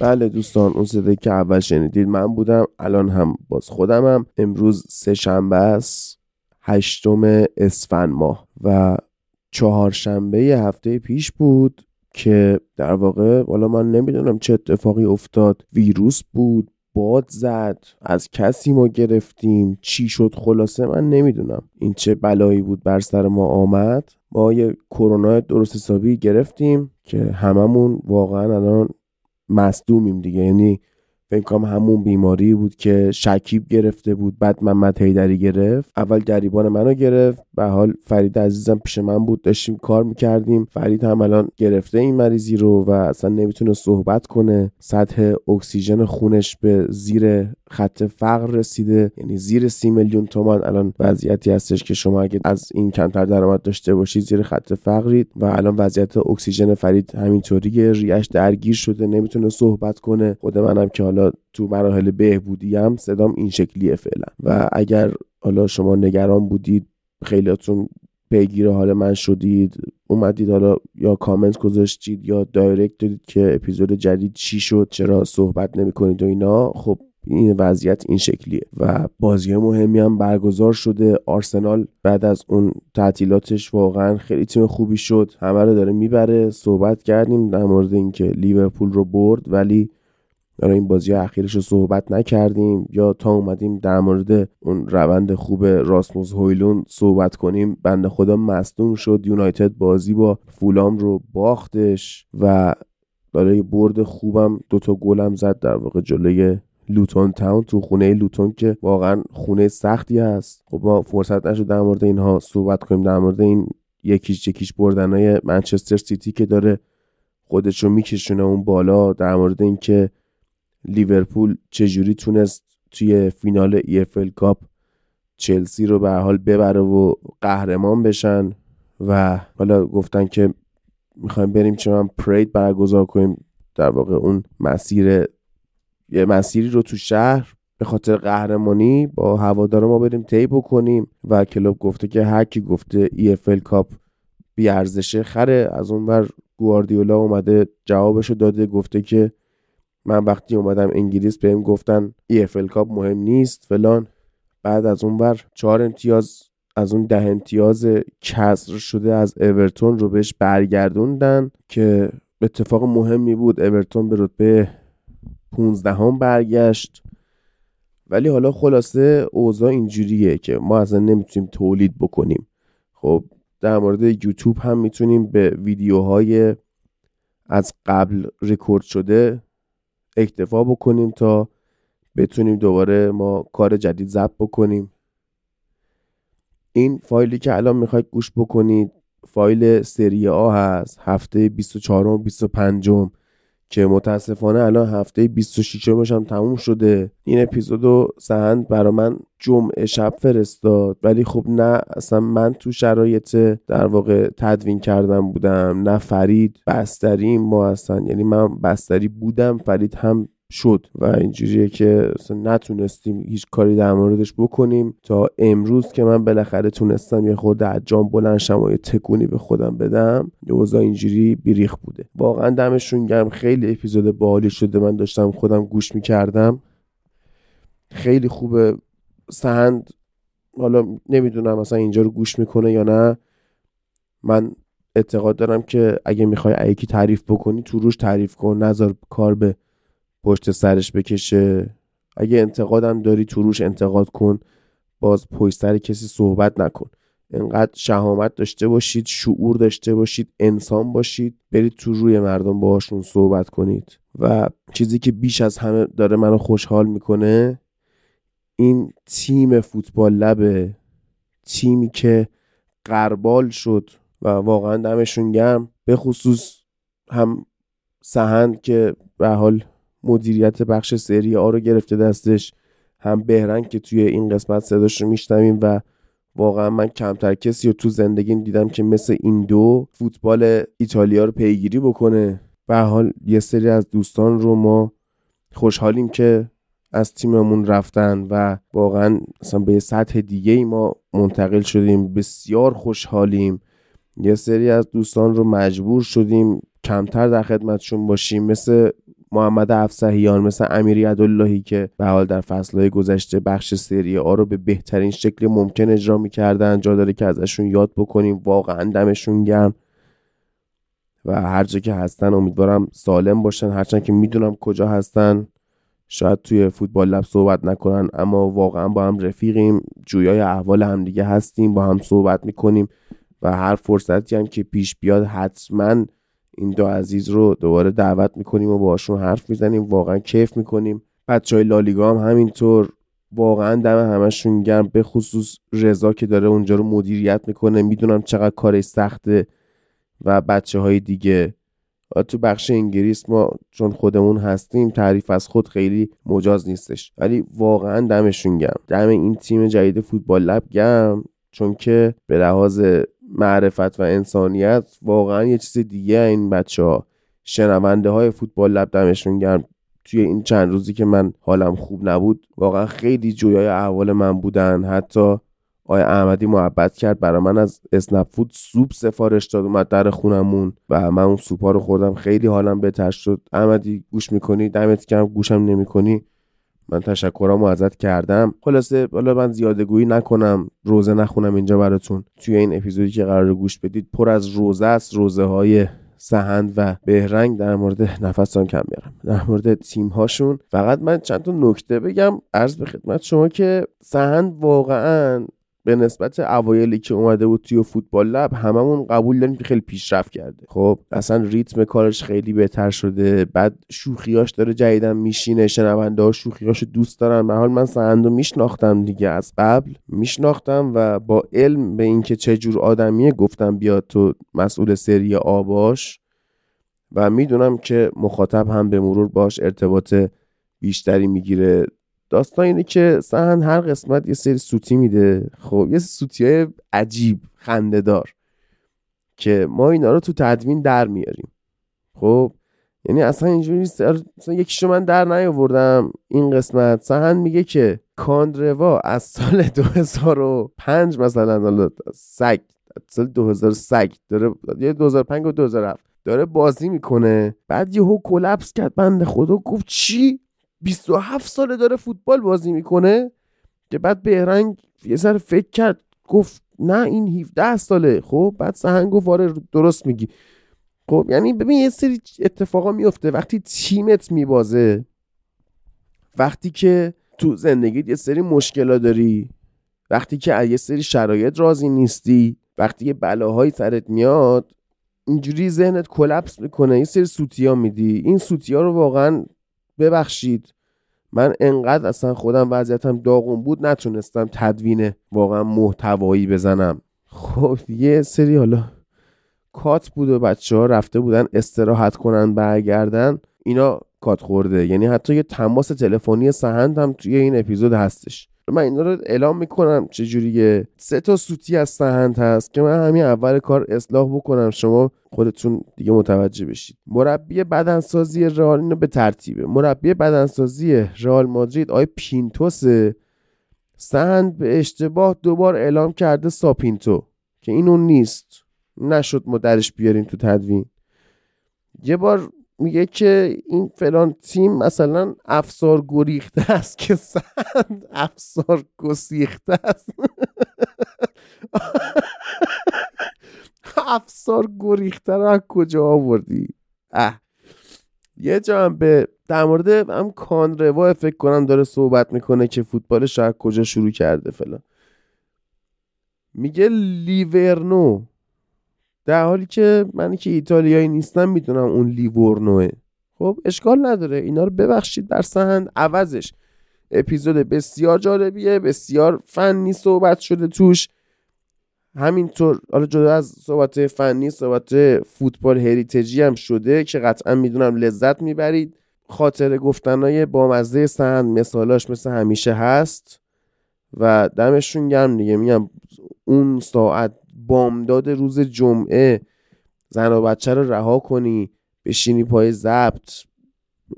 بله دوستان اون صدایی که اول شنیدید من بودم الان هم باز خودمم. امروز سه شنبه است هشتم اسفند ماه و چهارشنبه هفته پیش بود که در واقع حالا من نمی‌دونم چه اتفاقی افتاد. ویروس بود باد زد از کسی ما گرفتیم چی شد خلاصه من نمی‌دونم. این چه بلایی بود بر سر ما آمد؟ ما یه کرونا درست حسابی گرفتیم که هممون واقعا الان مصدومیم دیگه. یعنی فکر کنم همون بیماری بود که شکیب گرفته بود بعد محمد هیدری گرفت. اول گریبان منو گرفت. به حال فرید عزیزم پیش من بود داشتیم کار می‌کردیم. فرید هم الان گرفته این مریضی رو و اصلا نمی‌تونه صحبت کنه. سطح اکسیژن خونش به زیر خط فقر رسیده یعنی زیر سی میلیون تومان. الان وضعیتی هستش که شما اگه از این کمتر درآمد داشته باشید زیر خط فقرید و الان وضعیت اکسیژن فرید همینطوریه. ریش درگیر شده نمی‌تونه صحبت کنه. خود منم که حالا تو مراحل بهبودی هم صدام این شکلیه فعلا. و اگر حالا شما نگران بودید خیلیاتون پیگیر حال من شدید اومدید حالا یا کامنت گذاشتید یا دایرکت دادید که اپیزود جدید چی شد چرا صحبت نمی کنید و اینا خب این وضعیت این شکلیه. و بازی مهمی هم برگزار شده. آرسنال بعد از اون تعطیلاتش واقعا خیلی تیم خوبی شد. همه رو داره می‌بره. صحبت کردیم در مورد اینکه لیورپول رو برد ولی در این بازی اخیرش رو صحبت نکردیم یا تا اومدیم در مورد اون روند خوب راسموس هویلون صحبت کنیم بنده خدا مصدوم شد. یونایتد بازی با فولام رو باختش و برای برد خوبم دوتا گلم زد در واقع جلوی لوتون تاون تو خونه لوتون که واقعا خونه سختی هست. خب ما فرصت نشد در مورد اینها صحبت کنیم. در مورد این یکیش یکیش های منچستر سیتی که داره خودش رو میکشونه اون بالا. در مورد اینکه لیورپول چجوری تونست توی فینال ال کاپ چلسی رو به حال ببره و قهرمان بشن و حالا گفتن که می‌خوایم بریم چه من پرید برگزار کنیم در واقع اون مسیر یه مسیری رو تو شهر به خاطر قهرمانی با هوادار ما بریم طی بکنیم و کلوب گفته که هر کی گفته ال کاپ بی ارزشه خره. از اون بر گواردیولا اومده جوابشو داده گفته که من وقتی اومدم انگلیس بهم گفتن ال کاپ مهم نیست فلان. بعد از اون بر چهار امتیاز از اون ده امتیاز کسر شده از اورتون رو بهش برگردوندن که اتفاق مهمی بود. اورتون به رتبه 15 هم برگشت. ولی حالا خلاصه اوضاع اینجوریه که ما اصلا نمی‌تونیم تولید بکنیم. خب در مورد یوتیوب هم می‌تونیم به ویدیوهای از قبل رکورد شده اکتفا بکنیم تا بتونیم دوباره ما کار جدید ضبط بکنیم. این فایلی که الان می‌خواید گوش بکنید فایل سری آ هست هفته 24 و 25 که متاسفانه الان هفته 26 هم تموم شده. این اپیزودو سهند برا من جمعه شب فرستاد. ولی خب نه اصلا من تو شرایط در واقع تدوین کردم بودم. نه فرید بستری ما اصلا یعنی من بستری بودم فرید هم شد و اینجوریه که نتونستیم هیچ کاری در موردش بکنیم. تا امروز که من بالاخره تونستم یه خورده از جام بلند شم و یه تکونی به خودم بدم یه اوضاع اینجوری بیریخ بوده. واقعا دمشون گرم. خیلی اپیزود باحالی شده. من داشتم خودم گوش می‌کردم. خیلی خوبه سهند حالا نمی‌دونم مثلا اینجا رو گوش می‌کنه یا نه. من اعتقاد دارم که اگه می‌خوای یکی تعریف بکنی تو روش تعریف کن. نظر کار به پشت سرش بکشه. اگه انتقادم داری تو روش انتقاد کن. باز پشت سر کسی صحبت نکن. انقدر شهامت داشته باشید شعور داشته باشید انسان باشید. برید تو روی مردم باهاشون صحبت کنید. و چیزی که بیش از همه داره منو خوشحال می‌کنه این تیم فوتبال لبه تیمی که قربال شد و واقعا دمشون گرم. به خصوص هم سهند که به حال مدیریت بخش سری آ رو گرفته دستش. هم بهرنگ که توی این قسمت صداش رو میشنویم و واقعا من کمتر کسی رو تو زندگیم دیدم که مثل این دو فوتبال ایتالیا رو پیگیری بکنه. به حال یه سری از دوستان رو ما خوشحالیم که از تیممون رفتن و واقعا اصلا به سطح دیگه ای ما منتقل شدیم. بسیار خوشحالیم. یه سری از دوستان رو مجبور شدیم کمتر در خدمتشون باشیم. مثل محمد افسحیان مثل امیری عداللهی که به حال در فصلهای گذشته بخش سری آ رو به بهترین شکل ممکن اجرا می‌کردن. جا داره که ازشون یاد بکنیم. واقعا دمشون گرم. و هر جا که هستن امیدوارم سالم باشن. هرچند که می‌دونم کجا هستن شاید توی فوتبال لب صحبت نکنن اما واقعا با هم رفیقیم. جویای احوال همدیگه هستیم. با هم صحبت می‌کنیم و هر فرصتی هم که پیش بیاد حتما این دو عزیز رو دوباره دعوت می‌کنیم و باشون حرف می‌زنیم. واقعا کیف می‌کنیم. بچه های لالیگا هم همینطور. واقعا دم همشون گرم به خصوص رضا که داره اونجا رو مدیریت می‌کنه. می‌دونم چقدر کارش سخته و بچه های دیگه تو بخش انگلیس ما چون خودمون هستیم تعریف از خود خیلی مجاز نیستش. ولی واقعا دمشون گم دم این تیم جدید فوتبال لب گم چون که به لحاظ معرفت و انسانیت واقعا یه چیز دیگه این بچه ها شنونده های فوتبال لب دمشون گرم. توی این چند روزی که من حالم خوب نبود واقعا خیلی جویای احوال من بودن. حتی آیا احمدی محبت کرد برای من از اسنپ فود سوپ سفارش داد اومد در خونمون و من اون سوپا رو خوردم. خیلی حالم بهتر شد. احمدی گوش می‌کنی؟ دمت کم گوشم نمی‌کنی؟ من تشکرامو ازت کردم. خلاصه حالا من زیاده گویی نکنم روزه نخونم اینجا براتون. توی این اپیزودی که قرار گوش بدید پر از روزه است. روزه های سهند و بهرنگ در مورد نفسم کم بیارم در مورد تیم هاشون فقط من چند تا نکته بگم. عرض به خدمت شما که سهند واقعا به نسبت اوایلی که اومده بود توی فوتبال لب هممون قبول داریم که خیلی پیشرفت کرده. خب اصلا ریتم کارش خیلی بهتر شده. بعد شوخیاش داره جدیدن میشینه شنونده ها شوخیاش دوست دارن. به حال من سندو میشناختم دیگه. از قبل میشناختم و با علم به اینکه چه جور آدمیه گفتم بیاد تو مسئول سری آباش و می‌دونم که مخاطب هم به مرور باش ارتباط بیشتری می‌گیره. داستان اینه که سهن هر قسمت یه سری سوتی میده. خب یه سوتی های عجیب خنده دار که ما اینا رو تو تدوین در میاریم. خب یعنی اصلا اینجوری نیست. مثلا یکیشو من در نیاوردم این قسمت. سهن میگه که کاندروا از سال 2005 مثلا حالا سگ سال 2000 سگ داره یه 2005 و 2007 داره بازی می‌کنه. بعد یهو کلپس کرد بنده خدا گفت چی؟ 27 ساله داره فوتبال بازی می‌کنه که بعد بهرنگ یه سر فکر کرد گفت نه این 17 ساله. خب بعد سهنگ گفت آره درست میگی. خب یعنی ببین یه سری اتفاقا میفته وقتی تیمت میبازه وقتی که تو زندگیت یه سری مشکلات داری وقتی که یه سری شرایط راضی نیستی وقتی یه بلاهایی سرت میاد اینجوری ذهنت کلپس می‌کنه. یه سری سوتیا میدی. این سوتیا رو واقعا ببخشید. من انقدر اصلا خودم وضعیتم داغون بود نتونستم تدوین واقعا محتوایی بزنم. خب یه سری حالا کات بود و بچه ها رفته بودن استراحت کنن برگردن. اینا کات خورده. یعنی حتی یه تماس تلفنی سهند هم توی این اپیزود هستش. من اینا رو اعلام می‌کنم چجوریه. سه تا سوتی از سهند هست که من همین اول کار اصلاح بکنم. شما خودتون دیگه متوجه بشید. مربی بدنسازی رئال اینو به ترتیبه. مربی بدنسازی رئال مادرید آی پینتوس سهند به اشتباه دوبار اعلام کرده ساپینتو که اینو نیست. نشد ما درش بیاریم تو تدوین. یه بار میگه که این فلان تیم مثلا افسار گریخته است که سند افسار گسیخته است. افسار گریخته رو از کجا آوردی؟ اه. یه جا هم به در مورد هم کانروا فکر کنم داره صحبت می‌کنه که فوتبالش از کجا شروع کرده فلان. میگه لیورنو. در حالی که من که ایتالیایی نیستم می‌دونم اون لیورنوه خب اشکال نداره. اینا رو ببخشید در سهند عوضش. اپیزود بسیار جالبیه بسیار فنی صحبت شده توش. همینطور حالا جدا از صحبت فنی صحبت فوتبال هریتجی هم شده که قطعا می‌دونم لذت می‌برید. خاطر گفتنهای بامزه سند مثالاش مثل همیشه هست و دمشون گرم دیگه. میگم اون ساعت بامداد روز جمعه زن و بچه رو رها کنی بشینی پای ضبط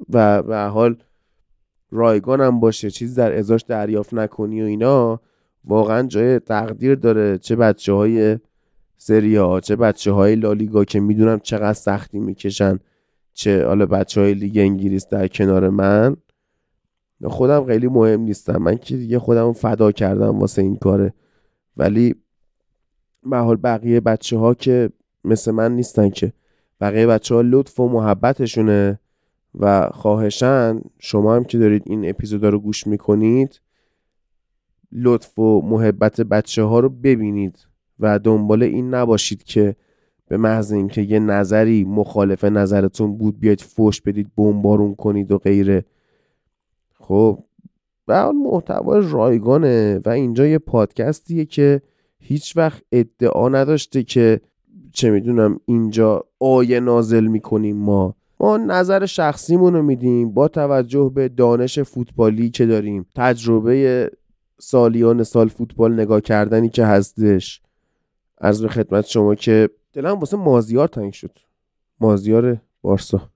و به حال رایگان هم باشه چیزی در ازاش دریافت نکنی و اینا. واقعا جای تقدیر داره چه بچه های سری ها چه بچه های لالیگا که می‌دونم چقدر سختی می‌کشن چه حالا بچه های لیگ انگلیس در کنار من. خودم خیلی مهم نیستم. من که دیگه خودم فدا کردم واسه این کاره. ولی به حال بقیه بچه ها که مثل من نیستن که. بقیه بچه ها لطف و محبتشونه و خواهشن. شما هم که دارید این اپیزودا رو گوش می‌کنید لطف و محبت بچه ها رو ببینید و دنبال این نباشید که به محض اینکه یه نظری مخالف نظرتون بود بیاید فوش بدید بمبارون کنید و غیره. خب و اون محتوا رایگانه و اینجا یه پادکستیه که هیچ وقت ادعا نداشته که چه می‌دونم اینجا آیه نازل می‌کنیم ما. ما نظر شخصیمون رو میدیم با توجه به دانش فوتبالی که داریم تجربه سالیان سال فوتبال نگاه کردنی که هستش. از به خدمت شما که دلم واسه مازیار تنگ شد. مازیار بارسا.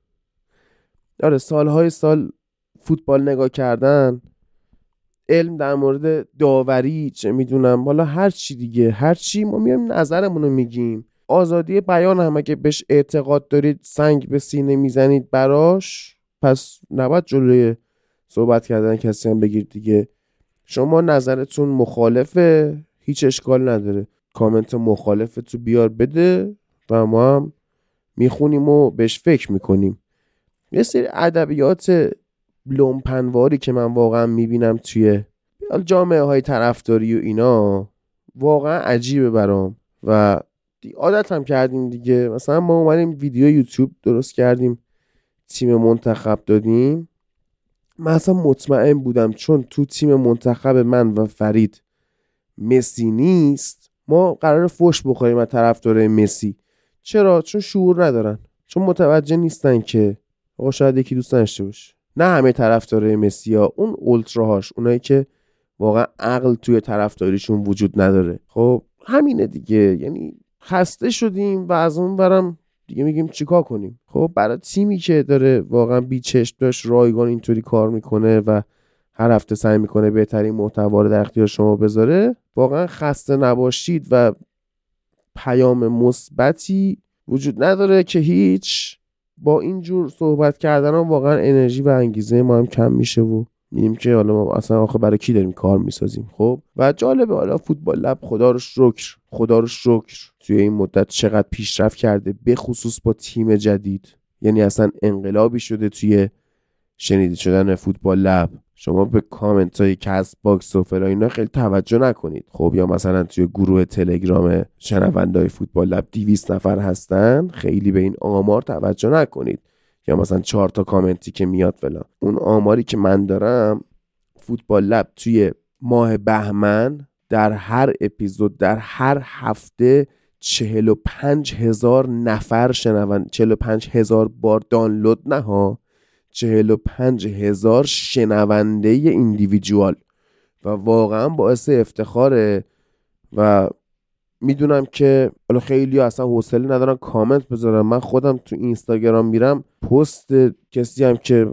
آره سالهای سال فوتبال نگاه کردن علم در مورد داوری چه می‌دونم حالا هر چی دیگه هر چی ما میایم نظرمون رو میگیم. آزادی بیان هم اگه بهش اعتقاد دارید سنگ به سینه می‌زنید براش پس نباید جلوی صحبت کردن کسی هم بگیر دیگه. شما نظرتون مخالفه هیچ اشکال نداره. کامنت مخالف تو بیار بده و ما هم می‌خونیم و بهش فکر می‌کنیم. یه سری ادبیات لومپنواری که من واقعا می‌بینم توی جامعه های طرفداری و اینا واقعا عجیبه برام. و عادت هم کردیم دیگه. مثلا ما اومدیم ویدیو یوتیوب درست کردیم تیم منتخب دادیم. من اصلا مطمئن بودم چون تو تیم منتخب من و فرید مسی نیست ما قرار فوش بخوریم از مسی. چرا؟ چون شعور ندارن. چون متوجه نیستن که آقا شاید یکی دوست داشته باشه. نه همه طرفدارای مسی ها اون اولتراهاش اونایی که واقعا عقل توی طرفداریشون وجود نداره. خب همینه دیگه. یعنی خسته شدیم و از اون برم دیگه میگیم چیکار کنیم؟ خب برای تیمی که داره واقعا بی چشم داشت رایگان اینطوری کار می‌کنه و هر هفته سعی می‌کنه بهترین محتوا رو در اختیار شما بذاره واقعا خسته نباشید و پیام مثبتی وجود نداره که هیچ با اینجور صحبت کردن هم واقعا انرژی و انگیزه ما هم کم میشه و میگیم که حالا ما اصلا آخه برای کی داریم کار می‌سازیم خب؟ و جالبه حالا فوتبال لب خدا رو شکر خدا رو شکر. توی این مدت چقدر پیشرفت کرده به خصوص با تیم جدید. یعنی اصلا انقلابی شده توی شنیده شدن فوتبال لب. شما به کامنت های Castbox و فلان اینا خیلی توجه نکنید. خب یا مثلا توی گروه تلگرام شنونده های فوتبال لب 200 نفر هستن خیلی به این آمار توجه نکنید. یا مثلا چهار تا کامنتی که میاد فلان اون آماری که من دارم فوتبال لب توی ماه بهمن در هر اپیزود در هر هفته چهل و پنج هزار نفر شنون چهل و پنج هزار بار دانلود نه ها. چهل و پنج هزار شنونده ایندیویدوال. و واقعا باعث افتخاره و می‌دونم که حالا خیلی اصلا حوصله ندارن کامنت بذارم من خودم تو اینستاگرام میرم پست کسی هم که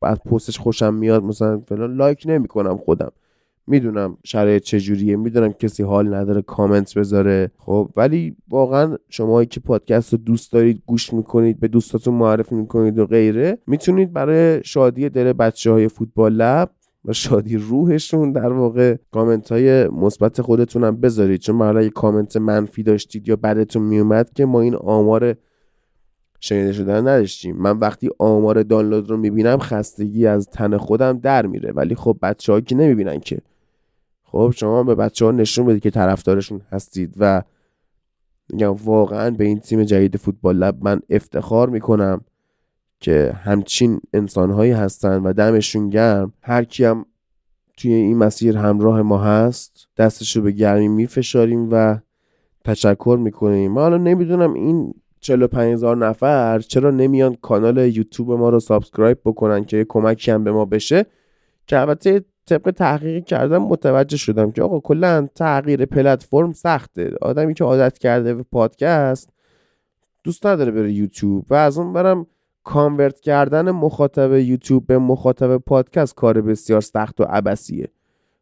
بعد پستش خوشم میاد مثلا فلان لایک نمی‌کنم خودم. می‌دونم شرایط چجوریه می‌دونم کسی حال نداره کامنت بذاره. خب ولی واقعا شما که پادکست رو دوست دارید گوش می‌کنید به دوستاتون معرفی می‌کنید و غیره می‌تونید برای شادی دل بچه های فوتبال لب و شادی روحشون در واقع کامنت های مثبت خودتون هم بذارید. چون برای کامنت منفی داشتید یا بدتون میومد که ما این آمار شنیده شدن نداشتیم. من وقتی آمار دانلود رو می‌بینم خستگی از تن خودم در میره. ولی خب بچه که نمی‌بینن که خب شما به بچه ها نشون بدید که طرفدارشون هستید و میگم واقعا به این تیم جدید فوتبال لب من افتخار می‌کنم که همچین انسانهایی هستن و دمشون گرم. هر کی هم توی این مسیر همراه ما هست دستشو به گرمی میفشاریم و تشکر می‌کنیم. من حالا نمی‌دونم این 45 هزار نفر چرا نمیان کانال یوتیوب ما رو subscribe بکنن که کمکی هم به ما بشه که البته طبق تحقیقی کردم متوجه شدم که آقا کلا تغییر پلتفرم سخته. آدمی که عادت کرده به پادکست دوست نداره بره یوتیوب و از اون برم کانورت کردن مخاطب یوتیوب به مخاطب پادکست کار بسیار سخت و عبسیه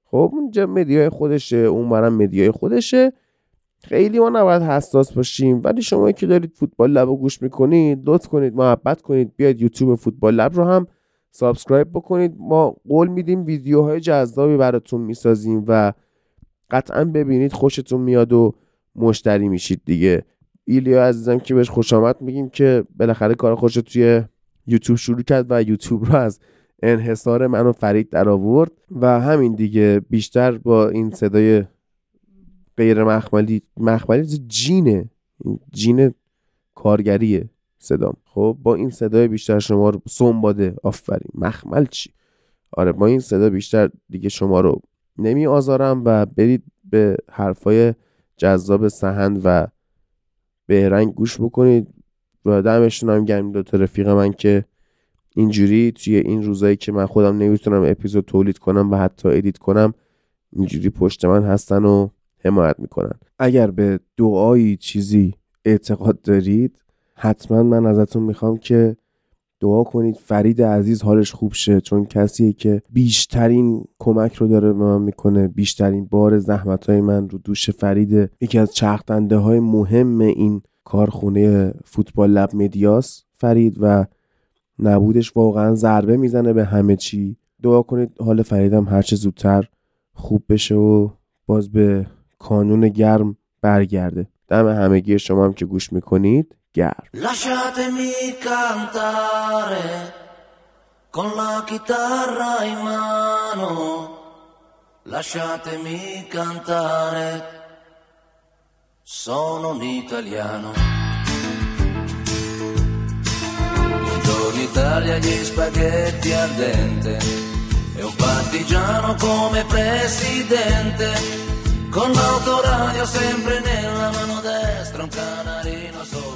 خب اونجا مدیای خودشه اون برم مدیای خودشه. خیلی ما نباید حساس باشیم. ولی شما که دارید فوتبال لب رو گوش می‌کنید لطف کنید محبت کنید بیاید یوتیوب فوتبال لب رو هم subscribe بکنید. ما قول میدیم ویدیوهای جذابی براتون می‌سازیم و قطعا ببینید خوشتون میاد و مشتری میشید دیگه. ایلیا عزیزم که بهش خوش آمد میگیم که بالاخره کار خودشو توی یوتیوب شروع کرد و یوتیوب رو از انحصار من و فرید در آورد و همین دیگه. بیشتر با این صدای غیر مخملی مخملی جینه. جین کارگریه صدام. خب با این صدای بیشتر شما رو سنباده آفرین. مخمل چی؟ آره با این صدا بیشتر دیگه شما رو نمی آزارم و برید به حرفای جذاب سهند و بهرنگ گوش بکنید. و دمشون هم گرم دو رفیق من که اینجوری توی این روزایی که من خودم نمی‌تونم اپیزود تولید کنم و حتی ادیت کنم اینجوری پشت من هستن و حمایت می‌کنن. اگر به دعایی چیزی اعتقاد دارید حتما من ازتون می‌خوام که دعا کنید فرید عزیز حالش خوب شه چون کسیه که بیشترین کمک رو داره به من می‌کنه بیشترین بار زحمت های من رو دوش فرید یکی از چرخدنده های مهم این کارخونه فوتبال لب مدیاس فرید و نبودش واقعا ضربه می‌زنه به همه چی. دعا کنید حال فریدم هرچه زودتر خوب bشه و باز به کانون گرم برگرده. دم همگی شما هم که گوش می‌کنید. chiaro. Lasciatemi cantare con la chitarra in mano. Lasciatemi cantare. Sono un italiano. Buongiorno Italia, gli spaghetti al dente. E un partigiano come presidente. Con l'autoradio sempre nella mano destra, un canarino solo.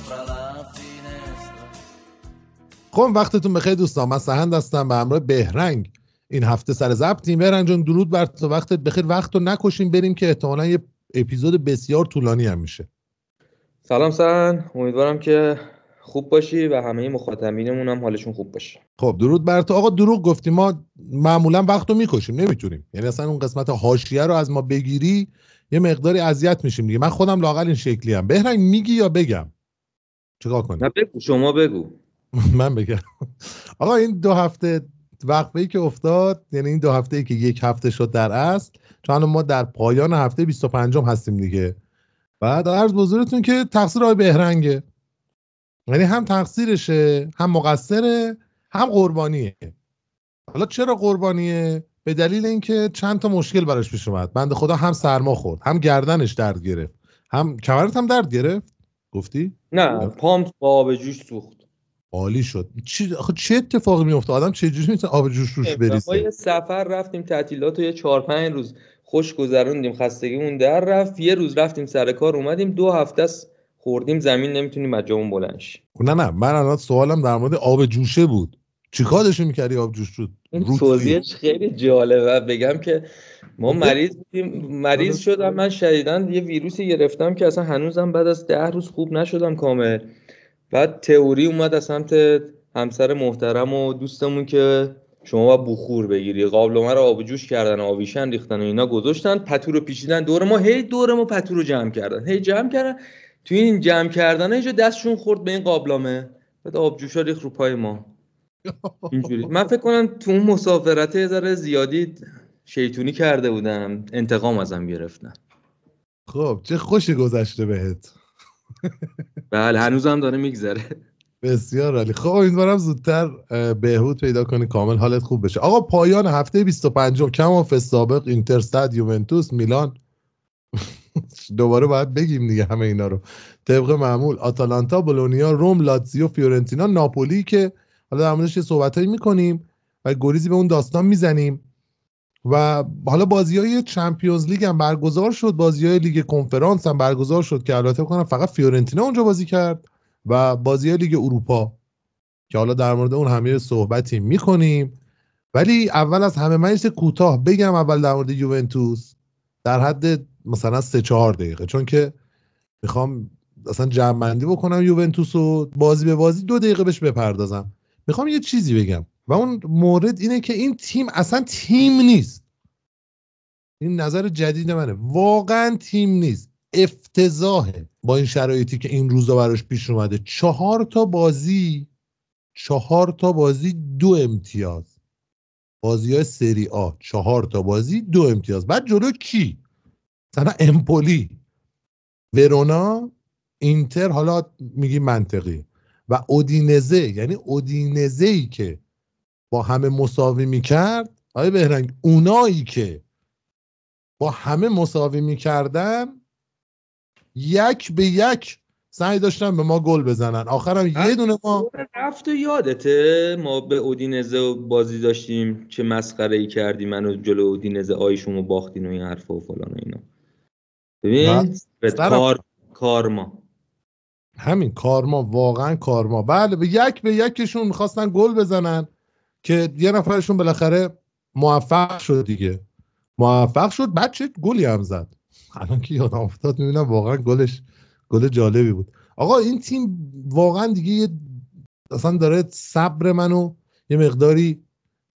خب وقتتون بخیر دوستان. من سهند هستم به همراه بهرنگ. این هفته سر ضبطیم بهرنگ جان درود بر تو. وقتت بخیر. وقت رو نکشیم بریم که احتمالا یه اپیزود بسیار طولانی هم میشه. سلام سن امیدوارم که خوب باشی و همه مخاطبینمون هم حالشون خوب باشه. خب درود بر تو. آقا دروغ گفتیم ما معمولا وقت رو می‌کشیم. نمی‌تونیم. یعنی اصلا اون قسمت حاشیه رو از ما بگیری یه مقداری اذیت میشیم دیگه. من خودم لاقل این شکلی هم. بهرنگ میگی یا بگم؟ چیکار کنیم؟ نه بگو. شما بگو. من بگم. آقا این دو هفته وقفه ای که افتاد یعنی این دو هفته ای که یک هفته شد در اصل چون ما در پایان هفته 25 هستیم دیگه. بعد عرض بزرگتون که تقصیر آقای بهرنگه. یعنی هم تقصیرشه هم مقصره هم قربانیه. حالا چرا قربانیه؟ به دلیل اینکه چند تا مشکل براش پیش اومد. بنده خدا هم سرما خورد هم گردنش درد گرفت هم کمرت هم درد گرفت. گفتی؟ نه پام با آب جوش سوخت. عالی شد. چی آخه چه اتفاقی میفته آدم چه جوری می‌تونه آب جوش روش ما بریزه؟ یه سفر رفتیم تعطیلات یه چهار پنج روز خوش گذروندیم خستگیمون در رفت. یه روز رفتیم سر کار اومدیم دو هفته است خوردیم زمین نمی‌تونیم از جامون بلند شیم. نه نه. من الان سوالم در مورد آب جوشه بود. چیکارش می‌کردی آب جوش شد این توضیحش خیلی جالبه. بگم که ما آره. مریض بودیم مریض. شدم. من شدیدن یه ویروسی گرفتم که اصلا هنوزم بعد از ده روز خوب نشدم کامل. بعد تئوری اومد از سمت همسر محترم و دوستمون که شما باید بخور بگیری. قابلمه رو آب جوش کردن آویشن ریختن و اینا گذاشتن پتو رو پیچیدن دور ما هی دور ما پتو رو جمع کردن. هی جمع کردن. تو این جمع کردن اینجا دستشون خورد به این قابلمه. بعد آب جوشا ریخت رو پای ما. اینجوری. من فکر کنم تو اون مسافرت یه ذره زیادی شیطونی کرده بودم. انتقام ازم گرفتن. خب چه خوشی گذشته بهت. بله هنوزم داره میگذره. بسیار عالی. خب امیدوارم زودتر بهبود پیدا کنی. کامل حالت خوب بشه. آقا پایان هفته 25 ام فصل سابق اینترستاد یوونتوس میلان. دوباره باید بگیم دیگه همه اینا رو. طبق معمول آتالانتا بولونیا روم لاتزیو فیورنتینا ناپولی که حالا در موردش یه صحبتایی می‌کنیم و گریزی به اون داستان می‌زنیم. و حالا بازی های Champions League هم برگزار شد بازی های لیگ کنفرانس هم برگزار شد که البته فکر کنم فقط فیورنتینا اونجا بازی کرد و بازی لیگ اروپا که حالا در مورد اون همه صحبتی می‌کنیم. ولی اول از همه من کوتاه بگم اول در مورد یوونتوس. در حد مثلا سه چهار دقیقه چون که می‌خوام اصلا جمع بکنم یوونتوس و بازی به بازی دو دقیقه بهش بپردازم. می‌خوام یه چیزی بگم. و اون مورد اینه که این تیم اصلا تیم نیست. این نظر جدید منه. واقعا تیم نیست. افتضاحه با این شرایطی که این روزا براش پیش اومده. چهار تا بازی چهار تا بازی دو امتیاز. بازی های سری آ چهار تا بازی دو امتیاز. بعد جلو کی؟ مثلا امپولی ورونا اینتر حالا میگی منطقی. و اودینزه یعنی اودینزه ای که با همه مساوی می‌کرد؟ آیا بهرنگ اونایی که با همه مساوی می‌کردن یک به یک سعی داشتن به ما گل بزنن. آخرم یه دونه ما رفت یادته. ما به اودینزه بازی داشتیم که مسخره ای کردی منو جلو اودینزه آیشون رو باختین و این حرفا و فلان و اینا. ببین به کار کارما. همین کارما واقعا کارما. بله به یک به یکشون می‌خواستن گل بزنن. که یه نفرشون بالاخره موفق شد دیگه. موفق شد بعد چه گلی هم زد. الان که یادم افتاد می‌بینم واقعا گلش گل جالبی بود. آقا این تیم واقعا دیگه اصلا داره صبر منو یه مقداری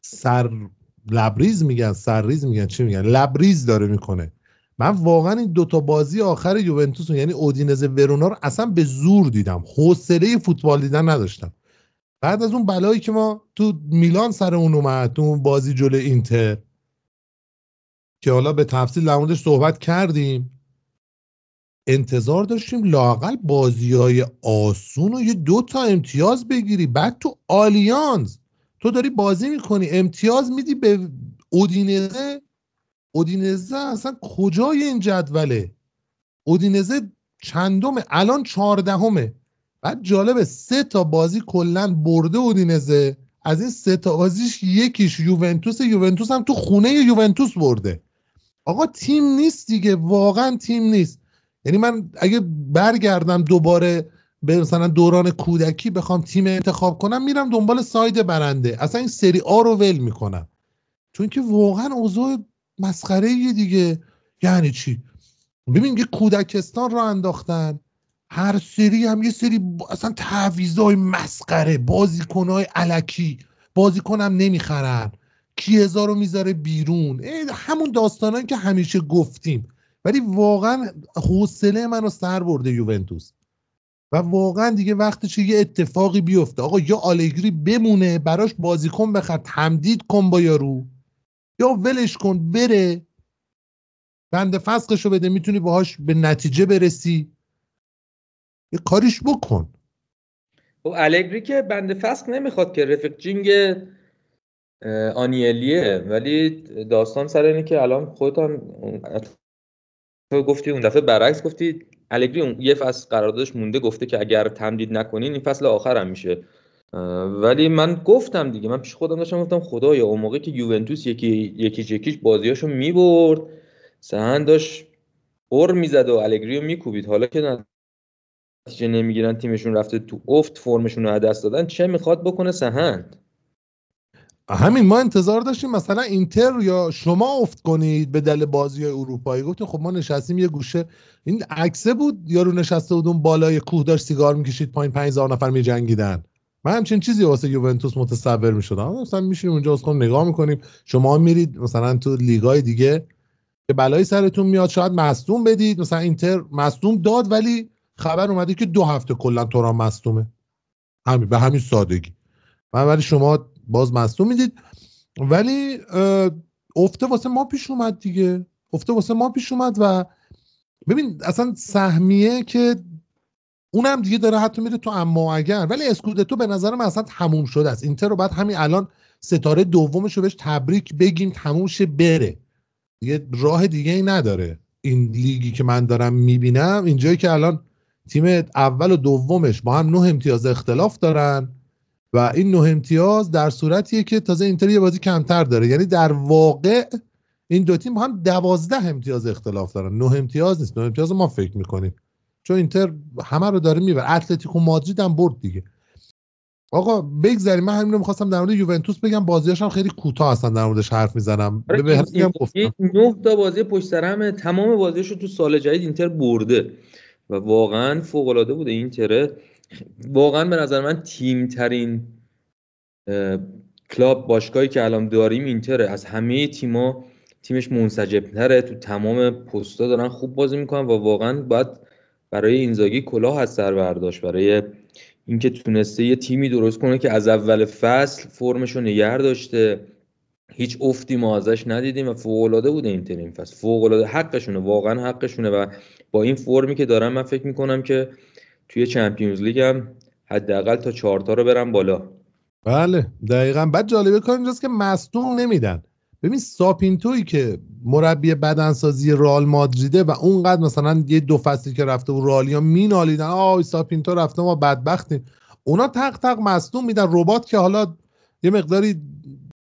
سر لبریز میگن سرریز میگن چی میگن؟ لبریز داره می‌کنه. من واقعا این دوتا بازی آخر یوونتوس یعنی اودینزه ورونا رو اصلا به زور دیدم. حوصله فوتبال دیدن نداشتم. بعد از اون بلایی که ما تو میلان سر اون اومد تو اون بازی جلو اینتر که حالا به تفصیل در صحبت کردیم انتظار داشتیم لاقل بازی های آسون و یه دو تا امتیاز بگیری. بعد تو آلیانز تو داری بازی می‌کنی امتیاز میدی به اودینزه. اودینزه اصلا کجای این جدوله؟ اودینزه چندمه؟ الان چهاردهمه. بعد جالبه سه تا بازی کلا برده اودینزه. از این سه تا بازیش یکیش یوونتوس یوونتوس هم تو خونه یوونتوس برده. آقا تیم نیست دیگه واقعا تیم نیست. یعنی من اگه برگردم دوباره به مثلا دوران کودکی بخوام تیم انتخاب کنم میرم دنبال ساید برنده. اصلا این سری آ رو ول می‌کنم. چون که واقعا اوضاع مسخره دیگه. یعنی چی؟ ببین یه کودکستان رو انداختن. هر سری هم یه سری اصلا تعویضای مسخره. بازیکنهای علکی. بازیکنم نمی‌خرن. کیزا رو می‌ذاره بیرون؟ همون داستانان که همیشه گفتیم. ولی واقعا حوصله منو سر برده یوونتوس. و واقعا دیگه وقتش یه اتفاقی بیفته. آقا یا آلگری بمونه براش بازیکن بخر تمدید کن با یارو. یا ولش کن بره. بند فسقشو بده می‌تونی باهاش به نتیجه برسی. یه کاریش بکن. خب الگری که بند فسق نمی‌خواد که رفیق جینگ آنیلیه. ولی داستان سر اینه که الان خودت هم تو گفتی اون دفعه برعکس گفتی الگری اون یه فصل قراردادش مونده گفته که اگر تمدید نکنین این فصل آخرم میشه. ولی من گفتم دیگه من پیش خودم داشتم گفتم خدایا اون موقع که یوونتوس یکی یکیش یکیش بازیاشو می‌برد سهن داشت اور می‌زد و الگری رو میکوبید. حالا که نتیجه نمی‌گیرن تیمشون رفته تو افت فرمشون رو دست دادن. چه می‌خواد بکنه؟ سهند. همین ما انتظار داشتیم مثلا اینتر یا شما افت کنید به دل بازی اروپایی. گفتیم خب ما نشستیم یه گوشه. این عکسه بود. یارو نشسته بود اون بالای کوه داشت سیگار می‌کشید پایین. 5000 نفر میجنگیدن. من همچین چیزی واسه یوونتوس متصور می‌شدم. مثلا میشیم اونجا از نگاه می‌کنیم. شما میرید مثلا تو لیگای دیگه. که بلایی سرتون میاد. شاید مصدوم بدید. مثلا اینتر مصدوم داد ولی خبر اومده که دو هفته کلا توران مصدومه. همین به همین سادگی. من ولی شما باز مصدوم می‌دید. ولی افته واسه ما پیش اومد دیگه. افته واسه ما پیش اومد و ببین اصلا سهمیه که اونم دیگه داره حتی میره تو اما اگر. ولی اسکودتو به نظر من اصلا تموم شده است. اینتر رو بعد همین الان ستاره دومش رو بهش تبریک بگیم تموم شه بره. دیگه راه دیگه ای نداره. این لیگی که من دارم می‌بینم اینجایی که الان تیم اول و دومش با هم نه امتیاز اختلاف دارن و این نه امتیاز در صورتیه که تازه اینتر یه بازی کمتر داره. یعنی در واقع این دو تیم با هم دوازده امتیاز اختلاف دارن. نه امتیاز نیست. نه امتیاز ما فکر می‌کنیم. چون اینتر همه رو داره می‌بره. اتلتیکو مادرید هم برد دیگه. آقا بگذاریم. من همین رو می‌خواستم در مورد یوونتوس بگم. بازیاش هم خیلی کوتاه هستن در موردش حرف می‌زنم. آره، به گفتم. این نه تا بازی پشت سر همه تمام بازیاشو تو سال جدید اینتر برده. و واقعا فوق العاده بوده اینتر واقعا به نظر من تیم ترین کلاب باشگاهی که الان داریم اینتره از همه تیما تیمش منسجم تره تو تمام پستا دارن خوب بازی می‌کنن و واقعا باید برای اینزاگی کلاه از سر برداشت. برای اینکه تونسته یه تیمی درست کنه که از اول فصل فرمش رو نگه داشته. هیچ افتی ما ازش ندیدیم و فوق العاده بوده این فصل. فوق العاده حقشونه واقعا حقشونه و با این فرمی که دارن من فکر می‌کنم که توی چمپیونز لیگ هم حداقل تا چهارتا رو برن بالا. بله دقیقا. بعد جالبه کار اینجاست که مصدوم نمیدن. ببین ساپینتوی که مربی بدنسازی رئال مادریده و اونقدر مثلا یه دو فصلی که رفته و رئالیا مینالیدن آی ساپینتو رفته ما بدبختیم. اونا تق تق مصدوم میدن. ربات که حالا یه مقداری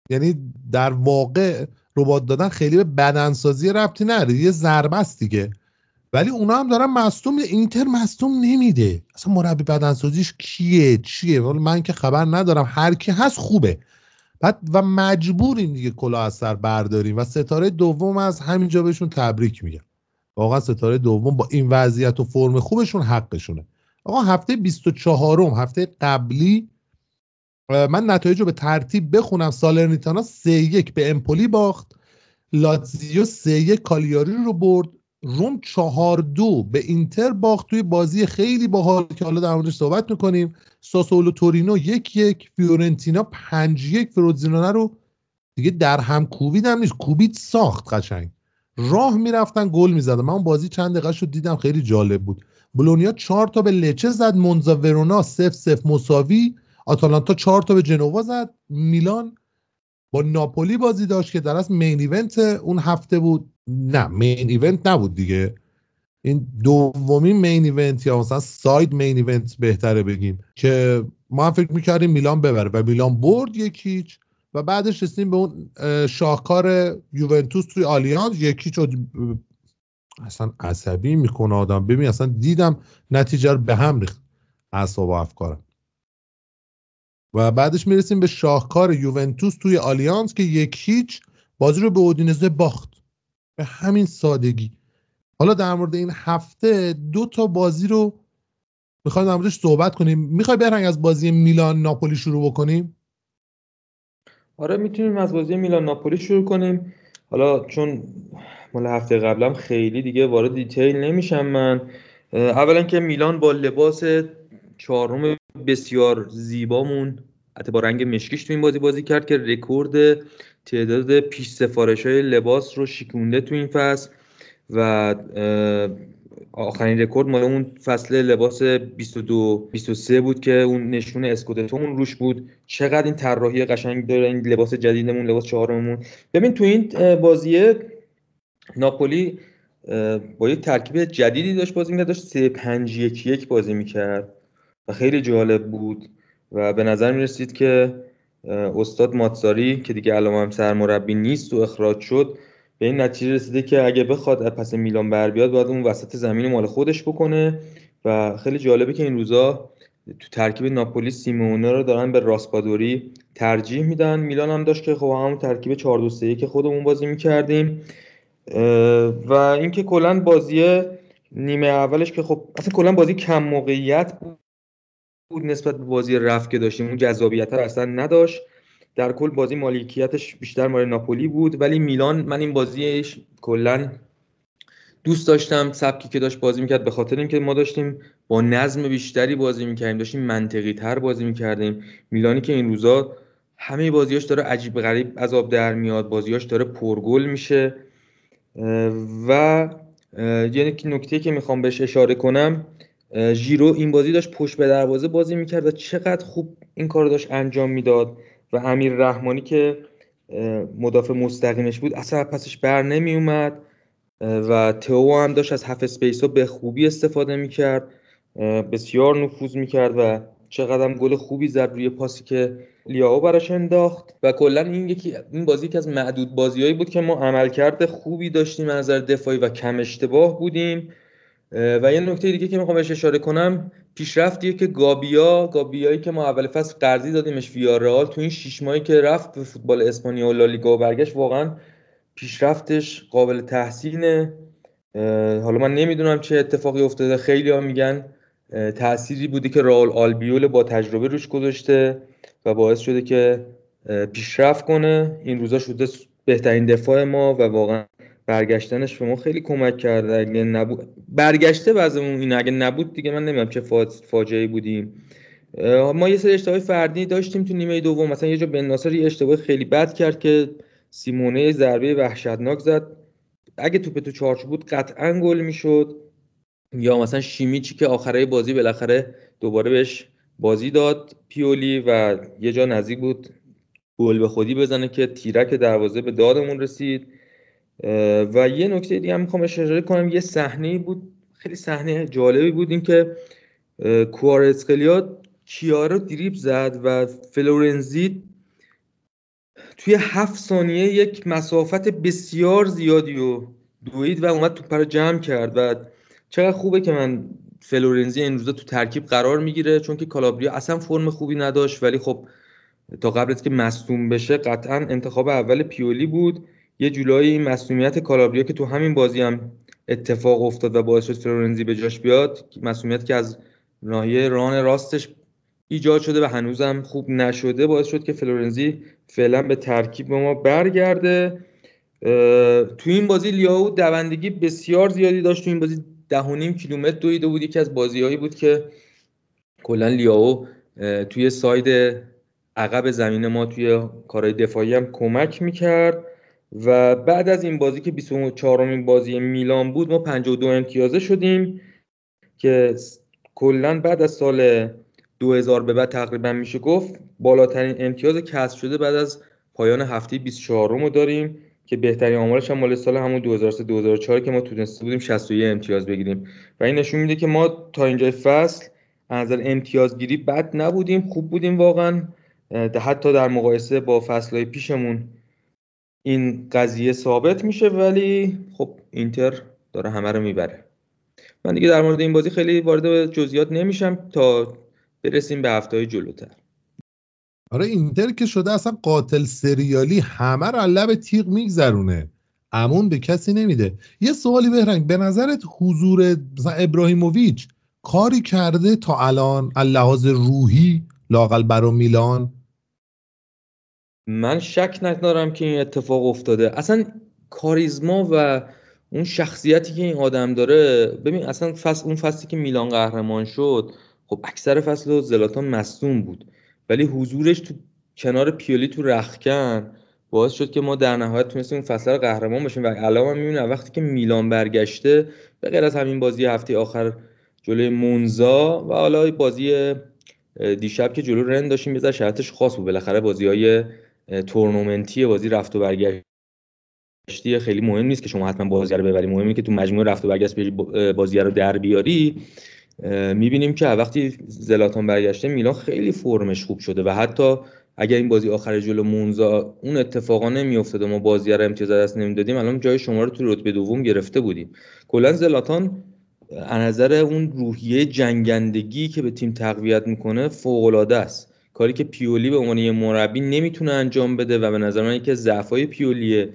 یعنی در واقع ربات دادن خیلی به بدنسازی ربطی نداره. یه ضربه است دیگه. ولی اونا هم دارن مصدوم اینتر مصدوم نمیده. اصلا مربی بدنسازیش کیه؟ چیه؟ ولی من که خبر ندارم. هر کی هست خوبه. بعد و مجبوریم دیگه کلاه از برداریم و ستاره دوم از همینجا بهشون تبریک میگم. واقعا ستاره دوم با این وضعیت و فرم خوبشون حقشونه. آقا هفته 24 هفته قبلی من نتایج رو به ترتیب بخونم. سالرنیتانا 3 1 به امپولی باخت. لاتزیو 3 1 کالیاری رو برد. روم 4 2 به اینتر باخت. توی بازی خیلی باحال که حالا در موردش صحبت می‌کنیم. ساسولو تورینو یک یک فیورنتینا پنج یک. فروزینونه رو دیگه در هم کوبید هم نیست. کوبید ساخت قشنگ. راه می‌رفتن گل می‌زدن. من اون بازی چند دقیقه شد دیدم. خیلی جالب بود. بولونیا چهار تا به لچه زد. مونزا ورونا صفر صفر مساوی. آتالانتا چهار تا به جنوا زد. میلان با ناپولی بازی داشت که در اصل main event اون هفته بود. نه main event نبود دیگه. این دومین main event یا مثلا side main event بهتره بگیم که ما هم فکر می‌کردیم میلان ببره و میلان برد یک هیچ و بعدش رسیدیم به اون اه، شاهکار یوونتوس توی آلیانز. یک هیچ اصلا عصبی می‌کنه آدم. ببین اصلا دیدم نتیجه رو به هم ریخت اعصاب و افکارم. و بعدش می‌رسیم به شاهکار یوونتوس توی آلیانز که یک هیچ بازی رو به اودینزه باخت. به همین سادگی. حالا در مورد این هفته دو تا بازی رو می‌خوایم در موردش صحبت کنیم. می‌خوای برنگ از بازی میلان ناپولی شروع بکنیم؟ آره می‌تونیم از بازی میلان ناپولی شروع کنیم. حالا چون مال هفته قبلم خیلی دیگه وارد دیتیل نمیشم من. اولا که میلان با لباس چهارم بسیار زیبامون. حتی با رنگ مشکیش تو این بازی بازی کرد که رکورد تعداد پیش سفارش های لباس رو شکونده تو این فصل و آخرین رکورد مال اون فصل لباس 22 23 بود که اون نشون اسکودتومون روش بود. چقدر این طراحی قشنگ داره این لباس جدیدمون لباس چهارممون. ببین تو این بازیه ناپولی با یک ترکیب جدیدی داشت بازی می‌کرد داشت 3 5 1 1 بازی می‌کرد. و خیلی جالب بود و به نظر می‌رسید که اه، استاد ماتساری که دیگه الان هم سرمربی نیست و اخراج شد به این نتیجه رسیده که اگه بخواد پس میلان بر بیاد باید اون وسط زمین مال خودش بکنه. و خیلی جالبه که این روزا تو ترکیب ناپولی سیمونه رو دارن به راسپادوری ترجیح میدن. میلان هم داشت که خب همون ترکیب 4 2 3 که خودمون بازی می‌کردیم. و اینکه کلا بازی نیمه اولش که خب اصلا کلا بازی کم موقعیت بود نسبت به بازی رفت که داشتیم. اون جذابیت اصلا نداشت. در کل بازی مالکیتش بیشتر مال ناپولی بود. ولی میلان من این بازیش کلا دوست داشتم. سبکی که داشت بازی می‌کرد به خاطر اینکه ما داشتیم با نظم بیشتری بازی می‌کردیم. داشتیم منطقی تر بازی می‌کردیم. میلانی که این روزا همه بازیاش داره عجیب غریب از آب در میاد. بازیاش داره پرگل میشه. و یه نکته که می‌خوام بهش اشاره کنم ژیرو این بازی داشت پشت به دروازه بازی می‌کرد و چقدر خوب این کار داشت انجام می‌داد و امیر رحمانی که مدافع مستقیمش بود اصلا پسش بر نمی اومد و تئو هم داشت از half space ها به خوبی استفاده می‌کرد بسیار نفوذ می‌کرد و چقدر هم گل خوبی زد روی پاسی که لیاو براش انداخت و کلا این یکی این بازی که از معدود بازیهایی بود که ما عملکرد خوبی داشتیم از نظر دفاعی و کم اشتباه بودیم. و یه نکته دیگه که می‌خوام بهش اشاره کنم پیشرفتیه که گابیا گابیایی که ما اول فصل قرضی دادیمش رئال تو این شش ماهی که رفت به فوتبال اسپانیا و لالیگا و برگشت واقعا پیشرفتش قابل تحسینه. حالا من نمی‌دونم چه اتفاقی افتاده. خیلی ها میگن تأثیری بوده که رال آلبیول با تجربه روش گذاشته و باعث شده که پیشرفت کنه. این روزا شده بهترین دفاع ما و واقعا برگشتنش به ما خیلی کمک کرده. اگه نبود برگشته بعضمون این اگه نبود دیگه من نمی‌دونم چه فاجعه بودیم. ما یه سری اشتباه فردی داشتیم تو نیمه دوم. مثلا یه جا بن ناصر یه اشتباه خیلی بد کرد که سیمونه ضربه وحشتناک زد. اگه توپ تو چارچوب بود قطعا گل می‌شد. یا مثلا شیمیچی که آخره بازی بالاخره دوباره بهش بازی داد. پیولی و یه جا نزدیک بود. گل به خودی بزنه که تیرک دروازه به دادمون رسید. و یه نکته دیگه هم می‌خوام اشاره کنم یه صحنه بود خیلی صحنه جالبی بود این که کوارسکلیا کیارو دریب زد و فلورنزی توی هفت ثانیه یک مسافت بسیار زیادی رو دوید و اومد تو رو جمع کرد و چقدر خوبه که من فلورنزی این روزا تو ترکیب قرار می‌گیره چون که کالابریا اصلا فرم خوبی نداشت ولی خب تا قبل از که مصوم بشه قطعا انتخاب اول پیولی بود. یه جولای این مصومیت کالابریا که تو همین بازی هم اتفاق افتاد و باعث شد فلورنزی به جاش بیاد مصومیت که از ناحیه ران راستش ایجاد شده و هنوزم خوب نشده باعث شد که فلورنزی فعلا به ترکیب ما برگرده. تو این بازی لیاو دوندگی بسیار زیادی داشت. تو این بازی ده نیم کیلومتر دویده بود یکی از بازیهایی بود که کلا لیاو توی ساید عقب زمین ما توی کارهای دفاعی هم کمک می‌کرد. و بعد از این بازی که 24 امین بازی میلان بود ما 52 امتیازه شدیم که کلا بعد از سال 2000 به بعد تقریبا میشه گفت بالاترین امتیاز کسب شده بعد از پایان هفته 24 رو داریم که بهترین آمارش هم مال سال همون 2003 2004 که ما تونسته بودیم 61 امتیاز بگیریم. و این نشون میده که ما تا اینجای فصل از نظر امتیازگیری بد نبودیم خوب بودیم واقعا حتی در مقایسه با فصلهای پیشمون این قضیه ثابت میشه ولی خب اینتر داره همه رو می‌بره. من دیگه در مورد این بازی خیلی وارد جزئیات نمیشم تا برسیم به هفته جلوتر. آره اینتر که شده اصلا قاتل سریالی همه رو لب تیغ میگذرونه. امون به کسی نمیده. یه سوالی بهرنگ به نظرت حضور ابراهیموویچ کاری کرده تا الان لحاظ روحی لاقل برا میلان؟ من شک ندارم که این اتفاق افتاده. اصلا کاریزما و اون شخصیتی که این آدم داره ببین اصلا فصل اون فصلی که میلان قهرمان شد خب اکثر فصل زلاتان مصدوم بود. ولی حضورش تو کنار پیولی تو رخکن باعث شد که ما در نهایت تونستیم اون فصل رو قهرمان باشیم و الان هم می‌بینم وقتی که میلان برگشته به غیر از همین بازی هفته آخر جلوی مونزا و حالا بازی دیشب که جلو رن داشتیم بذار شرطش خاص بود. بالاخره بازی های تورنمنتی بازی رفت و برگشتی خیلی مهم نیست که شما حتما بازی رو ببری. مهمه که تو مجموعه رفت و برگشت بازی رو در بیاری. می‌بینیم که وقتی زلاتان برگشته میلان خیلی فرمش خوب شده و حتی اگر این بازی آخر جلو مونزا اون اتفاقا نمیافتاد و ما بازی رو امتیاز دست نمی‌دادیم الان جای شما رو تو رتبه دوم گرفته بودیم. کلا زلاتان از نظر اون روحیه جنگندگی که به تیم تقویت می‌کنه فوق العاده است. کاری که پیولی به عنوان یه مربی نمی‌تونه انجام بده و به نظر من یکی از ضعفای پیولیه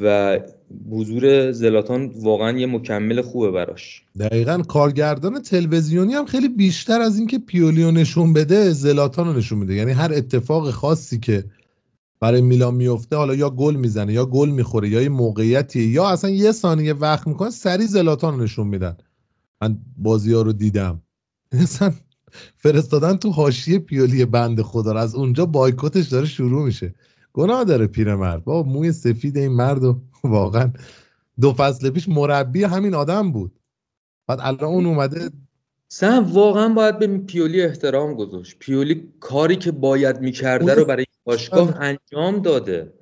و حضور زلاتان واقعا یه مکمل خوبه براش. دقیقا کارگردان تلویزیونی هم خیلی بیشتر از اینکه پیولیو نشون بده زلاتان رو نشون میده. یعنی هر اتفاق خاصی که برای میلان میفته حالا یا گل می‌زنه یا گل می‌خوره یا یه موقعیتی یا اصلا یه ثانیه وقت می‌کنه سری زلاتان رو نشون میدن. من بازی ها رو دیدم. اصلا فرستادن تو حاشیه پیولی بند خدا از اونجا بایکوتش داره شروع میشه. گناه داره پیرمرد. با موی سفید این مرد و واقعا دو فصل پیش مربی همین آدم بود. بعد الان اون اومده سم واقعا باید به پیولی احترام گذاشت. پیولی کاری که باید می‌کرده رو برای باشگاه انجام داده.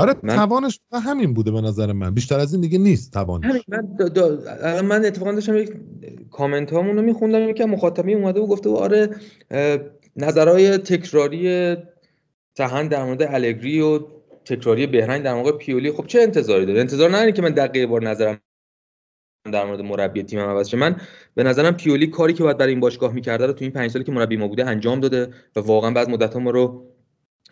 آره من... توانش همین بوده به نظر من. بیشتر از این دیگه نیست توانش. من, دا من اتفاقا داشتم یک کامنت هامون رو میخوندم که مخاطبی اومده و گفته و آره نظرهای تکراری سهن در مورد الگری و تکراری بهرنگ در موقع پیولی خب چه انتظاری داره؟ انتظار نداری که من دقیقه بار نظرم در مورد مربی تیمم عوض شه. من به نظرم پیولی کاری که باید برای این باشگاه می‌کرده رو تو این پنج سالی که مربی ما بوده انجام داده و واقعا بعد مدت ما رو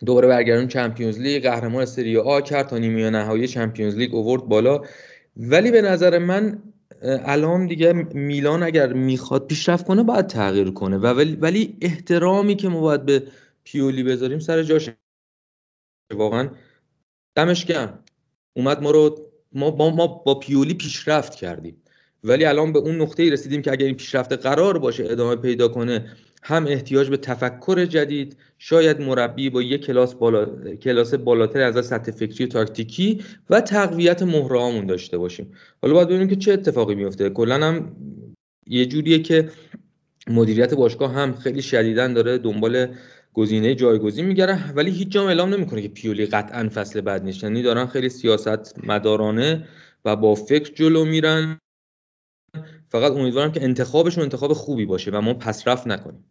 دوباره برگردون چمپیونز لیگ قهرمان سری آ کرد تا نیمه نهایی چمپیونز لیگ اوورد بالا. ولی به نظر من الان دیگه میلان اگر می‌خواد پیشرفت کنه باید تغییر کنه. و ولی, ولی احترامی که ما باید به پیولی بذاریم سر جاش. واقعا دمش گرم. اومد ما رو ما با, ما با پیولی پیشرفت کردیم. ولی الان به اون نقطه رسیدیم که اگر این پیشرفت قرار باشه ادامه پیدا کنه هم احتیاج به تفکر جدید شاید مربی با یک کلاس بالا کلاس بالاتر از سطح فکری و تاکتیکی و تقویت مهرهامون داشته باشیم. حالا باید ببینیم که چه اتفاقی میفته کلا هم یه جوریه که مدیریت باشگاه هم خیلی شدیدن داره دنبال گزینه جایگزین میگره ولی هیچ جام اعلام نمی‌کنه که پیولی قطعا فصل بعد نیست. یعنی دارن خیلی سیاست مدارانه و با فکر جلو میرن. فقط امیدوارم که انتخابشون انتخاب خوبی باشه و ما پسرفت نکنیم.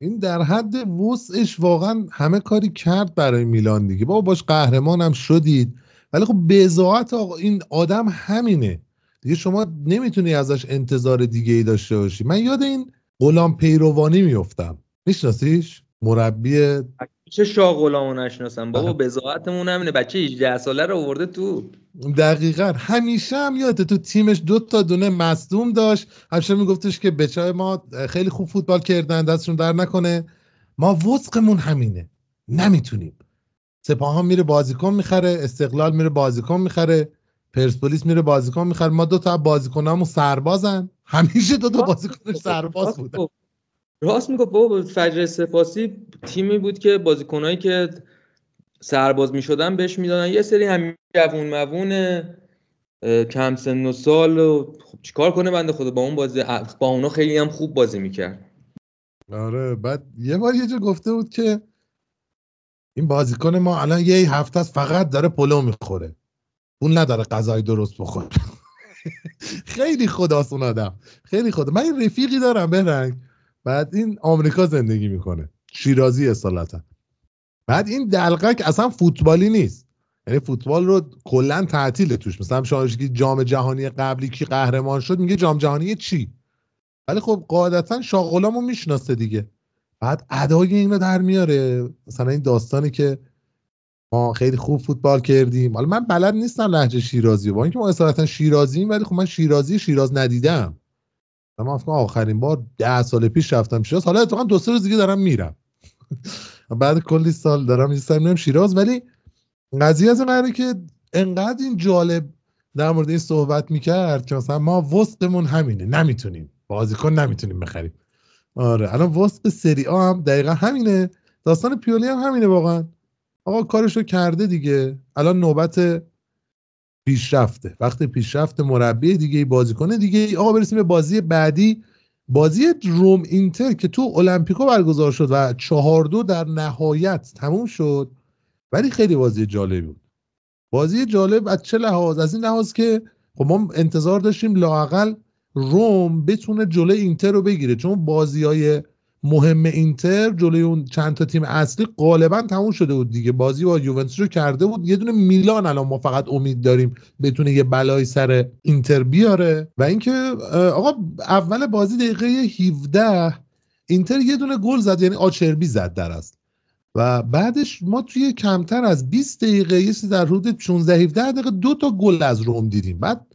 این در حد وسعش واقعا همه کاری کرد برای میلان دیگه. بابا باش قهرمانم شدید. ولی خب بزاعت آقا این آدم همینه. دیگه شما نمی‌تونی ازش انتظار دیگه ای داشته باشی. من یاد این غلام پیروانی میفتم میشناسیش؟ مربی چه شاه غلامو نشناسم؟ بابا بزاعتمون همینه. بچه 18 ساله رو آورده تو. دقیقا. همیشه هم یادته تو تیمش دو تا دونه مصدوم داشت. همیشه میگفتش که بچه ما خیلی خوب فوتبال کردن دستشون در نکنه. ما وسقمون همینه. نمی‌تونیم. سپاهان میره بازیکن می‌خره استقلال میره بازیکن می‌خره پرسپولیس میره بازیکن می‌خره. ما دو تا بازیکنامون سربازن. همیشه دو تا بازیکنش سرباز بودن. راست میگه بابا فجر سپاسی تیمی بود که بازیکنایی که سرباز می‌شدن بهش می‌دادن. یه سری همین جوون موون کم سن و سال و خب چیکار کنه بنده خدا با اون بازی با اونا خیلی هم خوب بازی می‌کرد. آره بعد یه بار یه جا گفته بود که این بازیکن ما الان یه هفته است فقط داره پلو می‌خوره. اون نداره غذای درست بخوره. خیلی خداست اون آدم. خیلی خدا. من این رفیقی دارم برنگ بعد این آمریکا زندگی می‌کنه. شیرازی اصالتا. بعد این دلقک اصلا فوتبالی نیست. یعنی فوتبال رو کلا تعطیل توش. مثلا شما جام جهانی قبلی کی قهرمان شد میگه جام جهانی چی؟ ولی خب قاعدتا شاغلامو می‌شناسه دیگه. بعد ادای اینو در میاره. مثلا این داستانی که ما خیلی خوب فوتبال کردیم. حالا من بلد نیستم لهجه شیرازی با اینکه ما اصالتا شیرازیم ولی خب من شیرازی شیراز ندیدم. من آخرین بار ده سال پیش رفتم شیراز. حالا اتفاقا دو سه روز دیگه دارم میرم. بعد کلی سال دارم میستم شیراز. ولی قضیه از قراره که انقدر این جالب در مورد این صحبت می‌کرد که مثلا ما وسطمون همینه. نمی‌تونیم. بازیکن نمی‌تونیم بخریم. آره. الان وسط سری آ هم دقیقا همینه. داستان پیولی هم همینه واقعا. آقا کارشو کرده دیگه. الان نوبت پیشرفته. وقتی پیشرفت مربی دیگه بازیکن دیگه آقا برسیم به بازی بعدی. بازی روم اینتر که تو المپیکو برگزار شد و چهار دو در نهایت تموم شد ولی خیلی بازی جالبی بود. بازی جالب از چه لحاظ؟ از این لحاظ که خب ما انتظار داشتیم لاقل روم بتونه جلوی اینتر رو بگیره چون بازی های مهم اینتر جلوی اون چند تا تیم اصلی غالبا تموم شده بود دیگه. بازی با یوونتوس رو کرده بود. یه دونه میلان الان ما فقط امید داریم بتونه یه بلایی سر اینتر بیاره. و اینکه آقا اول بازی دقیقه 17 اینتر یه دونه گل زد یعنی آچربی زد در است و بعدش ما توی کمتر از 20 دقیقه یه در حدود 16 17 دقیقه دو تا گل از روم دیدیم. بعد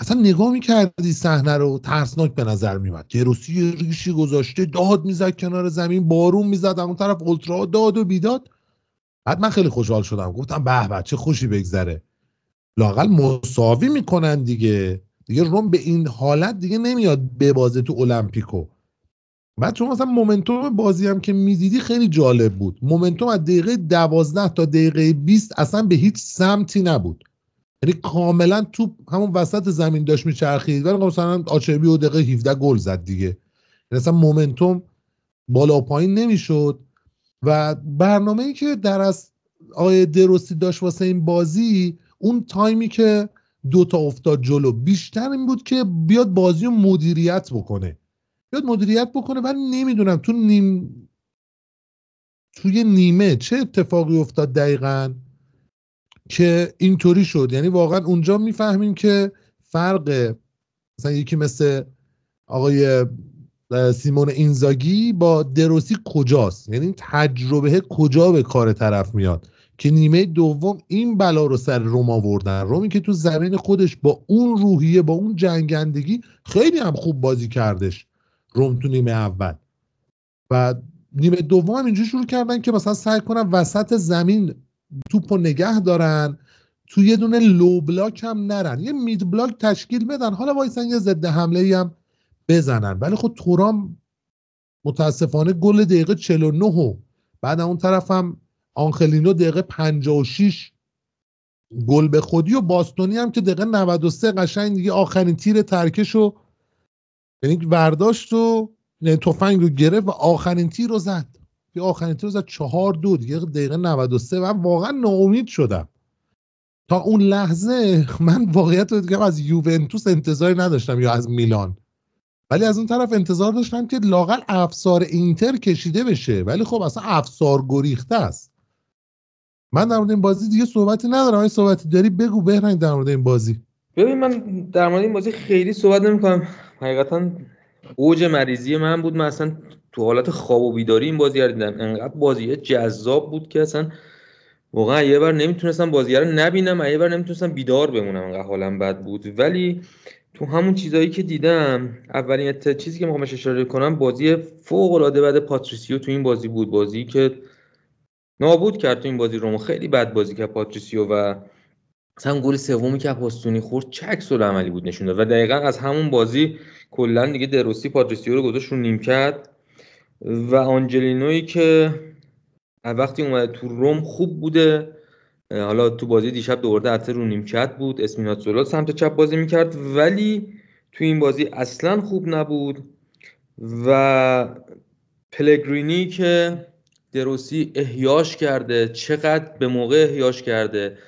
اصلا نگاه می‌کردی صحنه رو ترسناک به نظر میومد گروسی ریشی گذاشته داد می‌زد کنار زمین بارون می‌زد اون طرف اولترا داد و بیداد. بعد من خیلی خوشحال شدم. گفتم به به چه خوشی بگذره. لاقل مساوی می‌کنن دیگه. دیگه روم به این حالت دیگه نمیاد ببازه تو المپیکو. بعد چون مثلا momentum بازی هم که می‌دیدی خیلی جالب بود. momentum از دقیقه دوازده تا دقیقه 20 اصلا به هیچ سمتی نبود. یعنی کاملا تو همون وسط زمین داشت میچرخید. ولی خب مثلا آچربی و دقیقه 17 گل زد دیگه. یعنی اصلا momentum بالا پایین نمی‌شد. و برنامه ای که در از آقای دروسی داشت واسه این بازی اون تایمی که دوتا افتاد جلو بیشتر این بود که بیاد بازی رو مدیریت بکنه. بیاد مدیریت بکنه ولی نمی‌دونم تو نیم توی نیمه چه اتفاقی افتاد دقیقا؟ که اینطوری شد. یعنی واقعا اونجا می‌فهمیم که فرق مثلا یکی مثل آقای سیمون اینزاگی با دروسی کجاست؟ یعنی تجربه کجا به کار طرف میاد؟ که نیمه دوم این بلا رو سر روم آوردن. رومی که تو زمین خودش با اون روحیه با اون جنگندگی خیلی هم خوب بازی کردش روم تو نیمه اول. و نیمه دوم هم اینجوری شروع کردن که مثلا سعی کنن وسط زمین توپ و نگه دارن تو یه دونه low block هم نرن. یه mid block تشکیل بدن. حالا وایسن یه ضد حمله هم بزنن. ولی خب تورام متاسفانه گل دقیقه 49 و بعد اون طرف هم آنخلینو دقیقه 56 گل به خودی و باستونی هم که دقیقه 93 قشنگ دیگه آخرین تیر ترکش رو یعنی برداشت و یعنی تفنگ رو گرفت و آخرین تیر رو زد. یه آخرین رو زد چهار دو دیگه دقیقه 93 من واقعا ناامید شدم. تا اون لحظه من واقعیت رو از یوونتوس انتظاری نداشتم یا از میلان. ولی از اون طرف انتظار داشتم که لاقل افسار اینتر کشیده بشه. ولی خب اصلا افسار گریخته است. من در مورد این بازی دیگه صحبتی ندارم. این صحبتی داری بگو بهرنگ در مورد این بازی. ببین من در مورد این بازی خیلی صحبت نمی‌کنم. حقیقتا اوج مریضی من بود. من اصلا تو حالت خواب و بیداری این بازی رو دیدم. انقدر بازی جذاب بود که اصلا واقعا یه بار نمی‌تونستم بازی رو نبینم یه بار نمی‌تونستم بیدار بمونم انقدر حالم بد بود. ولی تو همون چیزایی که دیدم اولین چیزی که می‌خوام اشاره کنم بازی فوق العاده بعد پاتریسیو تو این بازی بود. بازی که نابود کرد تو این بازی رومو. خیلی بد بازی کرد پاتریسیو و مثلا گل سومی که باستونی خورد چکس عملی بود نشون و دقیقا از همون بازی کلا دیگه دروسی پاتریسیو رو گذاشت رو نیمکت. و آنجلینوی که وقتی اومده تو روم خوب بوده. حالا تو بازی دیشب دوباره حتی رو نیمکت بود. اسمیناتزولا سمت چپ بازی می‌کرد. ولی تو این بازی اصلا خوب نبود. و پلگرینی که دروسی احیاش کرده چقدر به موقع احیاش کرده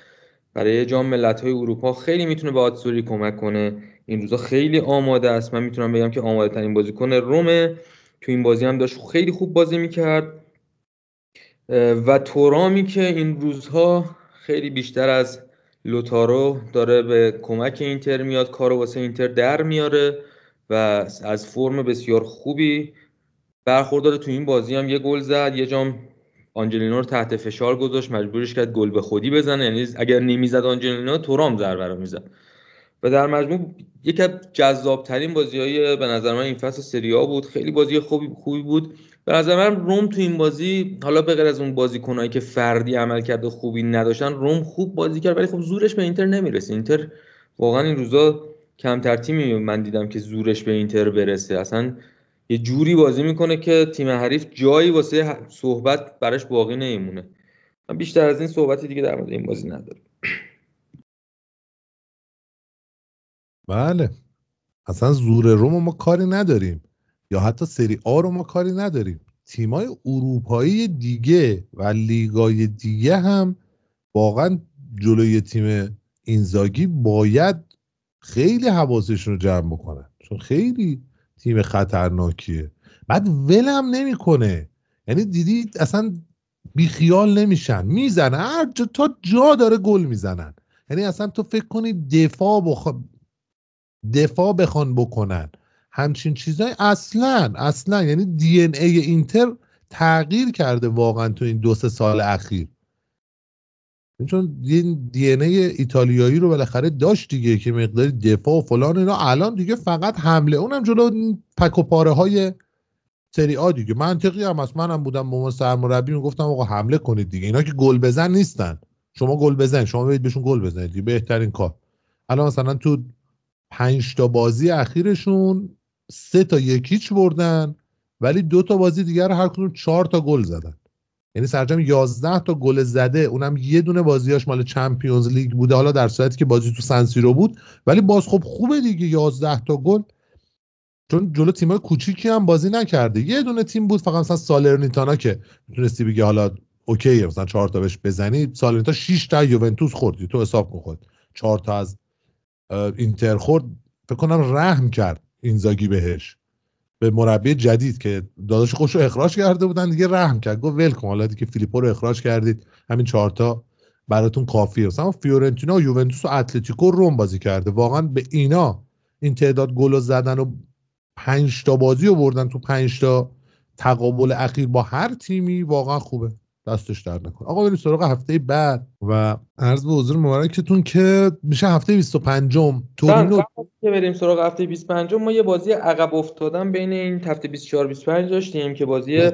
برای جام ملت های اروپا خیلی می‌تونه به آتسوری کمک کنه. این روزا خیلی آماده است. من می‌تونم بگم که آماده ترین بازیکن رومه تو این بازی هم داشت خیلی خوب بازی می‌کرد. و تورامی که این روزها خیلی بیشتر از لوتارو داره به کمک اینتر میاد کارو واسه اینتر در میاره و از فرم بسیار خوبی برخوردار تو این بازی هم یه گل زد یه جام آنجلینا رو تحت فشار گذاشت مجبورش کرد گل به خودی بزنه. یعنی اگر نمی‌زد آنجلینا تورام ضربه رو می‌زد. و در مجموع یکی از جذابترین بازی های به نظر من این فصل سریا بود. خیلی بازی خوبی خوبی بود. به نظر من روم تو این بازی حالا به غیر از اون بازیکنایی که فردی عمل کرده خوبی نداشتن روم خوب بازی کرد ولی خب زورش به اینتر نمی‌رسه. اینتر واقعا این روزا کمتر تیمی من دیدم که زورش به اینتر برسه. اصلا یه جوری بازی می‌کنه که تیم حریف جایی واسه صحبت براش باقی نمیمونه. من بیشتر از این صحبتی دیگه در مورد این بازی ندارم. بله. اصلا زور روم ما کاری نداریم. یا حتی سری آ رو ما کاری نداریم. تیمای اروپایی دیگه و لیگای دیگه هم واقعا جلوی تیم اینزاگی باید خیلی حواسشون رو جمع بکنن. چون خیلی تیم خطرناکیه. بعد ولم نمی‌کنه. یعنی دیدی اصلا بیخیال نمیشن. می‌زنن هر جا تا جا داره گل می‌زنن. یعنی اصلا تو فکر کنی دفاع بخ... دفاع بخوان بکنن. همچین چیزای اصلا اصلا. یعنی دی ای اینتر تغییر کرده واقعا تو این دو سه سال اخیر. چون این دی ای ایتالیایی رو بالاخره داشت دیگه که مقداری دفاع و فلان اینا الان دیگه فقط حمله. اونم جلو پک و پاره های سری آ دیگه. منطقی هم هست. منم بودم با سرمربی می‌گفتم آقا حمله کنید دیگه. اینا که گل بزن نیستن. شما گل بزن. شما برید بهشون گل بزنید بهترین کار. الان مثلا تو پنج تا بازی اخیرشون سه تا یکیچ بردن ولی دو تا بازی دیگر هر کدوم چهار تا گل زدن. یعنی سر جمع 11 تا گل زده اونم یه دونه بازیاش مال Champions League بوده حالا در صورتی که بازی تو سنسیرو بود ولی باز خب خوبه دیگه 11 تا گل. چون جلو تیمای کوچیکی هم بازی نکرده. یه دونه تیم بود فقط مثلا سالرنیتانا که می‌تونستی بگی حالا اوکی مثلا 4 تا بهش بزنی. سالرنیتا 6 تا یوونتوس خوردی تو حساب کن خود 4 تا از اینتر خورد فکر کنم رحم کرد اینزاگی بهش. به مربی جدید که داداش خودش رو اخراج کرده بودن دیگه رحم کرد. گفت ول کن حالا دیگه فیلیپو رو اخراج کردید. همین چهارتا براتون کافیه. مثلا فیورنتینا و یوونتوس و اتلتیکو روم بازی کرده. واقعا به اینا این تعداد گل زدن و پنج تا بازی رو بردن تو پنج تا تقابل اخیر با هر تیمی واقعا خوبه. دستش درد نکنه آقا بریم سراغ هفته بعد و عرض به حضور مبارکتون که میشه هفته 25 م تورینو که بریم سراغ هفته 25 ما یه بازی عقب افتادن بین این هفته 24 25 داشتیم که بازی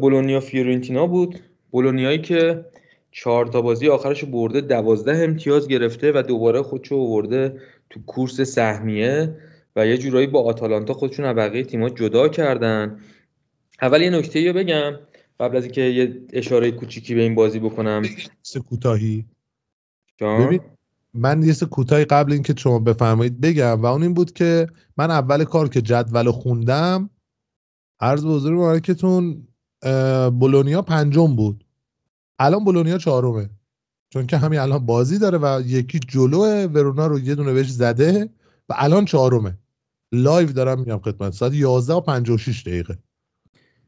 بولونیا فیورنتینا بود. بولونیایی که چهار تا بازی آخرش برده دوازده امتیاز گرفته و دوباره خودشو آورده تو کورس سهمیه و یه جورایی با آتالانتا خودشون از بقیه تیم‌ها جدا کردن. اول یه نکته رو بگم. قبل از اینکه یه اشاره کوچیکی به این بازی بکنم. کوتاهی. ببین من یه سه کوتاهی قبل اینکه شما بفرمایید بگم و اون این بود که من اول کار که جدول خوندم عرض به حضور مبارکتون بولونیا پنجم بود. الان بولونیا چهارمه. چون که همین الان بازی داره و یکی جلو ورونا رو یه دونه بهش زده و الان چهارمه. live دارم میگم خدمت. ساعت 11 و 56 دقیقه.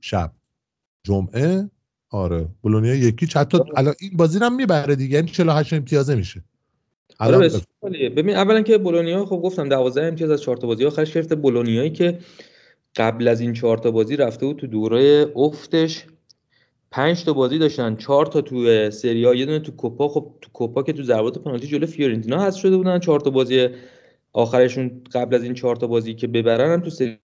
شب. جمعه؟ آره. بولونیا یکی حتی الان این بازی هم می‌بره دیگه یعنی 48 امتیازه میشه. آره ببین اولا که بولونیا خب گفتم 12 امتیاز از 4 تا بازی. آخرش گرفته بولونیایی که قبل از این 4 تا بازی رفته بود تو دوره افتش. 5 تا بازی داشتن. 4 تا تو سری یه دونه تو کوپا. خب تو کوپا که تو ضربات پنالتی جلو فیورنتینا هست شده بودن. 4 تا بازی آخرشون قبل از این 4 تا بازی که ببرن هم تو سری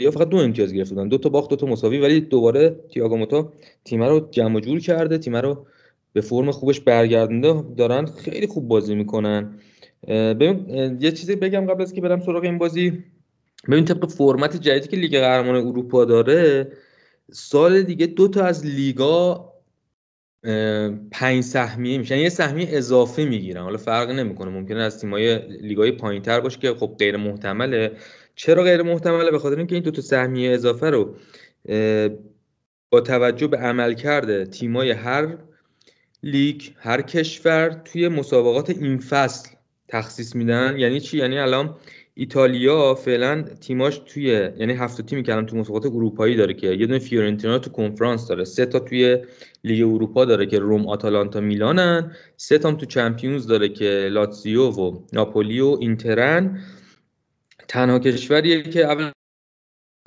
یا فقط دو امتیاز گرفته بودن. دو تا باخت دو تا مساوی ولی دوباره تییاگو موتا تیم رو جمع جور کرده تیم رو به فرم خوبش برگردونده. دارن خیلی خوب بازی می‌کنن. ببین یه چیزی بگم قبل از که برم سراغ این بازی. ببین طبق فرمت جدیدی که لیگ قهرمان اروپا داره سال دیگه دو تا از لیگا پنج سهمیه میشن. یه سهمیه اضافه می‌گیرن. حالا فرق نمی‌کنه. ممکنه از تیمای لیگای پایینتر باشه که خب غیر محتمله. چرا غیر محتمله؟ به خاطر اینکه این دو تا سهمیه اضافه رو با توجه به عملکرد تیمای هر لیگ هر کشور توی مسابقات این فصل تخصیص میدن. یعنی چی؟ یعنی الان ایتالیا فعلا تیماش توی یعنی هفت تیمی که الان تو مسابقات اروپایی داره که یه دونه فیورنتینا تو کنفرانس داره سه تا توی لیگ اروپا داره که روم آتالانتا میلانن سه تا تو Champions داره که لاتزیو و ناپولی و اینترن. تنها کشوریه که اول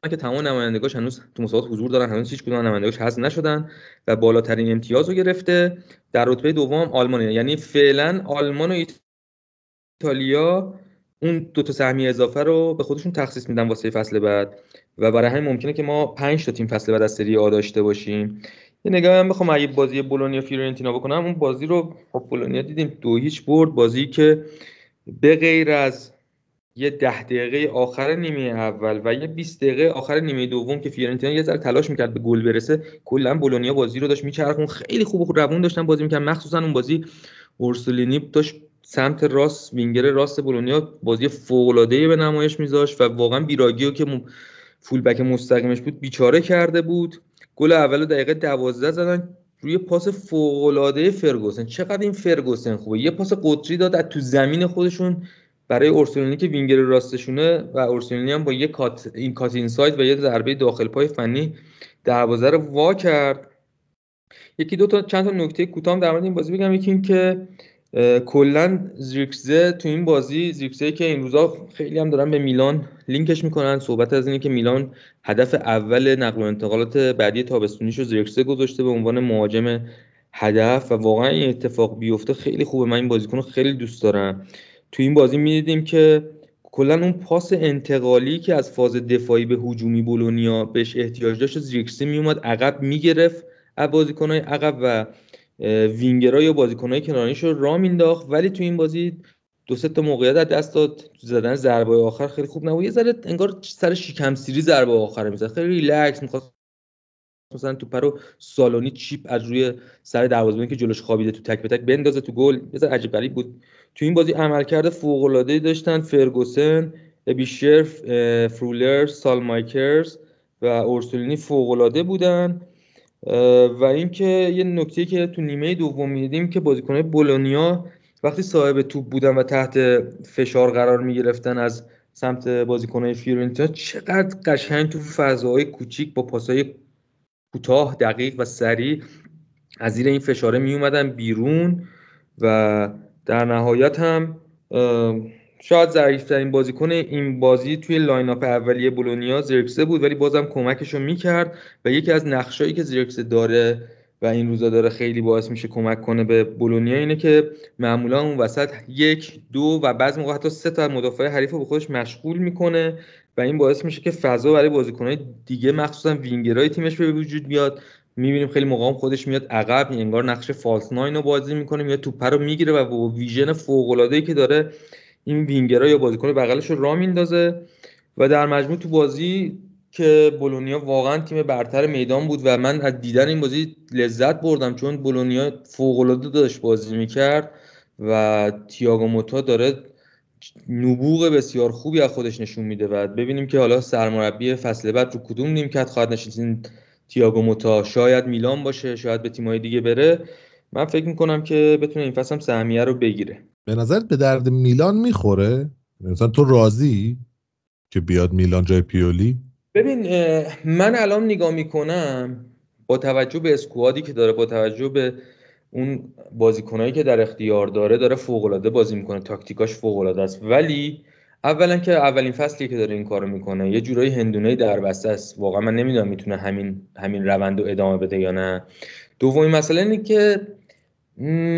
که تمام نمایندگاش هنوز تو مسابقات حضور دارن هنوز هیچ کدوم نمایندگاش حذف نشدن و بالاترین امتیاز رو گرفته. در رتبه دوم آلمانه یعنی فعلا آلمان و ایتالیا اون دو تا سهمیه اضافه رو به خودشون تخصیص میدن واسه فصل بعد. و برای همین ممکنه که ما 5 تا تیم فصل بعد از سری آ داشته باشیم. یه نگاه هم بخوام اگه بازی بولونیا فیورنتینا بکنم اون بازی رو خب بولونیا دیدیم. دو هیچ برد. بازی که به غیر از یه ده دقیقه آخر نیمه اول و یه 20 دقیقه آخر نیمه دوم که فیورنتینا یه ذره تلاش می‌کرد به گل برسه. کلا بولونیا بازی رو داشت میچرخوند. خیلی خوب و روون داشتن بازی می‌کرد مخصوصا اون بازی اورسولینی داشت سمت راست وینگر راست بولونیا بازی فوق العاده به نمایش میذاشت و واقعا بیراگیو که full back مستقیمش بود بیچاره کرده بود. گل اول دقیقه 12 زدن. روی پاس فوق العاده فرگوسن. چقدر این فرگوسن خوبه. یه پاس قطری داد از تو زمین خودشون. برای اورسولینی که وینگر راستشونه و اورسولینی هم با یه cut in cut inside و یه ضربه داخل پای فنی دروازه رو وا کرد. یکی دو تا چند تا نکته کوتاه در مورد این بازی بگم. یکی این که کلا زیرکزه تو این بازی زیرکزه که این روزا خیلی هم دارن به میلان لینکش می‌کنن. صحبت از اینه که میلان هدف اول نقل و انتقالات بعدی تابستونیش رو زیرکزه گذاشته به عنوان مهاجم هدف و واقعا این اتفاق بیفته. خیلی خوبه. من این بازیکن خیلی دوست دارم. تو این بازی می‌دیدیم که کلا اون پاس انتقالی که از فاز دفاعی به هجومی بولونیا بهش احتیاج داشت زیرکسی میومد عقب می‌گرفت از بازیکنهای عقب و وینگرها یا بازیکنهای کناریش رو را مینداخت ولی تو این بازی دو سه تا موقعیت از دست داد. زدن ضربه آخر خیلی خوب نبود. یه ذره انگار سر شکم سیری ضربه آخر می‌زد. خیلی ریلکس می‌خواست. مثلا توپ رو سالنی chip از روی سر دروازه‌بان که جلوش خوابیده تو تک به تک بندازه تو گل. یه عجیب غریب بود. تو این بازی عملکرد فوق العاده داشتن فرگوسن ابیشر فرولر سالمایکرز و اورسولینی فوق العاده بودن و اینکه یه نکته که تو نیمه دوم می‌دیدیم که بازیکنهای بولونیا وقتی صاحب توپ بودن و تحت فشار قرار می‌گرفتن از سمت بازیکنهای فیورنتینا چقدر قشنگ تو فضاهای کوچیک با پاسهای کوتاه دقیق و سریع از زیر این فشاره می اومدن بیرون و در نهایت هم شاید ضعیفترین بازیکن این بازی توی لاین اپ اولیه بولونیا زیرکسه بود ولی بازم کمکش رو می‌کرد و یکی از نقشایی که زیرکسه داره و این روزا داره خیلی باعث میشه کمک کنه به بولونیا اینه که معمولا اون وسط یک دو و بعضی موقع حتی سه تا مدافع حریف رو به خودش مشغول می‌کنه و این باعث میشه که فضا برای بازیکنهای دیگه مخصوصا وینگرهای تیمش به وجود بیاد می‌بینیم خیلی موقع خودش میاد عقب انگار نقش false nine رو بازی می‌کنه میاد توپ رو می‌گیره و با vision فوق که داره این وینگرها یا بازیکن بغلش رو را میندازه. و در مجموع تو بازی که بولونیا واقعا تیم برتر میدان بود و من از دیدن این بازی لذت بردم چون بولونیا فوق داشت بازی می‌کرد و تییاگو موتا داره نبوغ بسیار خوبی از خودش نشون میده. و ببینیم که حالا سرمربی فصل بعد رو کدوم نیمکت خواهد نشست. تییاگو موتا شاید میلان باشه شاید به تیمای دیگه بره. من فکر می‌کنم که بتونه این فصل هم سهمیه رو بگیره. به نظرت به درد میلان می‌خوره؟ مثلا تو راضی که بیاد میلان جای پیولی؟ ببین من الان نگاه می‌کنم با توجه به اسکوادی که داره با توجه به اون بازیکنایی که در اختیار داره داره فوق العاده بازی می‌کنه. تاکتیکاش فوق العاده است. ولی اولا که اولین فصلی که داره این کارو می‌کنه یه جورایی هندونه در بسته است. واقعا من نمی‌دونم می‌تونه همین همین روند رو ادامه بده یا نه. دومین مسئله اینه که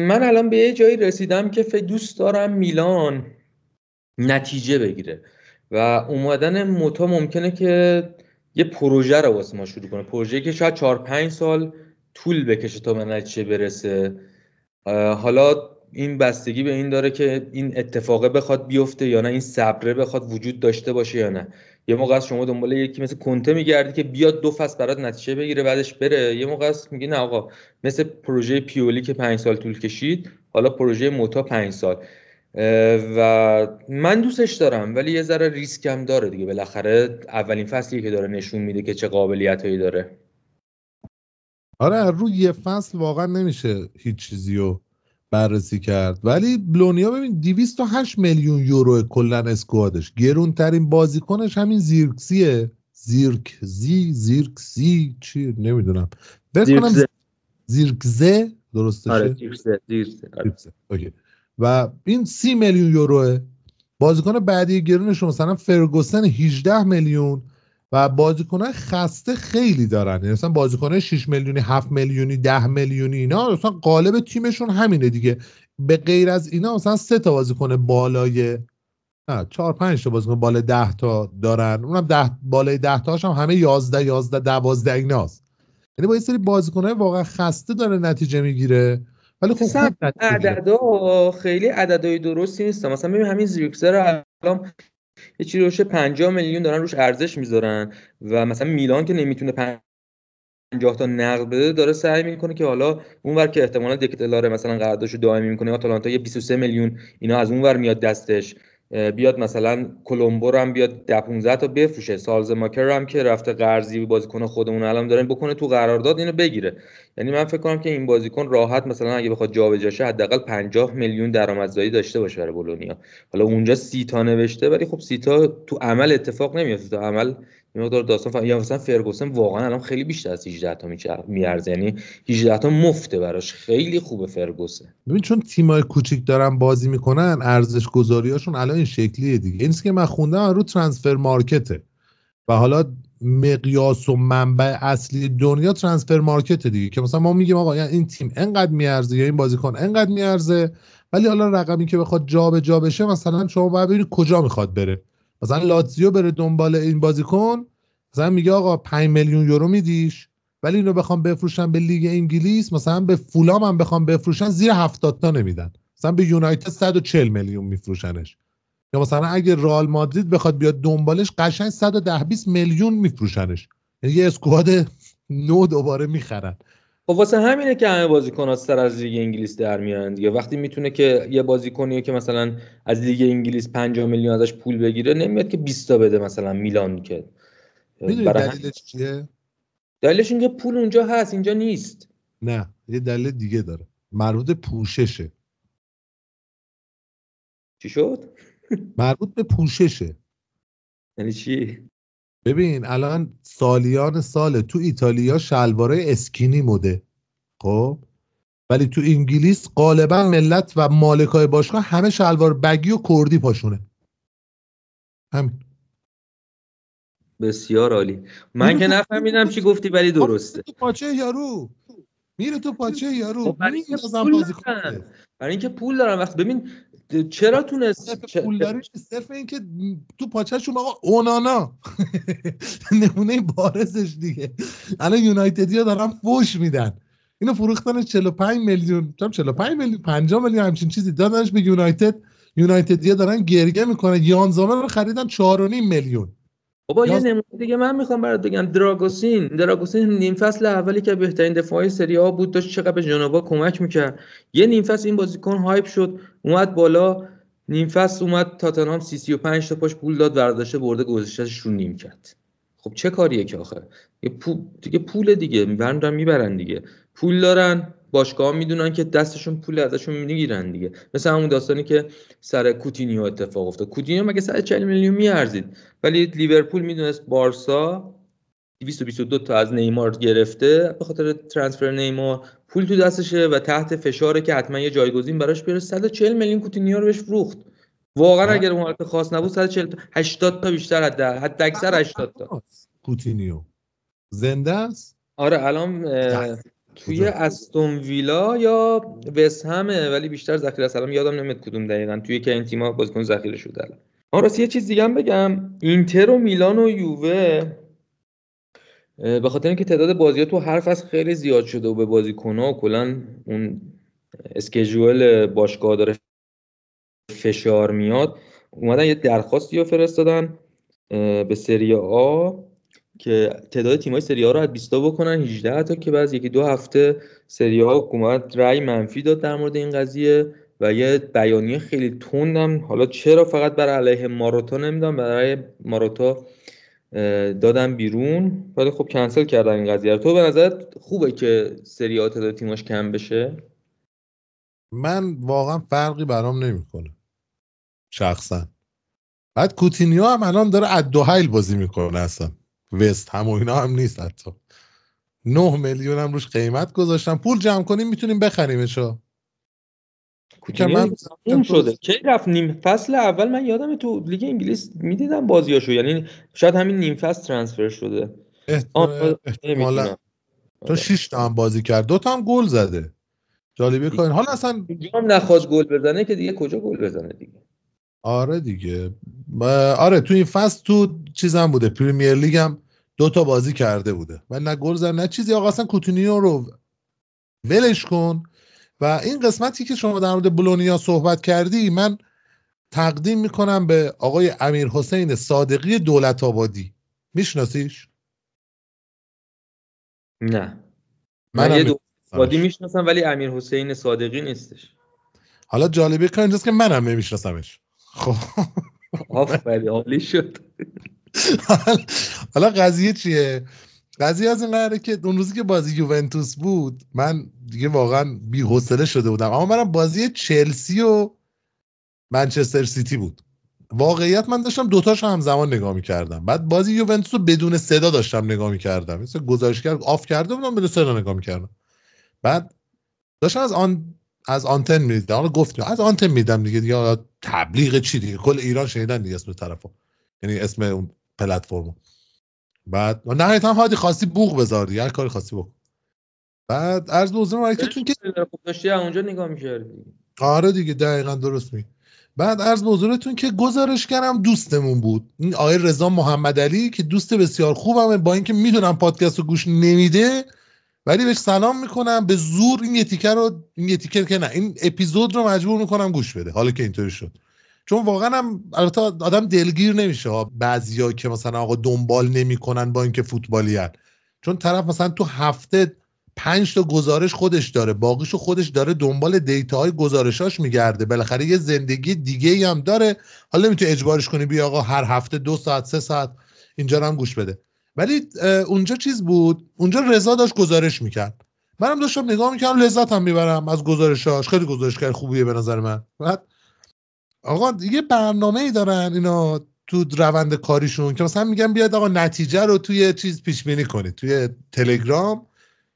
من الان به یه جایی رسیدم که فکر دوست دارم میلان نتیجه بگیره و اومدن موتا ممکنه که یه پروژه رو واسه ما شروع کنه. پروژه که شاید 4 5 سال طول بکشه تا به نتیجه برسه. حالا این بستگی به این داره که این اتفاقه بخواد بیفته یا نه این صبره بخواد وجود داشته باشه یا نه. یه موقع از شما دنبال یکی مثل کنته میگردی که بیاد دو فصل برات نتیجه بگیره بعدش بره. یه موقع است میگی نه آقا مثل پروژه پیولی که پنج سال طول کشید حالا پروژه موتا پنج سال. و من دوستش دارم ولی یه ذره ریسکم داره دیگه. بالاخره اولین فصلی که داره نشون میده که چه قابلیت هایی داره. آره روی یه فصل واقعا نمیشه هیچ چیزی رو بررسی کرد. ولی بلونیا ببین 208 میلیون یورو کلا اسکوادش. گرونترین بازیکنش همین زیرکسیه. زیرکزی زیرکسی چی؟ نمی‌دونم. زیرکزه زیرکزه درسته آره زیرکزه زیرکزه اوکی. و این سی میلیون یوروه. بازیکن بعدی گرونش مثلا فرگوسن 18 میلیون. و بازیکنان خسته خیلی دارن. یعنی مثلا بازیکن 6 میلیونی 7 میلیونی 10 میلیونی اینا مثلا قالب تیمشون همینه دیگه. به غیر از اینا مثلا سه تا بازیکن بالای نه 4 5 تا بازیکن بالای 10 تا دارن. اونم 10 بالای 10 تاش هم همه 11 11 12 ایناست. یعنی با یه سری بازیکنای واقعا خسته داره نتیجه می‌گیره. ولی خب عددا خیلی عددهای درستی نیست. مثلا ببین همین زیرکسر الان یه چیزی روش 50 میلیون دارن روش ارزش می‌ذارن و مثلا میلان که نمی‌تونه 50 تا نقد بده داره سعی می‌کنه که حالا اونور که احتمالا دکتلاره مثلا قراردادشو دائمی می‌کنه آتالانتا یه 23 میلیون اینا از اونور میاد دستش بیاد مثلا کلمبو هم بیاد 10 15 تا بفروشه سالز ماکر هم که رفته قرضی بازیکن خودمون الان دارن بکنه تو قرارداد اینو بگیره. یعنی من فکر کنم که این بازیکن راحت مثلا اگه بخواد جابجا شه حداقل 50 میلیون درآمدزایی داشته باشه برای بولونیا. حالا اونجا سی تا نوشته ولی خب سی تا تو عمل اتفاق نمیفته تو عمل مقدار داستان یا مثلا فرگوسن واقعا الان خیلی بیشتر از 18 تا میارزه. یعنی 18 تا مفته براش. خیلی خوبه فرگوسن. ببین چون تیمای کوچیک دارن بازی می‌کنن ارزش گذاریاشون الان این شکلیه دیگه. این که من خوندم رو ترانسفر مارکته. و حالا مقیاس و منبع اصلی دنیا ترانسفر مارکت دیگه. که مثلا ما میگیم آقا این تیم انقدر میارزه یا این بازیکن انقدر میارزه ولی حالا رقمی که بخواد جابجا جا بشه مثلا شما باید ببینید کجا می‌خواد بره. مثلا لاتزیو بره دنبال این بازیکن مثلا میگه آقا 5 میلیون یورو میدیش ولی اینو بخوام بفروشن به لیگ انگلیس مثلا به فولام هم بخوام بفروشن زیر 70 تا نمیدن. مثلا به یونایتد 140 میلیون میفروشنش. یا مثلا اگه رئال مادرید بخواد بیاد دنبالش قشنگ 110 20 میلیون میفروشنش. یعنی یه اسکواد نو دوباره می‌خرن. خب واسه همینه که همه بازیکن سر از لیگ انگلیس در میان دیگه. وقتی می‌تونه که یه بازیکنی که مثلا از لیگ انگلیس 50 میلیون ازش پول بگیره نمیاد که 20 تا بده مثلا میلان که. دلیلش چیه؟ دلیلش اینکه پول اونجا هست اینجا نیست. نه یه دلیل دیگه داره. مربوط پوششه. چی شد؟ مربوط به پوششه. یعنی چی؟ ببین الان سالیان ساله. تو ایتالیا شلواره اسکینی موده خب؟ ولی تو انگلیس غالبا ملت و مالکای باشگاه همه شلوار بگی و کردی پاشونه. همین. بسیار عالی. من که نفهمیدم چی گفتی ولی درسته تو پاچه یارو. میره تو پاچه یارو. خب برای اینکه پول. برای اینکه دارن وقت ببین چرا تونست صرف چه- پول داری صرف اینکه تو پاچهشون آقا اونانا. نمونه بارزش دیگه. الان یونایتدی ها دارن فوش میدن. اینو فروختن 45 میلیون. چم 45 میلیون 50 میلیون همچین چیزی دادنش به یونایتد. یونایتدی ها دارن گریه می‌کنن. یانزامه رو خریدن 4.5 میلیون. بابا یه نمونه دیگه من می‌خوام برات بگم. دراگوسین. دراگوسین نیم فصل اولی که بهترین دفاعی سری آ بود داشت چقدر به جنوبا کمک می‌کرد. یه نیم فصل این بازیکن hype شد اومد بالا. نیم فصل اومد تاتنهام سی سی و پنج تا پاش پول داد برداشته برده گذاشتهش رو نیمکت. خب چه کاریه که آخه؟ یه پول دیگه پول دیگه می‌برن دیگه. پول دارن. باشگاه می‌دونن که دستشون پول ازشون می‌گیرن دیگه. مثل همون داستانی که سر کوتینیو اتفاق افتاد. کوتینیو مگه 140 میلیون میارزید؟ ولی لیورپول می‌دونست بارسا 222 تا از نیمار گرفته. به خاطر transfer نیمار پول تو دستشه و تحت فشاره که حتما یه جایگزین براش بیاره. 140 میلیون کوتینیو رو بهش فروخت. واقعا نه. اگر اون حالت خاص نبود 140 تا 80 تا بیشتر حد حد اکثر 80 تا. کوتینیو. زنده است؟ آره الان توی؟ استون ویلا یا وست همه؟ ولی بیشتر ذخیره سلام یادم نمیاد کدوم دقیقا. توی که این تیم‌ها بازیکن ذخیره شده الان. آن راستی یه چیز دیگه هم بگم. اینتر و میلان و یووه به خاطر اینکه تعداد بازی‌ها تو هر فصل خیلی زیاد شده و به بازیکن‌ها و کلا اون اسکیجول باشگاه داره فشار میاد اومدن یه درخواستی رو فرستادن به سری آ. که تعداد تیم‌های سری آ رو از 20 تا بکنن 18 تا که بعد یکی دو هفته سری آ حکومت رأی منفی داد در مورد این قضیه و یه بیانیه خیلی تندم حالا چرا فقط بر علیه ماروتا نمی‌دونم برای ماروتا اه، دادن بیرون ولی خب کنسل کردن این قضیه تو به نظرت خوبه که سری آ تعداد تیماش کم بشه؟ من واقعا فرقی برام نمی‌کنه. شخصا. بعد کوتینیو هم الان داره از دو حیل بازی می‌کنه اصلا. وست هم و اینا هم نیست حتی. 9 میلیون هم روش قیمت گذاشتم. پول جمع کنیم می‌تونیم بخریمش ها کوتینیو من- تموم شده. کی رفت نیم فصل اول؟ من یادم تو لیگ انگلیس می‌دیدم بازیاشو. یعنی شاید همین نیم فصل transfer شده. احتمالا. نمی‌دونم. چون 6 تا هم بازی کرد. دو تا هم گل زده. جالبه کن حالا اصلا هم نخواست گل بزنه که دیگه کجا گل بزنه دیگه؟ آره دیگه. آره تو این فصل تو چیزم بوده. پریمیر لیگ هم دو تا بازی کرده بوده. و نه گل زد نه چیزی. آقا اصلا کوتینیو رو ولش کن. و این قسمتی که شما در مورد بولونیا صحبت کردی من تقدیم می‌کنم به آقای امیر حسین صادقی دولت آبادی. میشناسیش؟ نه. منم من یه می‌شناسمش. دو وادی می‌شناسم ولی امیر حسین صادقی نیستش. حالا جالبه کار اینجاست که منم نمیشناسمش. خب. آفرین عالی شد. حالا قضیه چیه؟ قضیه از این قراره که اون روزی که بازی یوونتوس بود من دیگه واقعا بی حوصله شده بودم. اما منم بازی چلسی و منچستر سیتی بود. واقعیت من داشتم دوتاش همزمان نگاه می‌کردم. بعد بازی یوونتوس رو بدون صدا داشتم نگاه می‌کردم. مثل گزارشگر off کرده بودم بدون صدا نگاه می‌کردم. بعد داشتم از آن از آنتن می‌دیدم حالا گفتم از آنتن میدم دیگه. دیگه حالا تبلیغ چی دیگه؟ کل ایران شنیدن دیگه اسم طرفو. یعنی اسم اون پلتفرمو. بعد نهایتا هادی خواستی بوق بذار دیگه هر کاری خواستی بکن. بعد عرض به حضور که خب داشتی اونجا نگاه می‌کردی. آره دیگه دقیقا درست می بعد عرض به حضورتون که گزارشگرم دوستمون بود. این آقای رضا محمد علی که دوست بسیار خوبمه. با اینکه می‌دونم پادکست رو گوش نمیده ولی بهش سلام می‌کنم به زور این یه تیکر رو این یه تیکر که نه این اپیزود رو مجبور می‌کنم گوش بده حالا که اینطوری شد. چون واقعا هم البته آدم دلگیر نمیشه بعضیا که مثلا آقا دنبال نمی‌کنن با اینکه فوتبالی هن. چون طرف مثلا تو هفته پنج تا گزارش خودش داره باقیشو خودش داره دنبال دیتاهای گزارشاش میگرده. بالاخره یه زندگی دیگه هم داره. حالا نمی‌تونی اجبارش کنی بیا آقا هر هفته دو ساعت سه ساعت اینجا هم گوش بده. ولی اونجا چیز بود؟ اونجا رضا داشت گزارش می‌کرد. منم داشتم نگاه می‌کردم لذت هم می‌برم از گزارشاش خیلی گزارشگر خوبیه به نظر من. بعد آقا یه برنامه ای دارن اینا تو روند کاریشون که مثلا میگن بیاد آقا نتیجه رو توی چیز پیش بینی کنید توی تلگرام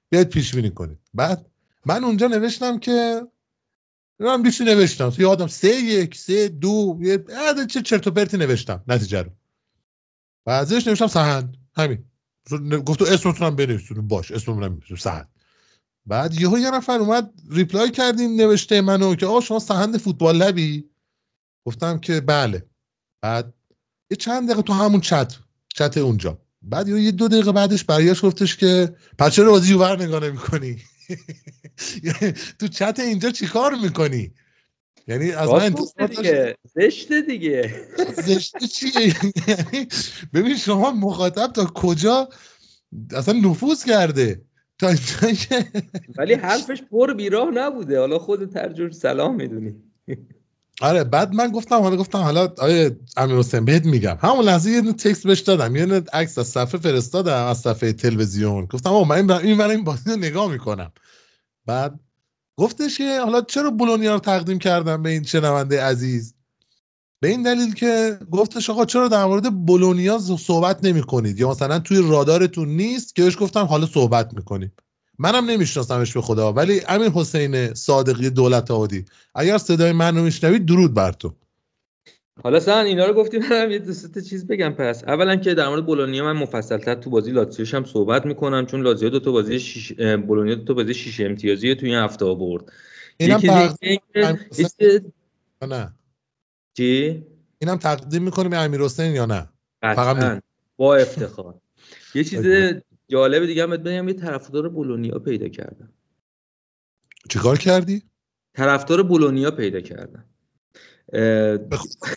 بیاید پیش بینی کنید. بعد من اونجا نوشتم که من بیشتر نوشتم. تو یادم سه یک سه دو یه چه چرت و پرتی نوشتم نتیجه رو. و ازش نوشتم سهند. همین. گفت تو اسمتونم بنویسون باش اسمم نمیشه سهند بعد یهو یه نفر اومد ریپلای کردین نوشته منو که آقا شما سهند فوتبال لبی؟ گفتم که بله. بعد یه چند دقیقه تو همون چت چت اونجا. بعد یه دو دقیقه بعدش برگشت گفتش که پس چرا بازی یوور نگاه نمی‌کنی؟ تو چت اینجا چیکار می‌کنی؟ یعنی از من انتظار دیگه. زشته دیگه. زشته چیه یعنی ببین شما مخاطب تا کجا اصلا نفوذ کرده؟ تا ولی حرفش پر بیراه نبوده. حالا خود ترجمه سلام می‌دونی. آره بعد من گفتم حالا گفتم حالا آیه امیر حسین بهت میگم. همون لحظه یه تکست بهش دادم. یه عکس از صفحه فرستادم از صفحه تلویزیون. گفتم آقا من این این بازی رو نگاه می‌کنم. بعد گفتش که حالا چرا بولونیا رو تقدیم کردم به این شنونده عزیز؟ به این دلیل که گفتش آقا چرا در مورد بولونیا صحبت نمی کنید یا مثلا توی رادارتون نیست که بهش گفتم حالا صحبت می‌کنیم. منم نمیشناسمش به خدا ولی امین حسین صادقی دولت آبادی اگر صدای من رو میشنوید درود بر تو. حالا سن اینا رو گفتیم منم یه دوست چیز بگم پس. اولا که در مورد بولونیا من مفصلتر تو بازی لاتزیوش هم صحبت می‌کنم چون لاتزیو دو تا بازی شیش... بولونیا دو تا بازی شیش امتیازی تو این هفته اینم یکی تقدیم... نه؟ چی؟ اینم تقدیم می‌کنیم به امیر حسین یا نه؟ فقط با افتخار. یه چیز جالب دیگه هم بگم یه طرفدار بولونیا پیدا کردم چیکار کردی؟ طرفدار بولونیا پیدا کردم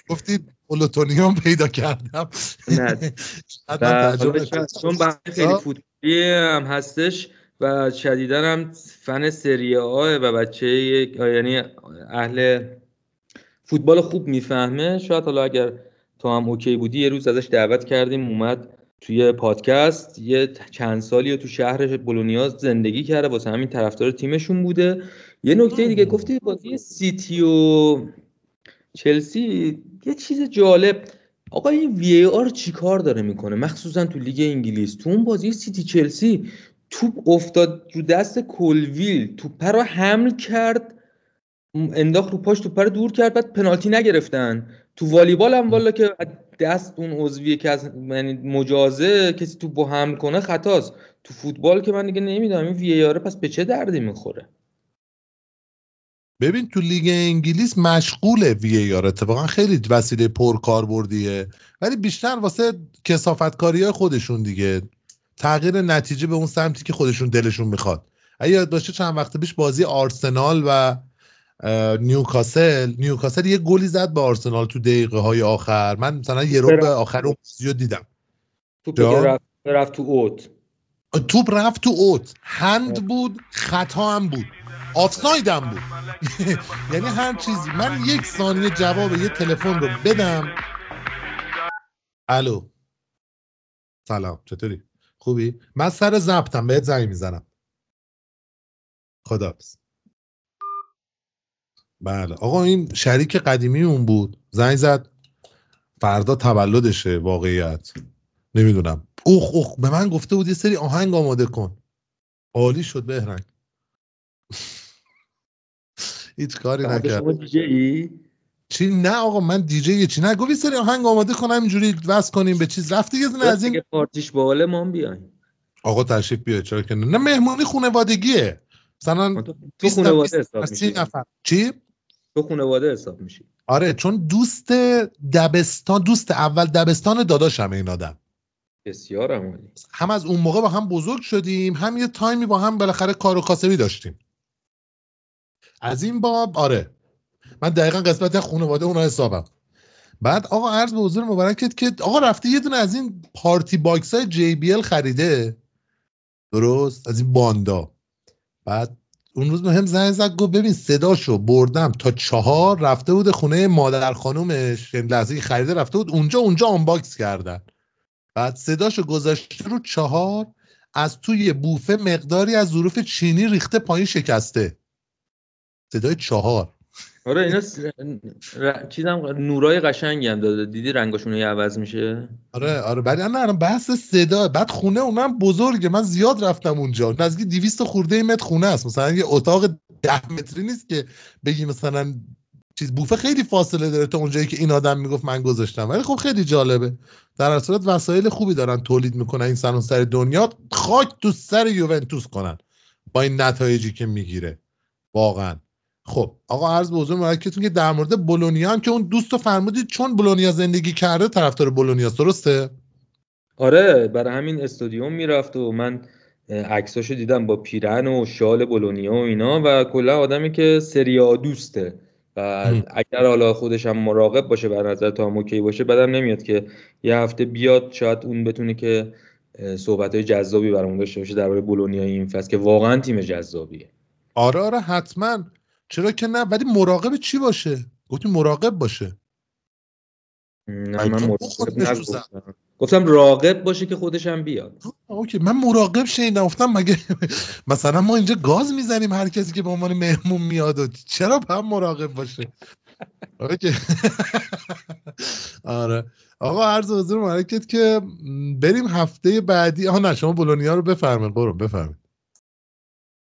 گفتی پلوتونیوم پیدا کردم. نه. چون خیلی فوتبالی هم هستش و شدیدا هم فن سری آه و بچه یعنی اهل فوتبال خوب می‌فهمه. شاید حالا اگر تو هم OK بودی یه روز ازش دعوت کردیم اومد توی پادکست. یه چند سالی تو شهر بولونیا زندگی کرده واسه همین طرفدار تیمشون بوده. یه نکته دیگه گفتی بازی سیتی و چلسی یه چیز جالب. آقا این VAR چیکار داره می‌کنه؟ مخصوصا تو لیگ انگلیس. تو اون بازی سیتی چلسی توپ افتاد رو دست کلویل توپ رو حمل کرد. انداخت رو پاش توپ رو دور کرد بعد پنالتی نگرفتن. تو والیبال هم والا که دست اون عضویه که از یعنی مجازه کسی تو با حمل کنه خطاست. تو فوتبال که من دیگه نمی‌دونم این وی آر پس به چه دردی می‌خوره؟ ببین تو لیگ انگلیس مشغول وی آر اتفاقا خیلی وسیله پر کاربردیه ولی بیشتر واسه کسافتکاری های خودشون دیگه. تغییر نتیجه به اون سمتی که خودشون دلشون می‌خواد. اگه یاد باشه چند وقت پیش بازی آرسنال و نیوکاسل نیوکاسل یه گلی زد به آرسنال تو دقیقه های آخر. من مثلا یه رو به آخر اون بازی دیدم. توپ رفت, رفت تو اوت. توپ رفت تو اوت. هند بود خطا هم بود. آفساید هم بود. یعنی هر چیزی. من یک ثانیه جواب یه تلفن رو بدم. الو. سلام. چطوری؟ خوبی؟ من سر زبطم بهت زنگ می‌زنم. خدا بله. آقا این شریک قدیمی اون بود. زنگ زد. فردا تولدشه واقعیت. نمی‌دونم. اوخ اوخ. به من گفته بود یه سری آهنگ آماده کن. عالی شد بهرنگ. هیچ کاری نکرد. چی؟ نه آقا من دیجی چی؟ نه گفت سری آهنگ آماده کنم اینجوری وصل کنیم به چیز. رفته یه از این پارتیش باله ما بیایم. آقا تشریف بیاد چرا که نه. مهمونی خانوادگیه مثلا تو خانواده حساب میشی. نفر. چی؟ تو خانواده حساب میشی. آره چون دوست دبستان دوست اول دبستان داداشم این آدم. بسیار عالی. هم از اون موقع با هم بزرگ شدیم هم یه تایمی با هم بالاخره کار و کاسبی داشتیم. از این باب آره. من دقیقا قسمت خانواده اونا حسابم. بعد آقا عرض به حضور مبارکت که آقا رفته یه دونه از این PartyBox های JBL خریده. درست؟ از این باندا. بعد اون روز هم زنگ زد گفت ببین صداشو بردم تا چهار رفته بود خونه مادر خانومش یعنی لحظه خریده رفته بود اونجا اونجا آنباکس کردن. بعد صداشو گذاشته رو چهار از توی بوفه مقداری از ظروف چینی ریخته پایین شکسته. صدای چهار. آره اینا س... ر... چیزم نورای قشنگی هم داده. دیدی رنگاشون یه عوض میشه؟ آره آره ولی نه نه بحث صدا. بعد خونه اونم بزرگه. من زیاد رفتم اونجا. نزدیک 200 خورده متر خونه است. مثلا یه اتاق ده متری نیست که بگی مثلا چیز. بوفه خیلی فاصله داره تا اونجایی که این آدم می‌گفت من گذاشتم. ولی خب خیلی جالبه. در صورت وسایل خوبی دارن تولید می‌کنن این سر دنیا. خاک تو سر یوونتوس کنن. با این نتایجی که می‌گیره. واقعا. خب آقا عرض به حضور که در مورد بولونیا هم که اون دوست فرمودید چون بولونیا زندگی کرده طرفدار بولونیا درسته؟ آره برای همین استادیوم می‌رفت و من عکساشو دیدم با پیرن و شال بولونیا و اینا و کلا آدمی که سریا دوسته و اگر حالا خودش هم مراقب باشه بر نظر تا اوکی باشه بدم نمیاد که یه هفته بیاد شاید اون بتونه که صحبت های جذابی برامون داشته باشه درباره بولونیا این فصل که واقعا تیم جذابیه. آره آره حتما. چرا که نه؟ ولی مراقب چی باشه؟ گفتی مراقب باشه. نه من مراقب گفتم راقب باشه که خودش هم بیاد. اوکی. من مراقب شنیدم. گفتم مگه مثلا ما اینجا گاز می‌زنیم هر کسی که به عنوان مهمون میاد و چرا هم مراقب باشه؟ اوکی. آره. آقا عرض حضور مرکت که بریم هفته بعدی. آها نه شما بولونیا رو بفرمایید. برو بفرمایید.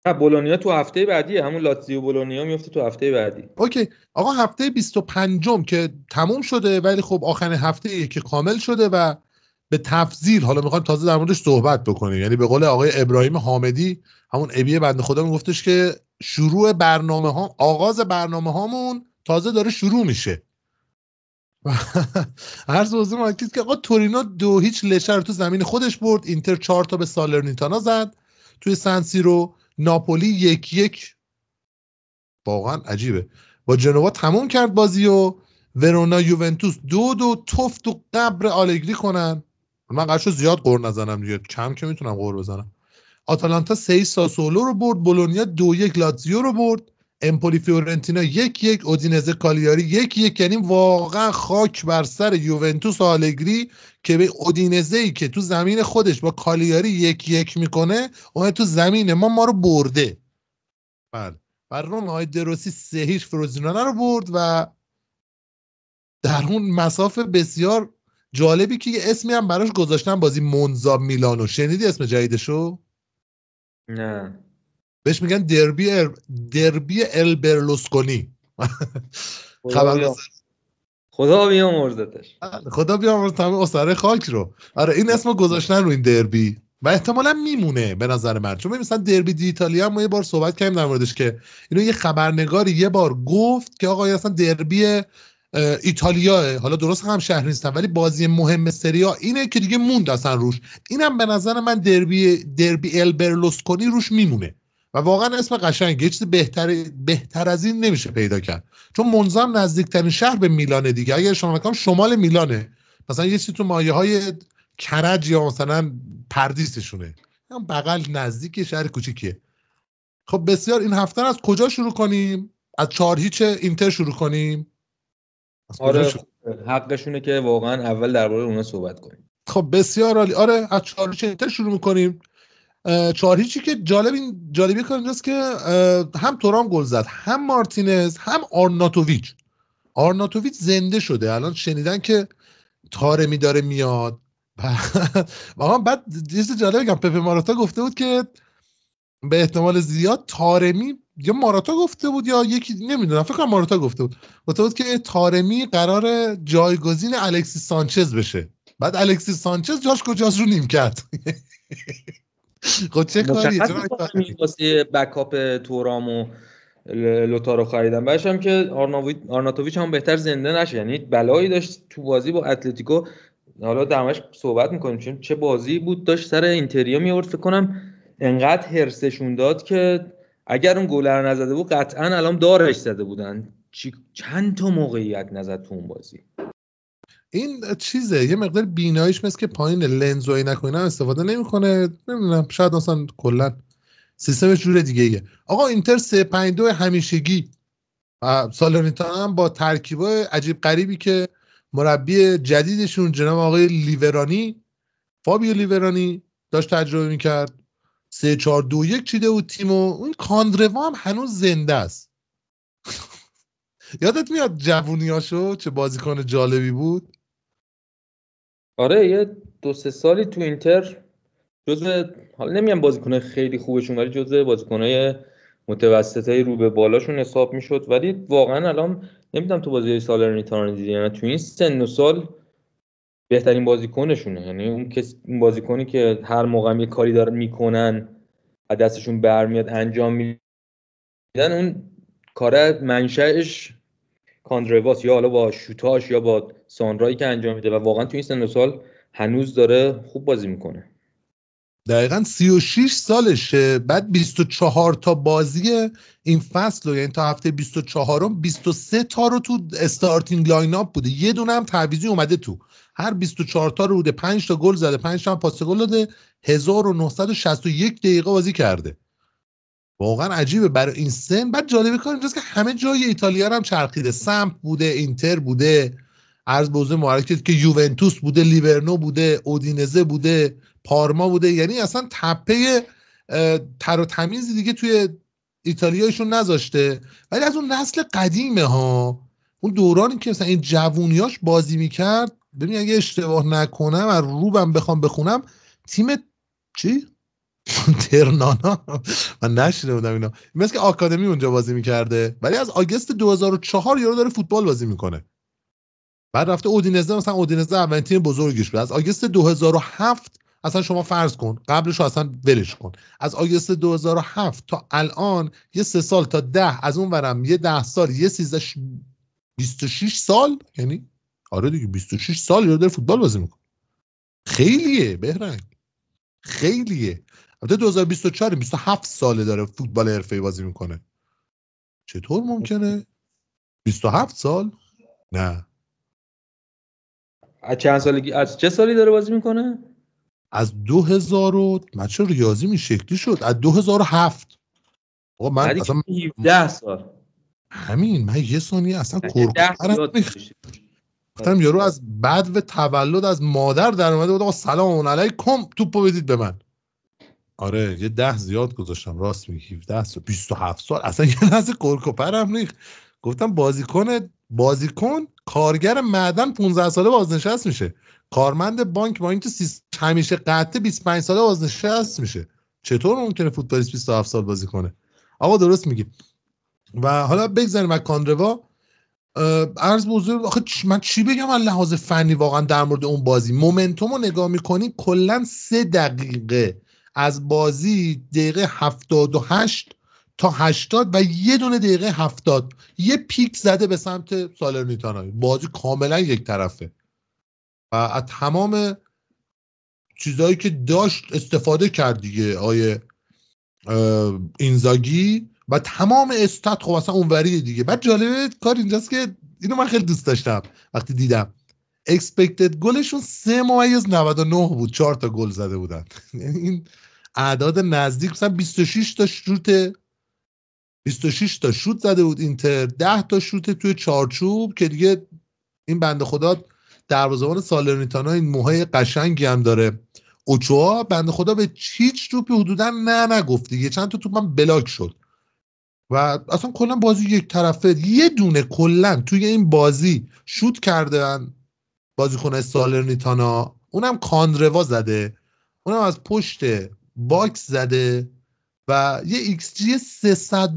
نه بولونیا تو هفته بعدی همون لاتزیو بولونیا میفته تو هفته بعدی. اوکی. آقا هفته 25 م که تموم شده ولی خب آخرین هفته که کامل شده و به تفضیل حالا می‌خوایم تازه در موردش صحبت بکنیم. یعنی به قول آقای ابراهیم حامدی همون ابی بنده خدا میگفتش که شروع برنامه ها آغاز برنامه هامون تازه داره شروع میشه. هر حضور مارکت که آقا تورینو دو هیچ لچر تو زمین خودش برد. اینتر چهار تا به سالرنیتانا زد. توی سنسی رو ناپولی یک یک. واقعا عجیبه. با جنوا تموم کرد بازی و ورونا یوونتوس دو دو تفت و قبر آلگری کنن. من قرشو زیاد قور نزنم دیگه. کم که می‌تونم قور بزنم. آتالانتا سه ساسولو رو برد. بولونیا دو یک لاتزیو رو برد. امپولی فیورنتینا یک یک اودینزه کالیاری یک یک یعنی واقعا خاک بر سر یوونتوس آلگری که به اودینزه ای که تو زمین خودش با کالیاری یک یک می‌کنه اون تو زمین ما ما رو برده. بله. بر روم های دروسی سه هیچ فروزینانه رو برد و در اون مسافه بسیار جالبی که یه اسمی هم براش گذاشتن بازی مونزا میلانو. شنیدی اسم جدیدشو؟ نه. بهش میگن دربی ال... دربی ال برلوسکونی. خبر خدا بیامرزتش. خدا بیامرز تمام اسره خاک رو. آره این اسمو گذاشتن رو این دربی. و احتمالا میمونه به نظر من. چون مثلا دربی دی ایتالیا ما یه بار صحبت کردیم در موردش که اینو یه خبرنگاری یه بار گفت که آقا اصلا دربی ایتالیا حالا درست هم شهر نیستن ولی بازی مهم سریا اینه که دیگه موند اصلا روش. اینم به نظر من دربی دربی ال برلوسکونی روش میمونه. و واقعا اسم قشنگ یه چیز بهتر بهتر از این نمیشه پیدا کرد. چون منظم نزدیکترین شهر به میلانه دیگه. اگر شما نکنم شمال میلانه. مثلا یه چیزی تو مایه های کرج یا مثلا پردیسشونه. هم بغل نزدیک شهر کوچیکیه. خب بسیار این هفته از کجا شروع کنیم؟ از چهار هیچ اینتر شروع کنیم؟ آره حقشونه که واقعا اول درباره اونا صحبت کنیم. خب بسیار عالی. آره از چهار هیچ اینتر شروع می‌کنیم. چهار هیچی که جالب این جالبی کار اینجاست که هم تورام گل زد هم مارتینز هم آرناتوویچ. آرناتوویچ زنده شده. الان شنیدن که تارمی داره میاد. واقعا بعد چیز جالب بگم پپه ماراتا گفته بود که به احتمال زیاد تارمی یا ماراتا گفته بود یا یکی نمی‌دونم فکر کنم ماراتا گفته بود. گفته بود که تارمی قرار جایگزین الکسیس سانچز بشه. بعد الکسیس سانچز جاش کجاست رو نیم کرد. خب چه کاری؟ واسه بکاپ تورام و لوتا رو خریدم بعدش هم که آرناتوویچ هم بهتر زنده نشه. یعنی بلایی داشت تو بازی با اتلتیکو. حالا درمش صحبت می‌کنیم. چون چه بازی بود داشت سر اینتریا میورد فکر کنم انقدر هرسشون داد که اگر اون گلر نزده بود قطعا الان دارش زده بودن. چند تا موقعیت نزد تو اون بازی؟ این چیزه یه مقدار بیناییش مثل که پایین لنز و عینک استفاده نمی‌کنه. نمی‌دونم شاید اصلا کلا سیستمش جور دیگه ایه. آقا اینتر 352 همیشگی. سالرنیتانا هم با ترکیبای عجیب غریبی که مربی جدیدشون جناب آقای لیورانی فابیو لیورانی داشت تجربه می‌کرد. 3 4 2 1 چیده بود تیم و اون کاندروا هم هنوز زنده است. یادت میاد جوونیاشو؟ چه بازیکن جالبی بود. آره یه دو سه سالی تو اینتر جزء حالا نمیگم بازیکن خیلی خوبشون ولی جزء بازیکنهای متوسطه رو به بالاشون حساب می‌شد. ولی واقعا الان نمی‌دونم تو بازی سالرنیتانا دیدی یعنی تو این سن و سال بهترین بازیکنشونه. یعنی اون کس بازیکنی که هر موقع یه کاری دارن می‌کنن و دستشون برمیاد انجام میدن اون کار منشأش کاندرواس یا حالا با شوتاش یا با سانترایی که انجام میده و واقعا تو این سن سال هنوز داره خوب بازی می‌کنه. دقیقا 36 سالشه. بعد 24 تا بازی این فصل رو. یعنی تا هفته 24 م 23 تا رو تو starting line up بوده. یه دونه هم تعویضی اومده تو. هر 24 تا رو بوده. 5 تا گل زده. 5 تا هم پاس گل داده. 1961 دقیقه بازی کرده. واقعا عجیبه. برای این سن. بعد جالبه کار اینجاست که همه جای ایتالیا هم چرخیده. سمپ بوده اینتر بوده. عرض به حضور که یوونتوس بوده لیورنو بوده اودینزه بوده پارما بوده. یعنی اصلا تپه تر و تمیزی دیگه توی ایتالیایشون نذاشته. ولی از اون نسل قدیمه ها اون دورانی که مثلا این جوونیاش بازی می‌کرد ببین اگه اشتباه نکنم و روبم بخوام بخونم تیم چی؟ ترنانا. من نشینه بودم اینا مثل که آکادمی اونجا بازی می‌کرده. ولی از آگست 2004 یارو داره فوتبال بازی می‌کنه. بعد رفته اودینزه مثلا اودینزه اولین تیم بزرگش بود. از آگست 2007 اصلا شما فرض کن قبلش رو اصلا ولش کن. از آگست 2007 تا الان یه سه سال تا ده از اون ورم یه ده سال یه سیزده 26 سال؟ یعنی؟ آره دیگه 26 سال داره فوتبال بازی می‌کنه. خیلیه بهرنگ. خیلیه. البته 2024 27 ساله داره فوتبال حرفه‌ای بازی می‌کنه. چطور ممکنه؟ 27 سال؟ نه. از چند سالگی از چه سالی داره بازی می‌کنه؟ از 2000 و من چه ریاضی می شکلی شد؟ از 2007 آقا من اصلا 17 سال. همین من یه ثانیه اصلا کورکورم گفتم یارو از بعد و تولد از مادر در اومده بود آقا سلام علیکم توپو بدید به من. آره یه ده زیاد گذاشتم راست میگی 17 سال 27 سال. اصلا یه لحظه کرکوپرم ریخ گفتم بازیکن بازیکن کارگر معدن 15 ساله بازنشست میشه. کارمند بانک با اینکه همیشه قطع 25 ساله بازنشست میشه. چطور ممکنه فوتبالیست 27 سال بازی کنه؟ آقا درست میگی. و حالا بگذاریم از کاندروا. عرض بزرگ آخه من چی بگم از لحاظ فنی واقعا در مورد اون بازی؟ مومنتوم رو نگاه می‌کنی کلا سه دقیقه از بازی دقیقه 78 تا 80 و یه دونه دقیقه 70 یه پیک زده به سمت سالرنیتانا بازی کاملا یک طرفه. و از تمام چیزهایی که داشت استفاده کرد دیگه آیه اینزاگی و تمام استات خب اصلا اونوری دیگه. بعد جالبه کار اینجاست که اینو من خیلی دوست داشتم وقتی دیدم. اکسپکتد گلشون سه ممیز 99 بود. چهار تا گل زده بودن. یعنی این اعداد نزدیک مثلا 26 تا شوت 26 تا شوت زده بود اینتر 10 تا شوت توی چارچوب که دیگه این بنده خدا دروازه‌بان سالرنیتانا این موهای قشنگی هم داره. اوچوا بنده خدا به هیچ توپی حدودا نه نگفت دیگه. چند تا توپ block شد. و اصلا کلا بازی یک طرفه. یه دونه کلا توی این بازی شوت کردن بازیکن سالرنیتانا. اونم کاندروا زده. اونم از پشت box زده. و یه ایکس جی سه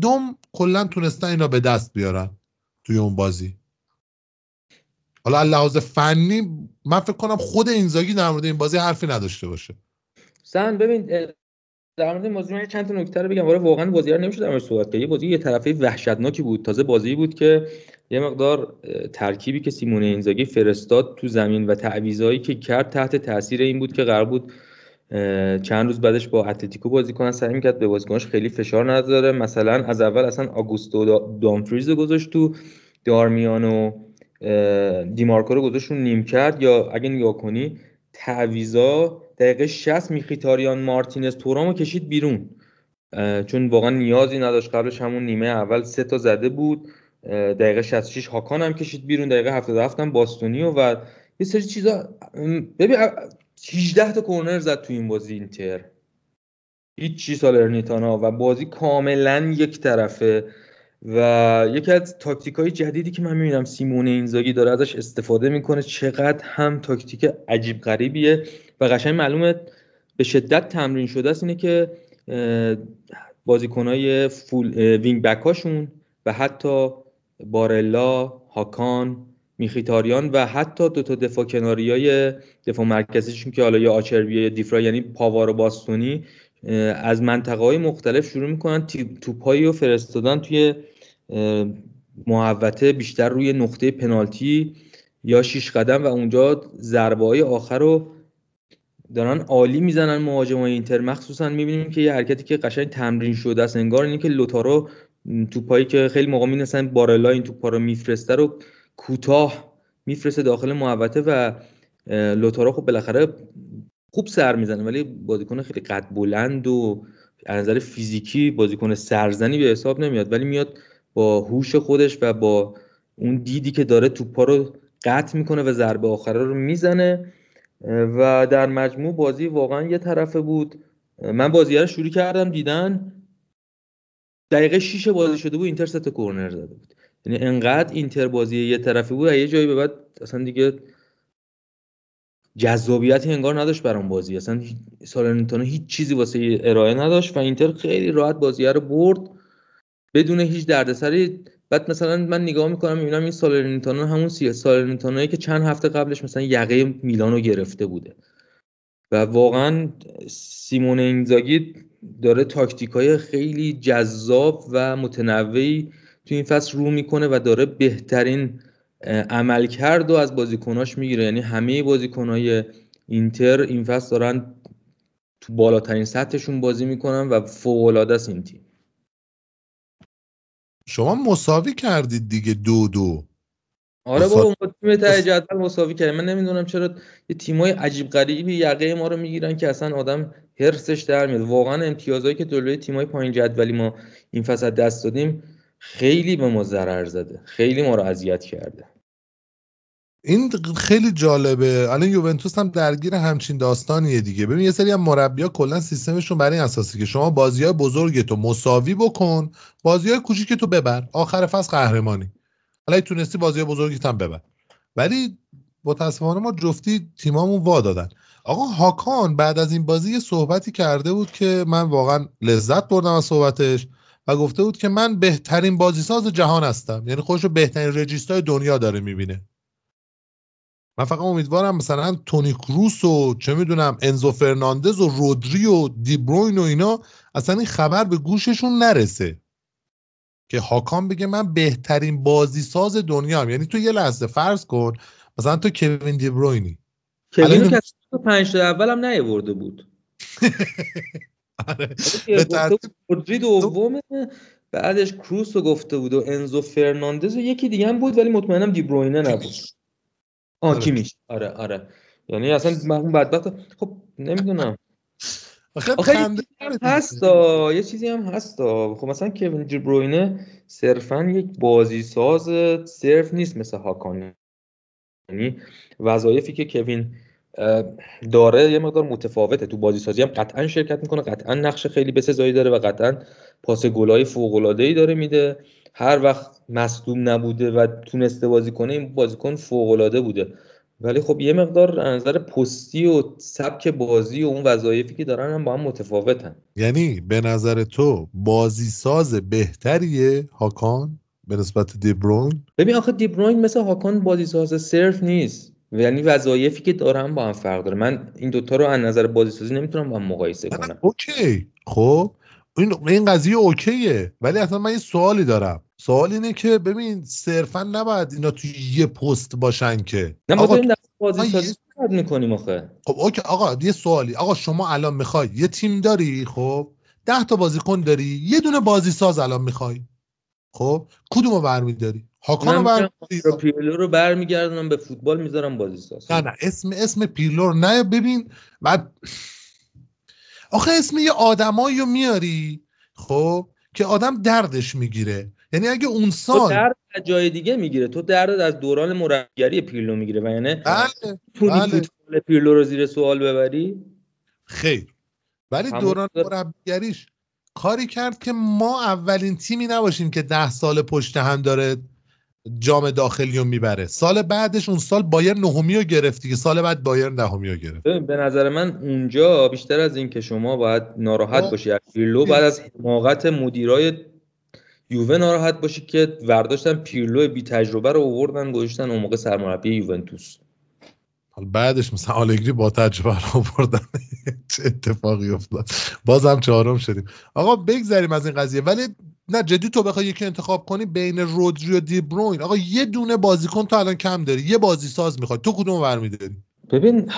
کلا تونستن اینا به دست بیارن توی اون بازی. حالا لحاظ فنی من فکر کنم خود اینزاگی در مورد این بازی حرفی نداشته باشه. سن ببین در مورد موضوع چند تا نکته رو بگم. واقعا بازی رو نمیشه در مورد صحبت کرد یه بازی یه طرفه وحشتناکی بود. تازه بازی بود که یه مقدار ترکیبی که سیمون اینزاگی فرستاد تو زمین و تعویضایی که کرد تحت تاثیر این بود که قرار بود چند روز بعدش با اتلتیکو بازی کنن سعی می‌کرد به بازیکناش خیلی فشار نداره مثلا از اول اصلا آگوستو دامفریز گذاشت تو دارمیان و دیمارکو رو گذاشتون نیم کرد. یا اگه نگاه کنی تعویزا دقیقه 60 میخیتاریان مارتینز تورامو کشید بیرون. چون واقعا نیازی نداشت. قبلش همون نیمه اول سه تا زده بود. دقیقه 66 هاکان هم کشید بیرون. دقیقه 77 هم باستونیو و یه سری چیزا ببین 18 تا کورنر زد تو این بازی اینتر. هیچ چی سالرنیتانا و بازی کاملا یک طرفه و یکی از تاکتیک های جدیدی که من می‌بینم سیمون اینزاگی داره ازش استفاده می‌کنه. چقدر هم تاکتیک عجیب غریبیه و قشنگ معلومه به شدت تمرین شده است اینه که بازیکنهای full wing back هاشون و حتی بارلا هاکان میخیتاریان و حتی دو تا دفاع کناری های دفاع مرکزیشون که حالا یا آچربی یا دیفرا یعنی پاوار و باستونی از منطقه های مختلف شروع می‌کنن. توپایی رو فرستادن توی محوطه بیشتر روی نقطه پنالتی یا شیش قدم و اونجا ضربه های آخر رو دارن عالی می‌زنن مهاجمای اینتر. مخصوصا می‌بینیم که یه حرکتی که قشنگ تمرین شده است انگار اینه که لوتارو توپایی که خیلی موقع می‌نسن بارلا این توپا رو میفرسته رو کوتاه میفرسته داخل محوطه و لوتارو خب بالاخره خوب سر می‌زنه ولی بازیکن خیلی قد بلند و از نظر فیزیکی بازیکن سرزنی به حساب نمیاد ولی میاد با هوش خودش و با اون دیدی که داره توپا رو قطع می‌کنه و ضربه آخره رو می‌زنه. و در مجموع بازی واقعا یه طرفه بود. من بازی رو شروع کردم دیدن. دقیقه 6 بازی شده بود اینتر ست کورنر زده بود. یعنی انقدر اینتر بازی یه طرفه بود یه جایی به بعد اصلا دیگه جذابیتی انگار نداشت برام بازی. اصلا سالرنیتانا هیچ چیزی واسه ارائه نداشت و اینتر خیلی راحت بازی رو برد. بدون هیچ دردسری. بعد مثلا من نگاه می‌کنم می‌بینم این سالرنیتانا همون سی سالرنیتانایی که چند هفته قبلش مثلا یقه میلانو گرفته بوده. و واقعا سیمون اینزاگی داره تاکتیک های خیلی جذاب و متنوعی تو این فصل رو می‌کنه و داره بهترین عملکرد و از بازیکناش می‌گیره. یعنی همه بازیکنهای اینتر این فصل دارن تو بالاترین سطحشون بازی می‌کنن و فوق العاده است این تیم. شما مساوی کردید دیگه دو دو. آره بابا ما تیم ته جدول مساوی کردیم. من نمی‌دونم چرا یه تیمای عجیب غریبی یقه ما رو می‌گیرن که اصلا آدم هرسش در میاد. واقعا امتیازهایی که جلوی تیمای پایین جدولی ما این فصل دست دادیم خیلی به ما ضرر زده. خیلی ما رو اذیت کرده. این خیلی جالبه. الان یوونتوس هم درگیر همچین داستانیه دیگه. ببین یه سری هم مربیا کلا سیستمشون برای این اساسی که شما بازی های بزرگ تو مساوی بکن بازی های کوچیک تو ببر. آخر فصل قهرمانی. حالا تونستی بازی بزرگی هم ببر. ولی متاسفانه ما جفتی تیمامون وا دادن. آقا هاکان بعد از این بازی یه صحبتی کرده بود که من واقعا لذت بردم از صحبتش. و گفته بود که من بهترین بازیساز جهان هستم. یعنی خودشو بهترین رجیستای دنیا داره می‌بینه. من فقط امیدوارم مثلا تونی کروس و چه می‌دونم انزو فرناندز و رودری و دیبروین و اینا اصلا این خبر به گوششون نرسه. که هاکان بگه من بهترین بازی ساز دنیا هم. یعنی تو یه لحظه فرض کن مثلا تو کوین دیبروینی کوین که پنج تا اول هم نیورده بود. آره. رودری دومه بعدش کروس رو گفته بود و انزو فرناندز و یکی دیگه هم بود ولی مطمئنم دیبروینه نبود. آه کی میشه؟ آره آره. یعنی اصلا من بدبخت خب نمی‌دونم. آخه هست یه چیزی هم هست خب مثلا کوین دیبروینه صرفا یک بازی ساز صرف نیست مثل هاکان یعنی وظایفی که کوین داره یه مقدار متفاوته. تو بازی سازی هم قطعا شرکت می‌کنه قطعا نقش خیلی بسزایی داره و قطعا پاس گلای فوق العاده ای داره میده. هر وقت مصدوم نبوده و تونسته بازی کنه این بازیکن فوق العاده بوده. ولی خب یه مقدار از نظر پستی و سبک بازی و اون وظایفی که دارن هم با هم متفاوتن. یعنی به نظر تو بازی ساز بهتریه هاکان به نسبت دیبروین ببین آخه دیبروین مثل هاکان بازی ساز صرف نیست. یعنی وظایفی که دارن با هم فرق داره. من این دوتا رو از نظر بازی سازی نمی‌تونم با هم مقایسه کنم. اوکی. خب این این قضیه اوکیه. ولی اصلا من یه سوالی دارم. سوال اینه که ببین صرفا نباید اینا توی یه پست باشن که. نه ما داریم بازی سازی یه... می‌کنیم آخه. خب اوکی. آقا یه سوالی. آقا شما الان می‌خوای یه تیم داری؟ خب ده تا بازیکن داری یه دونه بازی ساز الان می‌خوای. خب کدومو برمیداری؟ هاکانو برمیداری پیرلو رو برمیگردونم به فوتبال می‌ذارم بازی ساز. نه نه اسم اسم پیرلو نه ببین بعد آخه اسم یه آدمایی رو میاری خب که آدم دردش می‌گیره. یعنی اگه اون سال تو درد از جای دیگه می‌گیره. تو درد از دوران مربیگری پیرلو می‌گیره. و یعنی بله بله. فوتبال پیرلو رو زیر سوال ببری؟ خیر. ولی دوران مربیگریش کاری کرد که ما اولین تیمی نباشیم که ده سال پشت هم داره جام داخلی رو می‌بره. سال بعدش اون سال بایر نهمی رو گرفتی که سال بعد بایر دهمی رو گرفت. به نظر من اونجا بیشتر از این که شما باید ناراحت باشی از پیرلو بعد از حماقت مدیرای یووه ناراحت باشی که ورداشتن پیرلو بی تجربه رو آوردن گذاشتن اون موقع سرمربی یوونتوس. حالا بعدش مثلا آلگری با تجربه رو آوردن چه اتفاقی افتاد. بازم چهارم شدیم. آقا بگذریم از این قضیه. ولی نه جدی تو بخوای یکی انتخاب کنی بین رودری و دیبروین آقا یه دونه بازیکن تو الان کم داری. یه بازی ساز می‌خواد تو کدوم برمیداری؟ ببین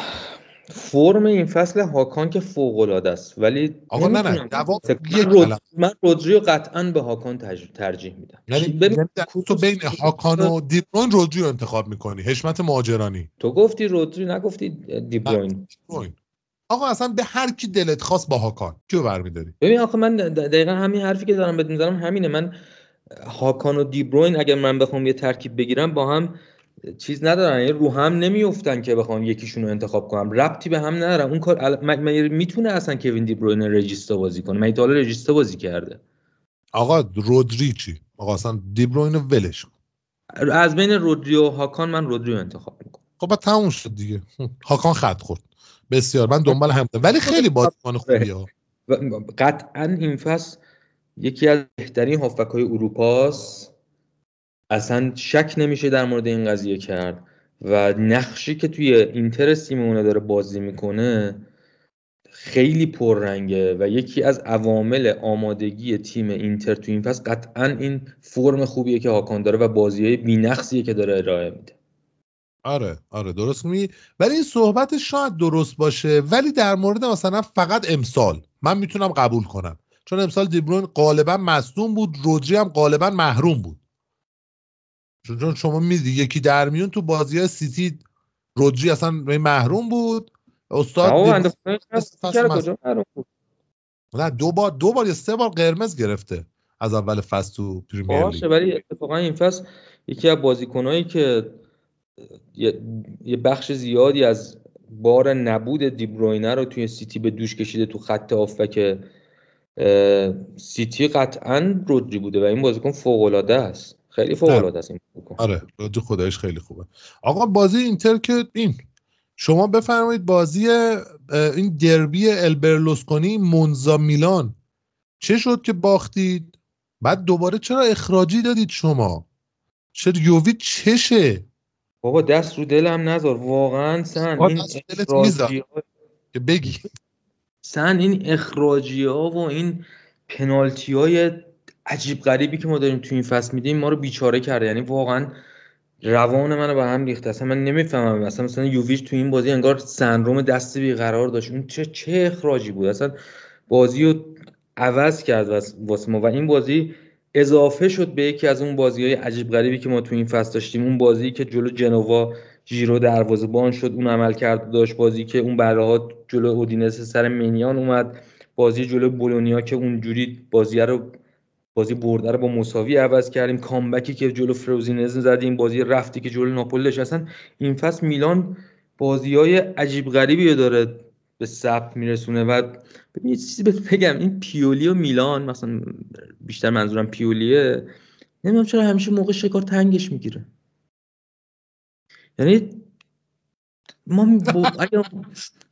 فرم این فصل هاکان که فوق العاده است. ولی آقا نه نه جواب من, رود... من رودری رو قطعا به هاکان تج... ترجیح میدم. یعنی ببین تو بین هاکان و دیبروین رودری رو انتخاب می‌کنی. حشمت مهاجرانی تو گفتی رودری نگفتی دیبروین. آقا اصلا به هر کی دلت خواست با هاکان. کیو برمیداری؟ ببین آخه من دقیقا همین حرفی که دارم بهت می‌زنم همینه. من هاکان و دیبروین اگر من بخوام یه ترکیب بگیرم با هم چیز ندارن یعنی رو هم نمیافتن که بخوام یکیشون رو انتخاب کنم. ربطی به هم ندارم اون کار می‌تونه اصلا کوین دیبروین رجیستا بازی کنه. من حالا رجیستا بازی کرده؟ آقا رودری چی آقا اصلا دیبروین ولش از بین رودری و هاکان من رودری رو انتخاب می‌کنم. خب تموم شد دیگه. هاکان خط خورد. بسیار. من دنبال هم ولی خیلی بازیکن خوبیه. قطعا این فصل یکی از بهترین هافبک های اروپاست. اصلا شک نمیشه در مورد این قضیه کرد و نقشی که توی اینتر سیمونه داره بازی می‌کنه خیلی پررنگه و یکی از عوامل آمادگی تیم اینتر تو این فصل قطعا این فرم خوبیه که هاکان داره و بازی های بینقصیه که داره ارائه میده. آره آره درست می ولی این صحبت شاید درست باشه ولی در مورد مثلا فقط امسال من می‌تونم قبول کنم. چون امسال دیبرون غالبا مصدوم بود رودری هم غالبا محروم بود. چون شما میدی یکی در میون تو بازی سیتی رودری اصلا محروم بود. استاد نه دو بار دو بار یا سه بار قرمز گرفته از اول فصل تو پریمیر لیگ. ولی اتفاقا این فصل یکی از بازیکنایی که یه بخش زیادی از بار نبود دیبروینه رو توی سیتی به دوش کشیده تو خط آفک سیتی قطعا رودری بوده و این بازیکن فوق العاده است. خیلی فوق العاده است این آره رودری خدایش خیلی خوبه. آقا بازی اینتر که این شما بفرمایید بازی این دربی البرلوسکونی مونزا میلان. چه شد که باختید؟ بعد دوباره چرا اخراجی دادید شما؟ چرا یووی چشه؟ بابا دست رو دلم نذار واقعا سن این اخراجی که بگی. سن این اخراجی ها و این پنالتی های عجیب غریبی که ما داریم تو این فصل میدیم ما رو بیچاره کرده. یعنی واقعا روان منو به هم ریخته. اصلا من نمی‌فهمم. اصلا مثلا یوویچ تو این بازی انگار سندروم دست بیقرار داشت. اون چه چه اخراجی بود. اصلا بازی رو عوض کرد واسه ما. و این بازی اضافه شد به یکی از اون بازی های عجیب غریبی که ما تو این فصل داشتیم. اون بازی که جلو جنوا جیرو بان شد. اون عمل کرد داشت بازی که اون ها جلو اودینس سر منیان اومد. بازی جلو بولونیا که اونجوری بازی رو بازی برده رو با مساوی عوض کردیم. کامبکی که جلو فروزینز زدیم بازی رفتی که جلو ناپولی اصلا این فصل میلان بازی های عجیب غریبی داره به ثبت میرسونه و ببین یه چیزی بگم این پیولی و میلان مثلا بیشتر منظورم پیولیه نمی‌دونم چرا همیشه موقع شکار تنگش می‌گیره. یعنی ما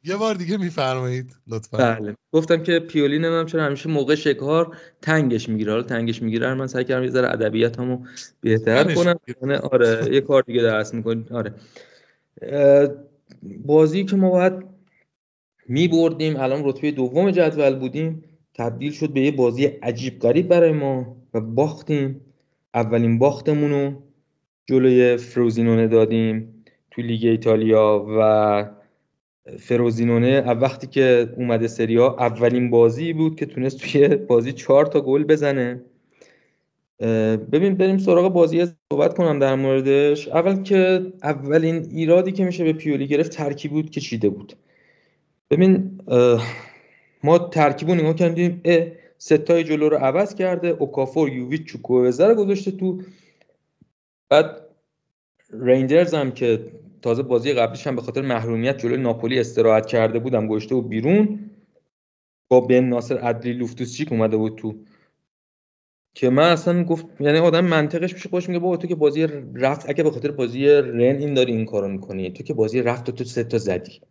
یه بار دیگه میفرمایید لطفا. بله. گفتم که پیولی نمی‌دونم چرا همیشه موقع شکار تنگش می‌گیره. حالا تنگش می‌گیره من سعی کردم یه ذره ادبیاتمو بهتر کنم. یعنی آره یه کار دیگه درس می‌کنیم آره. بازی که ما باید می بردیم الان رتبه دوم جدول بودیم تبدیل شد به یه بازی عجیب غریب برای ما و باختیم. اولین باختمون رو جلوی فروزینونه دادیم تو لیگ ایتالیا و فروزینونه وقتی که اومده سریا اولین بازی بود که تونست توی بازی چهار تا گل بزنه. ببین بریم سراغ بازی صحبت کنم در موردش. اول که اولین ایرادی که میشه به پیولی گرفت ترکیب بود که چیده بود. ببین ما ترکیب نگاه کردیم ستای جلو رو عوض کرده اوکافور یوویچ چوکووزه رو گذاشته تو بعد رینجرز هم که تازه بازی قبلیش هم به خاطر محرومیت جلوی ناپولی استراحت کرده بودم گذاشته و بیرون. با بن ناصر عدلی لوفتوس اومده بود تو. که من اصلا گفت یعنی آدم منطقش میشه خوش میگه بابا تو که بازی رفت اگه به خاطر بازی رن این داری این کارو می‌کنی تو که بازی رفت و تو سه تا زدی.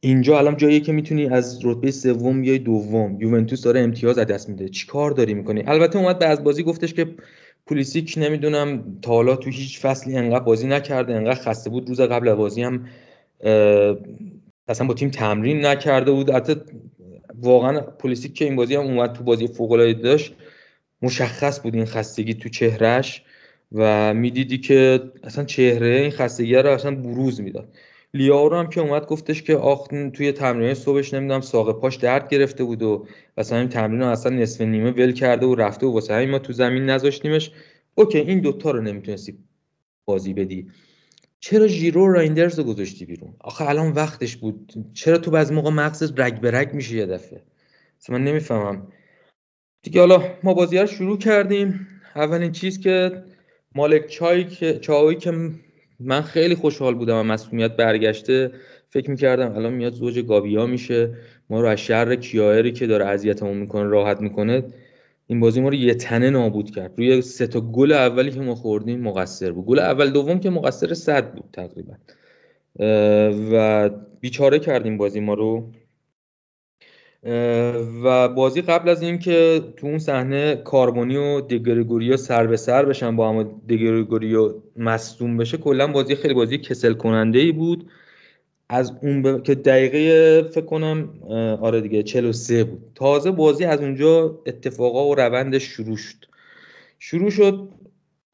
اینجا الان جایی که می‌تونی از رتبه سوم بیای دوم. یوونتوس داره امتیاز از دست میده. چیکار داری می‌کنی؟ البته اومد به از بازی گفتش که پولیسیک نمی‌دونم تا حالا تو هیچ فصلی انقدر بازی نکرده انقدر خسته بود روز قبل بازی هم اصلا با تیم تمرین نکرده بود. حتی واقعا پلیسیک که این بازی هم اومد تو بازی فوق العاده داشت مشخص بود این خستگی تو چهرهش و می‌دیدی که اصلا چهره این خستگی رو اصلا بروز می‌داد. لیاو هم که اومد گفتش که آخ توی تمرین صبحش نمی‌دونم ساق پاش درد گرفته بود و مثلا این تمرین رو اصلا نصف نیمه ول کرده و رفته و واسه همین ما تو زمین نذاشتیمش. OK این دوتا رو نمی‌تونستی بازی بدی. چرا ژیرو رایندرز رو گذاشتی بیرون؟ آخه الان وقتش بود. چرا تو بعضی موقع مغزت رگ به رگ میشه یه دفعه؟ من نمی‌فهمم. دیگه حالا ما بازی رو شروع کردیم. اولین چیز که مالک چای که چایی که من خیلی خوشحال بودم و مسئولیت برگشته. فکر می‌کردم الان میاد زوج گابیا میشه. ما رو از شر کیایری که داره اذیتمون می‌کنه راحت می‌کنه این بازی ما رو یه تنه نابود کرد. روی سه تا گل اولی که ما خوردیم مقصر بود. گل اول دوم که مقصر صد بود تقریبا. و بیچاره کردیم بازی ما رو. و بازی قبل از اینکه تو اون صحنه کاربونی و دگرگوریو سر به سر بشن با هم دگرگوریو مصدوم بشه کلا بازی خیلی بازی کسل کننده ای بود. از اون که دقیقه فکر کنم آره دیگه 43 بود. تازه بازی از اونجا اتفاقا و روندش شروع شد. شروع شد.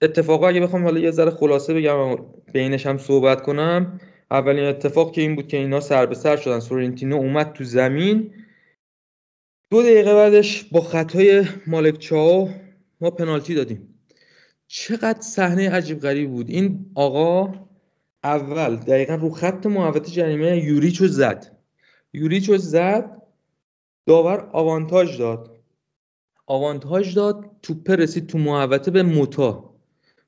اتفاقا اگه بخوام حالا یه ذره خلاصه بگم بینش هم صحبت کنم اولین اتفاق که این بود که اینا سر به سر شدن. سورنتینو اومد تو زمین. دو دقیقه بعدش با خطای مالک چاو ما پنالتی دادیم. چقدر صحنه عجیب غریب بود. این آقا اول دقیقا رو خط محوطه جریمه یوریچو زد. یوریچو زد داور آوانتاژ داد. آوانتاژ داد توپ رسید تو محوطه به موتا.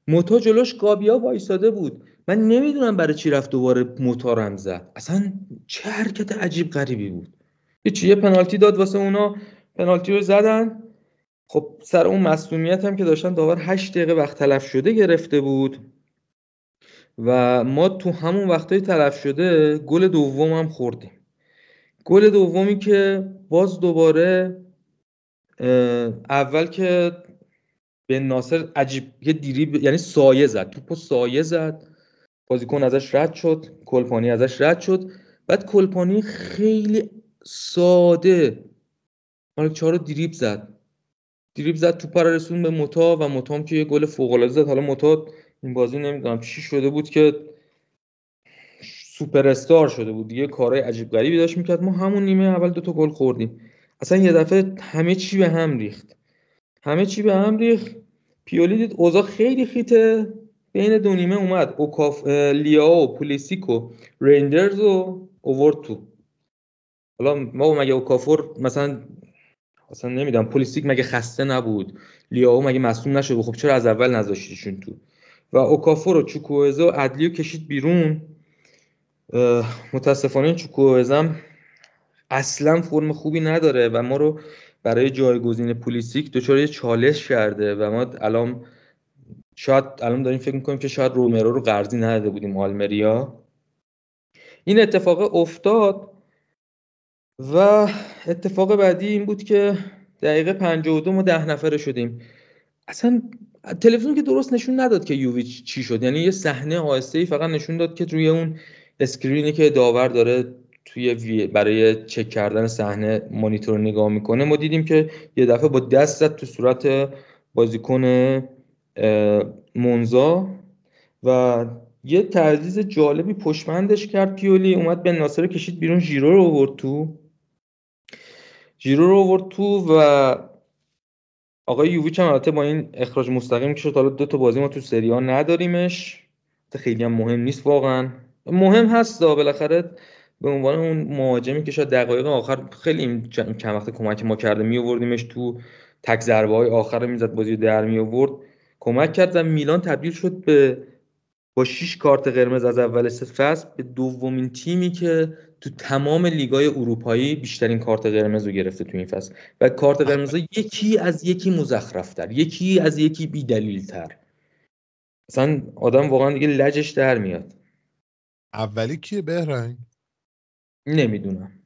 موتا جلوش گابیا وایساده بود. من نمی‌دونم برای چی رفت دوباره موتا رم زد. اصلا چه حرکت عجیب غریبی بود. هیچ یه پنالتی داد واسه اونا پنالتی رو زدن. خب سر اون مسئولیت هم که داشتن داور 8 دقیقه وقت تلف شده گرفته بود. و ما تو همون وقتای تلف شده گل دوم هم خوردیم. گل دومی که باز دوباره اول که به ناصر عجیب یه دیری یعنی سایه زد توپو سایه زد. بازیکن ازش رد شد کلپانی ازش رد شد. بعد کلپانی خیلی ساده. مالک رو دریب زد. دریب زد توپ رو رسون به متا و متا که یه گل فوق العاده زد. حالا متا این بازی نمی‌دونم چی شده بود که سوپر استار شده بود. دیگه کارهای عجیب غریبی داشت می‌کرد. ما همون نیمه اول دو تا گل خوردیم. اصلا یه دفعه همه چی به هم ریخت. همه چی به هم ریخت. پیولی دید اوضاع خیلی خیته. بین دو نیمه اومد. اوکافور لیاو پولیسیکو رایندرز و اوورد تو. حالا ما مگه اوکافور مثلا اصلا نمی‌دونم پلیسیک مگه خسته نبود؟ لیاو مگه مصوم نشد خب چرا از اول نذاشتیشون تو؟ و اوکافور و چوکوزه و عدلیو کشید بیرون. متاسفانه چوکوزم اصلا فرم خوبی نداره و ما رو برای جایگزین پولیسیک دچار چالش کرده و ما الان شاید الان داریم فکر می‌کنیم که شاید رومرو رو قرضی نداده بودیم آلمریا. این اتفاق افتاد و اتفاق بعدی این بود که دقیقه 52 ما ده نفره شدیم. اصلا تلویزیون که درست نشون نداد که یوویچ چی شد. یعنی یه صحنه آهسته ای فقط نشون داد که روی اون اسکرینی که داور داره توی برای چک کردن صحنه مانیتور نگاه می‌کنه ما دیدیم که یه دفعه با دست زد تو صورت بازیکن مونزا و یه تعزیز جالبی پشمندش کرد. پیولی اومد به ناصر کشید بیرون ژیرو رو آورد تو. ژیرو رو آورد تو و آقای یوویچ هم البته با این اخراج مستقیم که شد حالا دو تا بازی ما تو سری نداریمش. خیلی هم مهم نیست واقعا. مهم هست دا بالاخره به عنوان اون مهاجمی که شاید دقایق آخر خیلی چند وقت کمک ما کرده می آوردیمش تو تک ضربه های آخر می‌زد بازی در می آورد کمک کرد و میلان تبدیل شد به با 6 کارت قرمز از اول فصل به دومین تیمی که تو تمام لیگای اروپایی بیشترین کارت قرمز رو گرفته تو این فصل. و کارت قرمز یکی از یکی مزخرفتر یکی از یکی بیدلیلتر. اصلا آدم واقعا دیگه لجش در میاد. اولی کیه بهرنگ؟ نمی‌دونم.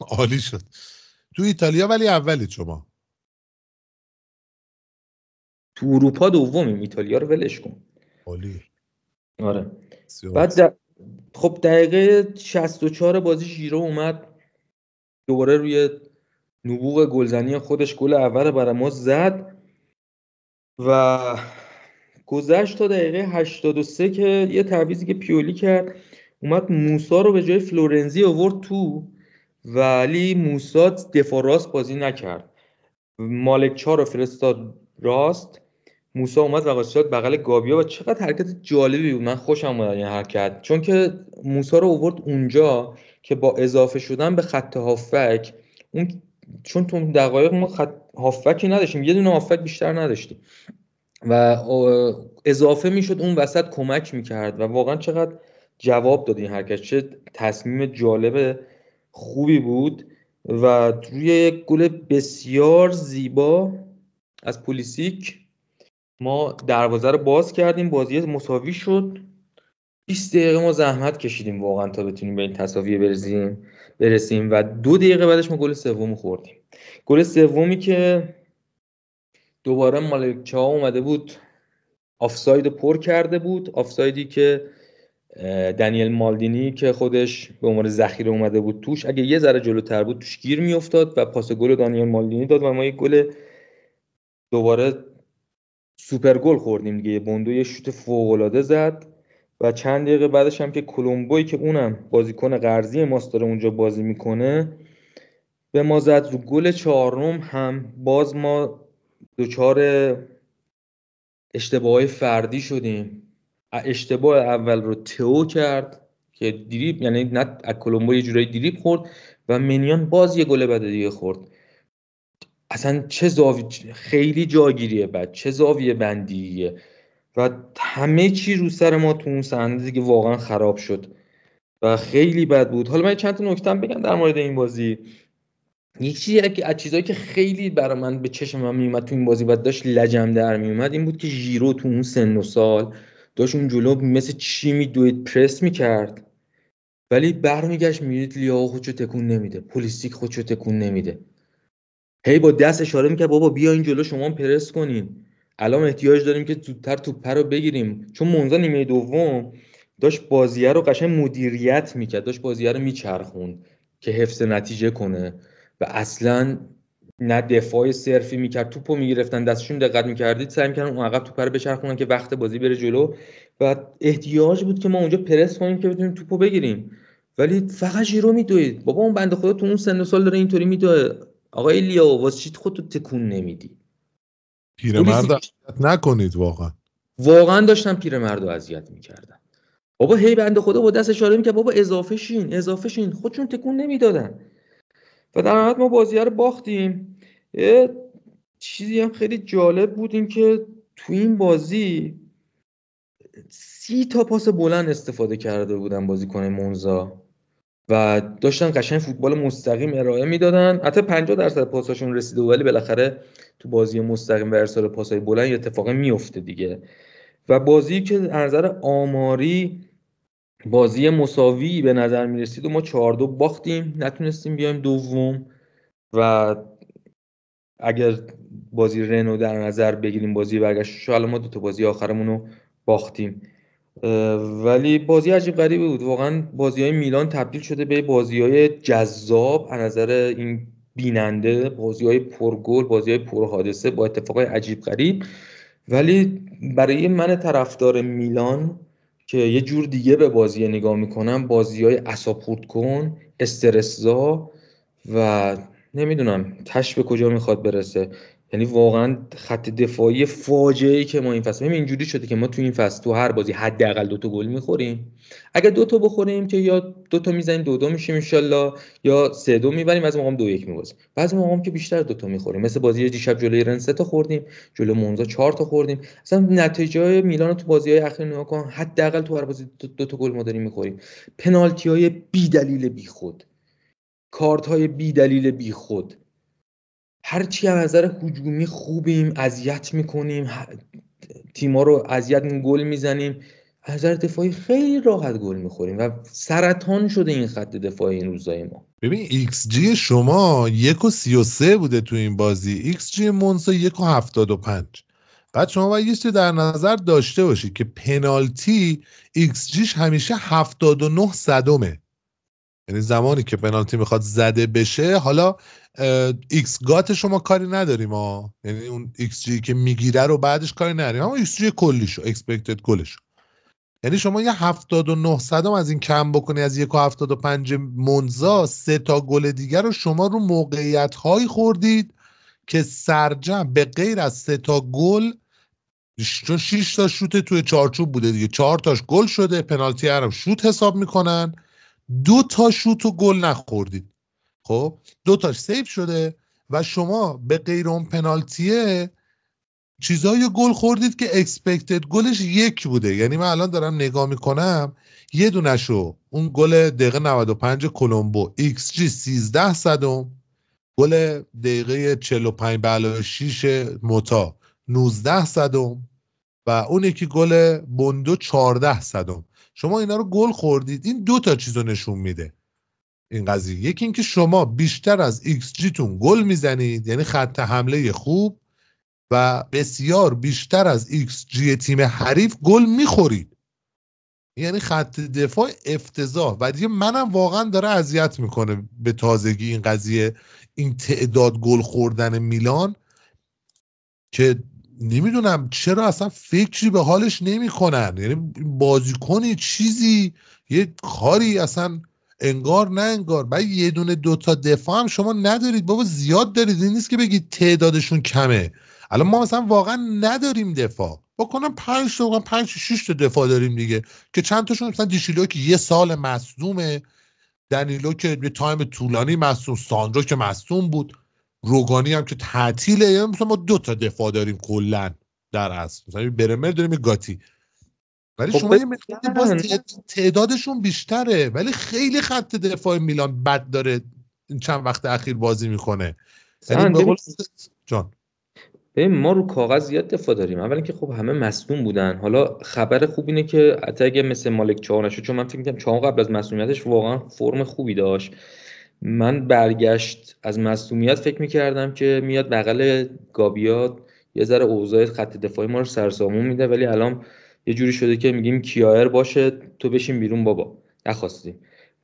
عالی شد. تو ایتالیا ولی اولی شما. تو اروپا دومیم. ایتالیا رو ولش کن. عالی. آره. بعد خب دقیقه 64 بازی ژیرو اومد. دوباره روی نبوغ گلزنی خودش گل اول برای ما زد و گذشت تا دقیقه 83 که یه تعویزی که پیولی کرد. اومد موسا رو به جای فلورنزی آورد تو ولی موسا دفاع راست بازی نکرد. مالک چا رو فرستاد راست. موسا اومد و شد بغل گابیا و چقدر حرکت جالبی بود. من خوشم اومد این حرکت. چون که موسا رو آورد اونجا که با اضافه شدن به خط هافک اون چون تو دقایق ما خط هافکی نداشتیم یه دونه هافک بیشتر نداشتیم. و اضافه می‌شد اون وسط کمک می‌کرد و واقعا چقدر جواب داد این حرکت. چه تصمیم جالب خوبی بود و روی یک گل بسیار زیبا از پولیسیک ما دروازه رو باز کردیم بازی مساوی شد. 20 دقیقه ما زحمت کشیدیم واقعا تا بتونیم به این تساوی برسیم برسیم و دو دقیقه بعدش ما گل سوم خوردیم. گل سومی که دوباره مالک چا اومده بود آفساید پر کرده بود. آفسایدی که دنیل مالدینی که خودش به عنوان ذخیره اومده بود توش اگه یه ذره جلوتر بود توش گیر میافتاد و پاس گل دانیل مالدینی داد و ما یک گل دوباره سوپر گل خوردیم دیگه. بوندو یه شوت فوق العاده زد و چند دقیقه بعدش هم که کلمبوی که اونم بازیکن قرضی ماست داره اونجا بازی می‌کنه به ما زد رو گل چهارم هم. باز ما دچار اشتباه فردی شدیم. اشتباه اول رو تئو کرد که دریب یعنی نه از یه جورایی دریب خورد و منیان باز یه گل بعد دیگه خورد. اصلا چه زاوی خیلی جاگیریه بعد چه زاویه بندیه؟ و همه چی رو سر ما تو اون صحنه دیگه واقعا خراب شد و خیلی بد بود. حالا من چند تا نکته بگم در مورد این بازی. یک چیزی از چیزایی که خیلی برای من به چشم من میومد تو این بازی و داشت لجم در میومد این بود که ژیرو تو اون سن و سال داشت اون جلو مثل چی میدوید پرس می‌کرد. ولی برمیگشت می‌دید لیا خودشو تکون نمیده پلیستیک خودشو تکون نمیده. هی با دست اشاره می‌کرد بابا بیا این جلو شما پرس کنین. الان احتیاج داریم که زودتر توپ رو بگیریم. چون منزا نیمه دوم داشت بازیه رو قشنگ مدیریت می‌کرد داشت بازیه رو میچرخوند که حفظ نتیجه کنه. و اصلا نه دفاع صرفی می‌کرد توپو می‌گرفتن دستشون دقت می‌کردید سعی می‌کردن اون عقب توپ رو بچرخونن که وقت بازی بره جلو. و احتیاج بود که ما اونجا پرس کنیم که بتونیم توپو بگیریم. ولی فقط ژیرو میدوید. بابا اون بنده خدا تو اون سن و سال داره اینطوری میدوه. آقای لیا واسه چی خودتو تکون نمیدی؟ پیرمرد اذیت نکنید واقعا. واقعا داشتن پیرمرد رو اذیت می‌کردن بابا هی بنده خدا با دست اشاره می‌کرد بابا اضافه شین اضافه شین. خودشون تکون نمی‌دادن. و در نهایت ما بازی رو باختیم. یه چیزی هم خیلی جالب بود این که تو این بازی سی تا پاس بلند استفاده کرده بودن بازیکن مونزا. و داشتن قشنگ فوتبال مستقیم ارائه می‌دادن. حتی 50 درصد پاساشون رسیده ولی بالاخره تو بازی مستقیم و ارسال پاسای بلند اتفاقی میفته دیگه. و بازی که نظر آماری بازی مساوی به نظر می رسید و ما چهار دو باختیم نتونستیم بیایم دوم. و اگر بازی رنو در نظر بگیریم بازی برگشت شاید ما دو تا بازی آخرمون رو باختیم. ولی بازی عجیب غریبی بود. واقعا بازی های میلان تبدیل شده به بازی های جذاب. از نظر این بیننده بازی های پرگل بازی های پرحادثه با اتفاقای عجیب غریب. ولی برای من طرفدار میلان که یه جور دیگه به بازی نگاه می‌کنم بازی های اصاب کن استرسزا و نمی‌دونم تش به کجا می‌خواد برسه. یعنی واقعا خط دفاعی فاجعه ای که ما این فصل اینجوری شده که ما تو این فصل تو هر بازی حداقل دو تا گل می‌خوریم. اگر دو تا بخوریم که یا دو تا می‌زنیم دو دو میشیم ان یا سه دو می‌بریم از موقع دو یک میبازیم. بعضی موقع که بیشتر دو تا می‌خوریم. مثل بازی دیشب جلوی رن سه تا خوردیم جلو مونزا چهار تا خوردیم. اصلا نتیجه میلان تو بازی های اخیر نگاه کن حداقل تو هر بازی دو, تا گل ما داریم می‌خوریم. پنالتی های بی دلیل بی خود کارت های بی دلیل بی خود هرچی از نظر هجومی خوبیم اذیت می‌کنیم تیما رو اذیت گل می‌زنیم از نظر دفاعی خیلی راحت گل می‌خوریم و سرطان شده این خط دفاعی این روزای ما. ببین ایکس جی شما یک و سی و سه بوده تو این بازی. xG مونزا یک و هفتاد و پنج. بعد شما باید یه در نظر داشته باشید که پنالتی ایکس جیش همیشه هفتاد و نه صدمه. یعنی زمانی که پنالتی می‌خواد زده بشه حالا xGOT شما کاری نداریم ها یعنی اون ایکس جی که می‌گیره رو بعدش کاری نداریم. اما xG کلیشو expected goal شو یعنی شما یه 79 صدم از این کم بکنی از یک و 75 مونزا سه تا گل دیگر رو شما رو موقعیت هایی خوردید که سرجمع به غیر از سه تا گل چون 6 تا شوت توی چارچوب بوده دیگه. چهار تاش گل شده پنالتی هم شوت حساب می‌کنن. دو تا شوت و گل نخوردید. خب دو تاش save شده و شما به غیر اون پنالتیه چیزای گل خوردید که expected goal ش یک بوده. یعنی من الان دارم نگاه می‌کنم یه دونشو اون گل دقیقه 95 کلمبو ایکس جی 13 صدم گل دقیقه 45 به 6 موتا 19 صدم و اون یکی گل بوندو 14 صدم. شما اینا رو گل خوردید این دو تا چیز رو نشون میده. این قضیه. یکی اینکه شما بیشتر از ایکس جیتون گل می‌زنید یعنی خط حمله خوب و بسیار بیشتر از ایکس جی تیم حریف گل می‌خورید. یعنی خط دفاع افتضاح. و دیگه منم واقعا داره اذیت می‌کنه به تازگی این قضیه این تعداد گل خوردن میلان که نمی‌دونم چرا اصلا فکری به حالش نمی‌کنن. یعنی بازیکنی چیزی یه کاری اصلا انگار نه انگار. بعد یه دونه دوتا دفاع هم شما ندارید. بابا زیاد دارید. این نیست که بگید تعدادشون کمه. الان ما مثلا واقعا نداریم دفاع. بکنم پنج تا پنج شش تا دفاع داریم دیگه. که چند تاشون مثلا دیشیلو که یه سال مصدومه. دنیلو که یه تایم طولانی مصدوم. ساندرو که مصدوم بود. روگانی هم که تعطیله. یعنی مثلا ما دو تا دفاع داریم کلا در اصل. مثلا برمر داریم گاتی. ولی خب شما یه باز تعدادشون بیشتره. ولی خیلی خط دفاع میلان بد داره این چند وقت اخیر بازی می‌کنه. یعنی جان. ما رو کاغذ زیاد دفاع داریم. اولا که خب همه مصدوم بودن. حالا خبر خوب اینه که حتی اگه مثل مالک چاو چون من فکر می‌کنم چاو قبل از مصدومیتش واقعا فرم خوبی داشت. من برگشت از مصدومیت فکر می‌کردم که میاد بغل گابیات یه ذره اوضاع خط دفاعی ما رو سرسامون میده ولی الان یه جوری شده که میگیم کیایر باشه تو بشین بیرون بابا. نخواستیم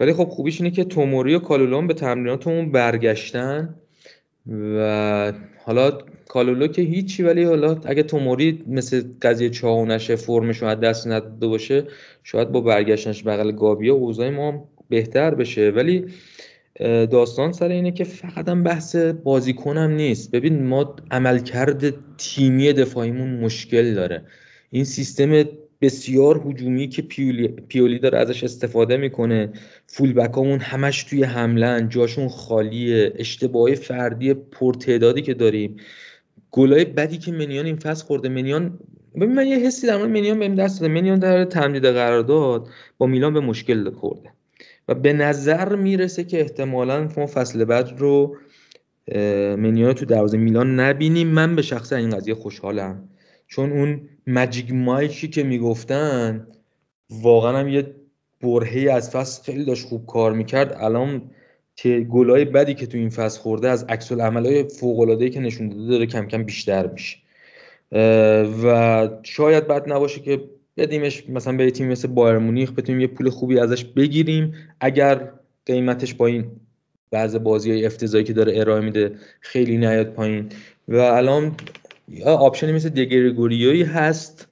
ولی خب خوبیش اینه که توموری و کالولون به تمریناتمون برگشتن و حالا کالولو که هیچی ولی حالا اگه توموری مثل قضیه چاو نشه فرمش رو دست نداده باشه شاید با برگشتنش بغل گابیا اوضاع ما بهتر بشه. ولی داستان سر اینه که فقط هم بحث بازیکن هم نیست. ببین ما عملکرد تیمی دفاعیمون مشکل داره. این سیستم بسیار هجومی که پیولی, پیولی داره ازش استفاده می‌کنه. فول بکامون همش توی حملن جاشون خالیه اشتباه فردی پرتعدادی که داریم. گلای بدی که منیان این فصل خورده. منیان ببین من یه حسی در مورد منیان بهم دست داده. منیان در تمدید قرارداد با میلان به مشکل خورده. و به نظر می‌رسه که احتمالا ما فصل بعد رو منیان تو دروازه میلان نبینیم. من به شخص این قضیه خوشحالم. چون اون مجیک مایکی که می‌گفتن واقعا هم یه برهی از فصل خیلی داشت خوب کار می‌کرد. الان گلای بدی که تو این فصل خورده از عکس العملای فوق العاده که نشون داده داره کم کم بیشتر میشه. و شاید بد نباشه که بدیمش مثلا به تیم مثل بایر مونیخ بتونیم یه پول خوبی ازش بگیریم. اگر قیمتش با این بعض بازی های افتضایی که داره ارائه میده خیلی نیاد پایین. و الان آپشنی مثل دگرگوریوی هست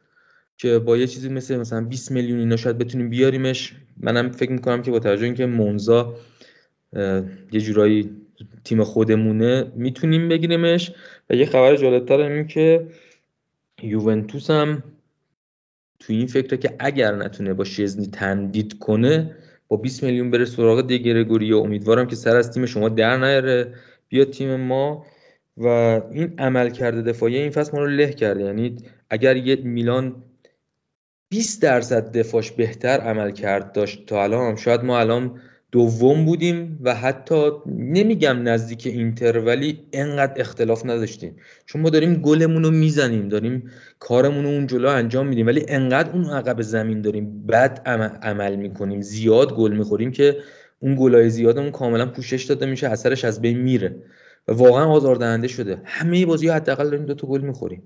که با یه چیزی مثل مثلا 20 میلیون اینا شاید بتونیم بیاریمش. منم فکر می‌کنم که با توجه اینکه مونزا یه جورایی تیم خودمونه می‌تونیم بگیریمش. و یه خبر جالبتر این که یوونتوس هم تو این فکره که اگر نتونه با شزنی تمدید کنه با 20 میلیون بره سراغ دیگرگوری و امیدوارم که سر از تیم شما در نیاره. بیا تیم ما. و این عمل کرده دفاعی این فصل ما رو له کرده. یعنی اگر یه میلان 20 درصد دفاعش بهتر عمل کرد داشت تا الان شاید ما الان دوم بودیم و حتی نمیگم نزدیک اینتر ولی انقدر اختلاف نداشتیم. چون ما داریم گلمون رو می‌زنیم داریم کارمون رو اون جلو انجام میدیم ولی انقدر اون عقب زمین داریم بد عمل می‌کنیم زیاد گل می‌خوریم که اون گلای زیادمون کاملا پوشش داده میشه اثرش از بین میره. و واقعا آزاردهنده شده. همه بازی حداقل داریم دو تا گل می‌خوریم.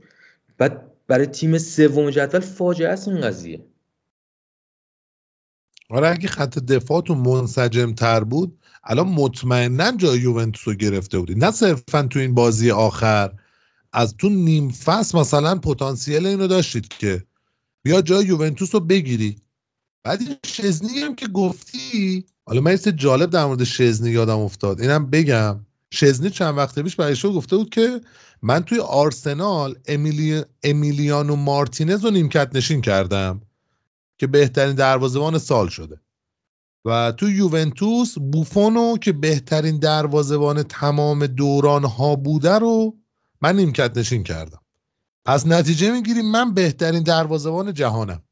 بعد برای تیم سوم جدول فاجعه است این قضیه. آره اگه خط دفاعتون منسجم تر بود الان مطمئنا جای یوونتوس رو گرفته بودید. نه صرفا تو این بازی آخر از تو نیم فصل مثلا پتانسیل اینو داشتید که بیا جای یوونتوس رو بگیری. بعد این شزنی هم که گفتی حالا من جالب در مورد شزنی یادم افتاد. اینم بگم. شزنی چند وقت پیش برای شو گفته بود که من توی آرسنال امیلی... امیلیانو مارتینز رو نیمکت نشین کردم که بهترین دروازهبان سال شده. و تو یوونتوس بوفونو که بهترین دروازهبان تمام دوران ها بوده رو من نیمکت نشین کردم. پس نتیجه می‌گیریم من بهترین دروازهبان جهانم.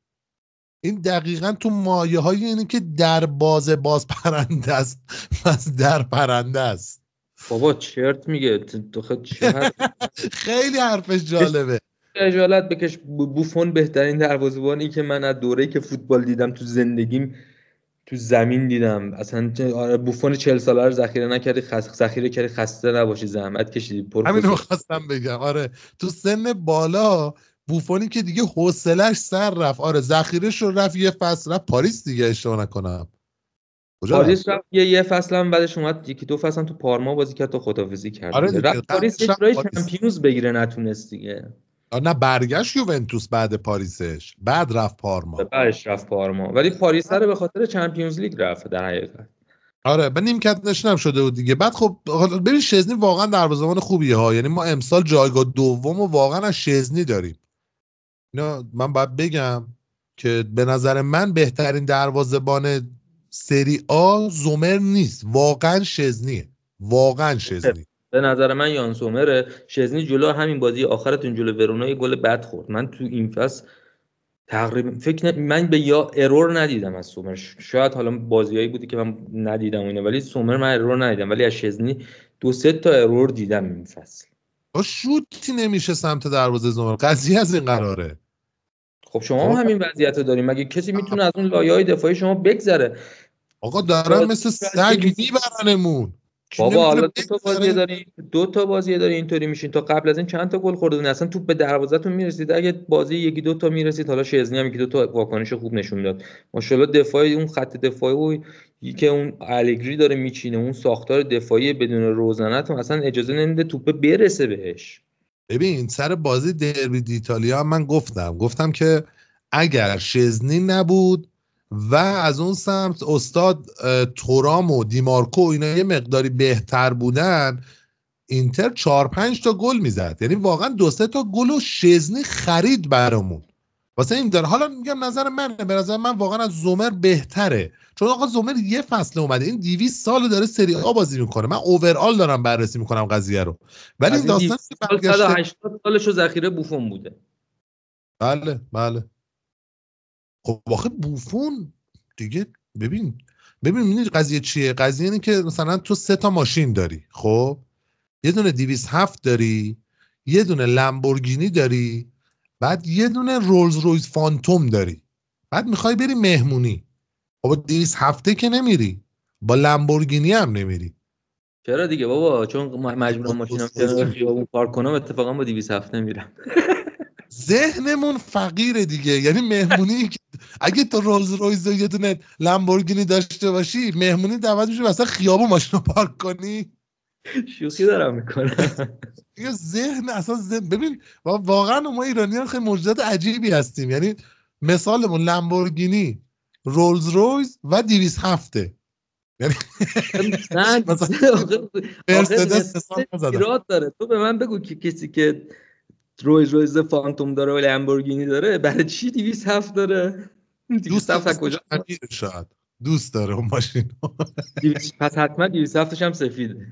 این دقیقا تو مایه های اینه که در باز باز پرنده است. پس در پرنده است. بابا چرت میگه خیلی حرفش جالبه. اجالت بکش بوفون بهترین دروازه‌بانی که من از دوره‌ای که فوتبال دیدم تو زندگیم تو زمین دیدم. اصلا آره بوفون 40 ساله رو ذخیره نکردی خس... ذخیره کردی خسته نباشی زحمت کشیدی همین رو خواستم بگم. آره تو سن بالا بوفونی که دیگه حوصلش سر رفت. آره ذخیرش رو رفت یه فصل رفت. پاریس دیگه اشتباه نکنم. پاریس رفت؟ یه یه فصل هم بعدش اومد. یکی دو فصل هم تو پارما بازی کرد تا خدافظی کرد. آره رفت پاریس یه چمپیونز بگیره نتونست دیگه. نه برگشت یوونتوس بعد پاریسش. بعد رفت پارما. بعدش رفت پارما. ولی پاریس رو به خاطر چمپیونز لیگ رفت در حقیقت. آره به نیمکت نشینم شده بود دیگه. بعد خب ببین شزنی واقعا دروازه‌بان خوبیه ها. یعنی ما امسال جایگاه دوم و واقعا از شزنی داریم. اینا من باید بگم که به نظر من بهترین دروازه‌بان سری آ زومر نیست. واقعا شزنیه. واقعا شزنی به نظر من یان سومره. شزنی جلو همین بازی آخرتون جلو ورونا یه گل بد خورد. من تو این فصل تقریبا فکر من به یا ارور ندیدم از سومر. شاید حالا بازیایی بودی که من ندیدم اینه ولی سومر من ارور ندیدم. ولی از شزنی دو سه تا ارور دیدم این فصل. شوتی نمیشه سمت دروازه زومر. قضیه از این قراره. خب شما هم همین وضعیت رو داریم. مگه کسی می‌تونه از اون لایه های دفاعی شما بگذره؟ آقا دارن مثل سگ میبرنمون. بابا حالا دو تا بازی داری دو تا بازی داری اینطوری میشین. تا قبل از این چند تا گل خورده اصلا توپ به دروازه‌تون می‌رسید. اگه بازی یکی دو تا می‌رسید حالا شزنی هم یکی دو تا واکنش خوب نشون داد ماشاءالله دفاعی اون خط دفاعی و که اون الگری داره میچینه اون ساختار دفاعی بدون روزنت اصلا اجازه نمیده توپ برسه بهش. ببین سر بازی دربی ایتالیا من گفتم. گفتم که اگر شزنی نبود و از اون سمت استاد تورام و دیمارکو اینا یه مقداری بهتر بودن. اینتر چهار پنج تا گل می‌زد. یعنی واقعا دو سه تا گل و شزنی خرید برامون. واسه این داره. حالا میگم نظر منه. به نظر من واقعا از زومر بهتره. چون آقا زومر یه فصل اومده. این 200 سال داره سری آ بازی می‌کنه. من اوورال دارم بررسی می‌کنم قضیه رو. ولی این داستان 180 سالشو ذخیره بوفون بوده. بله بله. خب واقع بوفون دیگه ببین ببین می‌دونی قضیه چیه؟ قضیه اینه که مثلا تو سه تا ماشین داری خب؟ یه دونه 207 داری یه دونه لامبورگینی داری بعد یه دونه رولز رویز فانتوم داری. بعد می‌خوای بری مهمونی. خب 207 که نمیری. با لامبورگینی هم نمیری. چرا دیگه بابا؟ چون مجبورم ماشینم خیابون پارک کنم اتفاقا با 207 نمیرم ذهنمون فقیره دیگه. یعنی مهمونی اگه تو رولز رویز یه دونه لامبورگینی داشته باشی مهمونی دعوت میشه مثلا خیابون ماشین پارک کنی. شوخی دارم می‌کنم. دیگه ذهن اصلا ذهن ببین واقعا ما ایرانیان خیلی موجودات عجیبی هستیم. یعنی مثالمون لامبورگینی رولز رویز و 207 یعنی نه مثلا مرسدس. ایراد داره. تو به من بگو که کسی که رویز رویز فانتوم داره و لامبورگینی داره برای چی 207 داره؟ 207 از کجا؟ شاید. دوست داره اون ماشین 200 پس حتما 207 هم سفیده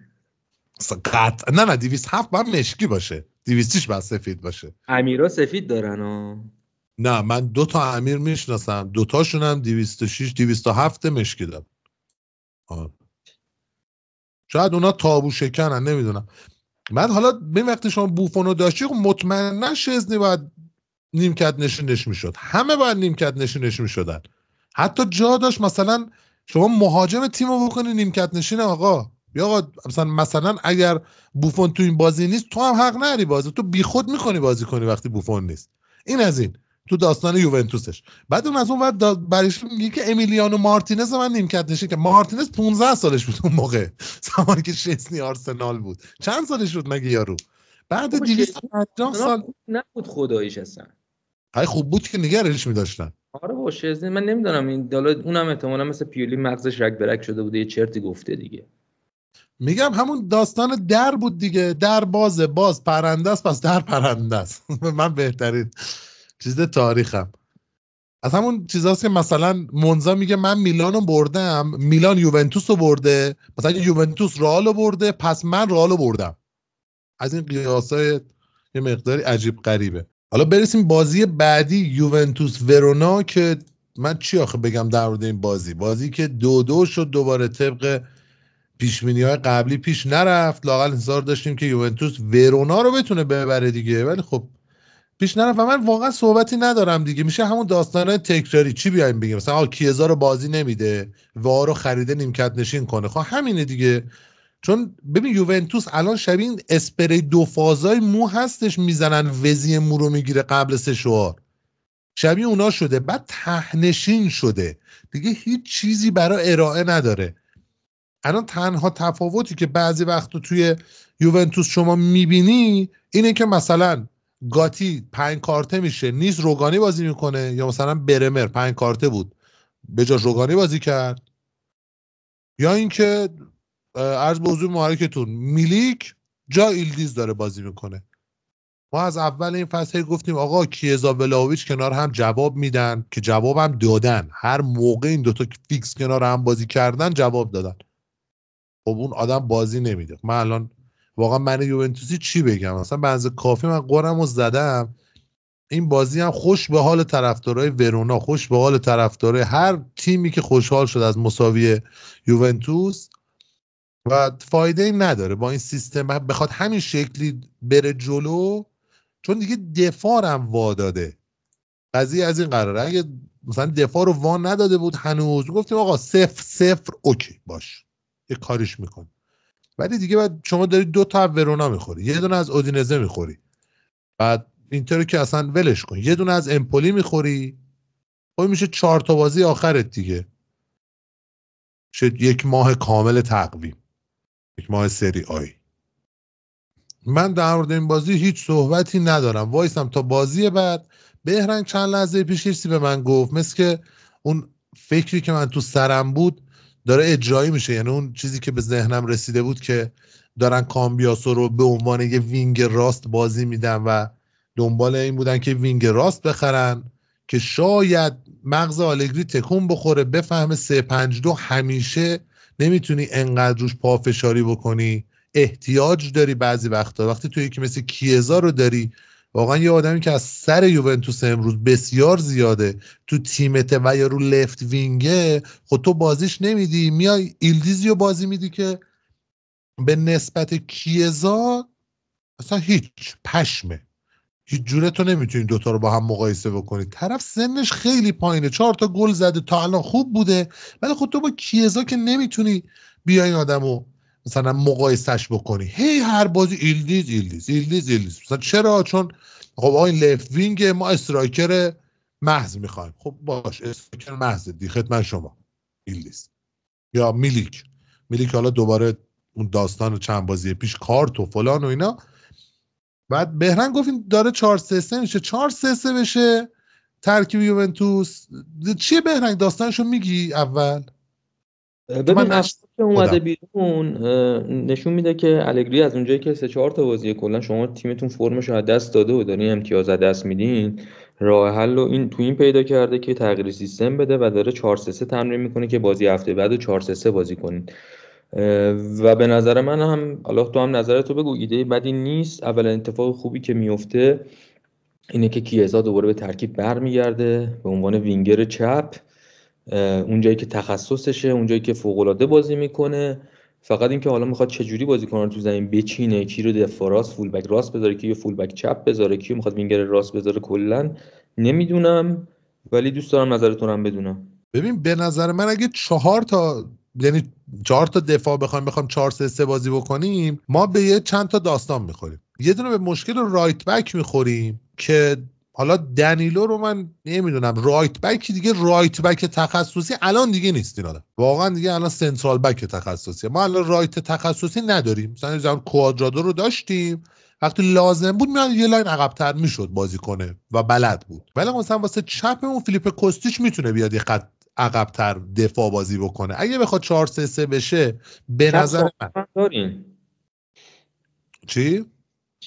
قطع نه نه 207 باید مشکی باشه. 200 باید سفید باشه. امیرا سفید دارن ها نه من دو تا امیر می‌شناسم. دو تاشون هم 206 207 مشکی دارن. آه. شاید اونا تابو شکنن نمی‌دونم. بعد حالا به وقتی شما بوفونو داشتی خب مطمئنا شزنی باید نیمکت نشینش می‌شد. همه باید نیمکت نشینش می‌شدن. حتی جا داشت مثلا شما مهاجم تیم رو بکنی نیمکت نشین آقا. یا آقا مثلا مثلا اگر بوفون تو این بازی نیست تو هم حق نری بازی. تو بیخود می‌کنی بازی کنی وقتی بوفون نیست. این از این. تو داستان یوونتوسش. بعد اون از اون بعد برایش میگه که امیلیانو مارتینز من نیمکت نشین که مارتینز 15 سالش بود اون موقع. زمانی که شسنی آرسنال بود. چند سالش بود مگه یارو؟ بعد بابا 250 سال نبود خداییش اصلا. های خوب بود که نگرش میداشتن. آره با شزنی من نمی‌دونم این حالا اونم احتمالا مثل پیولی مغزش رگ برگ شده بوده یه چرتی گفته دیگه. میگم همون داستان در بود دیگه. در بازه باز پرنده است پس در پرنده است. من بهترین چیز تاریخم. از همون چیزاست که مثلا مونزا میگه من میلانو بردم میلان یوونتوس رو برده مثلا یوونتوس رئال برده پس من رئال بردم. از این قیاسای یه مقداری عجیب غریبه. حالا برسیم بازی بعدی یوونتوس ورونا که من چی آخه بگم در مورد این بازی؟ بازی که دو دو شد دوباره طبق پیشمینی های قبلی پیش نرفت. لاقل انتظار داشتیم که یوونتوس ورونا رو بتونه ببره دیگه ولی خب پیش نرفت و من واقعا صحبتی ندارم دیگه. میشه همون داستانه تکراری. چی بیایم بگیم؟ مثلا آ کیزا رو بازی نمیده وا رو خریده نیمکت نشین کنه. خب همینه دیگه. چون ببین یوونتوس الان شبیه این اسپری دو فازای مو هستش می‌زنن. وزی مو رو می‌گیره قبل سه شوار شبیه اونا شده. بعد تهنشین شده. دیگه هیچ چیزی برای ارائه نداره. الان تنها تفاوتی که بعضی وقت توی یوونتوس شما می‌بینی اینه که مثلا گاتی پنج کارته میشه. نیست روگانی بازی می‌کنه یا مثلا برمر پنج کارته بود. به جاش روگانی بازی کرد. یا اینکه عرض به حضور مبارکتون میلیک جا ایلدیز داره بازی می‌کنه. ما از اول این فصل گفتیم آقا کیزا ولاویچ کنار هم جواب میدن که جواب هم دادن. هر موقع این دوتا فیکس کنار هم بازی کردن جواب دادن. خب اون آدم بازی نمیده. من الان واقعا من یوونتوسی چی بگم؟ مثلا بنز کافی من قرم رو زدم. این بازی هم خوش به حال طرفدارای ورونا خوش به حال طرفدارای هر تیمی که خوشحال شد از مساوی یوونتوس. و فایده ای نداره با این سیستم. بخواد همین شکلی بره جلو چون دیگه دفاع هم واداده قضیه از این قراره. اگه مثلا دفاع رو وان نداده بود هنوز گفتیم آقا صفر صفر اوکی باش. یه کاریش میکن ولی دیگه بعد شما داری دو تا ورونا می‌خوری یه دونه از اودینزه می‌خوری. بعد اینطوری که اصلا ولش کن یه دونه از امپولی می‌خوری. خب میشه چهار تا بازی آخرت دیگه. شد یک ماه کامل تقویم یک ماه سری آی. من در مورد این بازی هیچ صحبتی ندارم. وایسم تا بازی بعد. بهرنگ چند لحظه پیش به من گفت. مثل که اون فکری که من تو سرم بود داره اجرایی میشه. یعنی اون چیزی که به ذهنم رسیده بود که دارن کامبیاسو رو به عنوان یه wing راست بازی میدن و دنبال این بودن که wing راست بخرن که شاید مغز آلگری تکون بخوره بفهمه 352 همیشه نمی‌تونی انقدر روش پافشاری بکنی. احتیاج داری بعضی وقتا. وقتی تو یکی مثل کیزا رو داری واقعا یه آدمی که از سر یوونتوس امروز بسیار زیاده تو تیمته و یا رو left wing ه خب تو بازیش نمیدی. میای ایلدیزی رو بازی میدی که به نسبت کیزا اصلا هیچ پشمه. هیچ جوره تو نمی‌تونی دوتا رو با هم مقایسه بکنی. طرف سنش خیلی پایینه. چهار تا گل زده. تا الان خوب بوده. ولی خب تو با کیزا که نمی‌تونی بیای این آدم رو مثلا مقایسش بکنی. هی هر بازی ایلدیز ایلدیز ایلدیز ایلدیز. مثلا چرا؟ چون خب آقا این left wing ما striker محض می‌خوایم. خب باش striker محض دی. خدمت شما. ایلدیز. یا میلیک میلیک حالا دوباره اون داستان چند بازی پیش کارت و فلان و اینا. بعد بهرنگ گفت این داره 4 3 3 میشه. 4 3 3 بشه. ترکیب یوونتوس. چیه بهرنگ؟ داستانشو میگی اول. ببین که اومده بیرون نشون میده که الگری از اونجایی که سه چهار تا بازی کلا شما تیمتون فرمش از دست داده و دارین امتیاز از دست میدین راه حل رو این تو این پیدا کرده که تغییر سیستم بده و داره 4 3 تمرین می‌کنه که بازی هفته بعد 4 3 بازی کنین. و به نظر من هم حالا تو هم نظرتو بگو ایده بدی نیست. اول اتفاق خوبی که میفته اینه که کیزا دوباره به ترکیب برمیگرده به عنوان وینگر چپ. اونجایی که تخصصشه اونجایی که فوق بازی می‌کنه. فقط اینکه حالا می‌خواد چجوری بازی کنه تو زمین بچینه کی رو دفاع راست فول بک راست بذاره کی فول بک چپ بذاره کی می‌خواد وینگر راست بذاره کلا نمی‌دونم. ولی دوست دارم نظرتون هم بدونم. ببین به نظر من اگه چهار تا یعنی چهار تا دفاع بخوایم بخوایم 4 3 3 بازی بکنیم ما به یه چند تا داستان می‌خوریم. یه دونه به مشکل رایت بک می‌خوریم که حالا دنیلو رو من نمی‌دونم. رایت بک دیگه رایت بک تخصصی الان دیگه نیست این آدم. واقعا دیگه الان سنترال بک تخصصی ما الان رایت تخصصی نداریم. مثلا زمان کوادرادو رو داشتیم. وقتی لازم بود میاد یه line عقبتر می‌شد بازی کنه و بلد بود. ولی مثلا واسه چپمون فیلیپ کوستیچ می‌تونه بیاد یه خط عقبتر دفاع بازی بکنه. اگه بخواد 4 3 3 بشه به نظر من. دارین. چی؟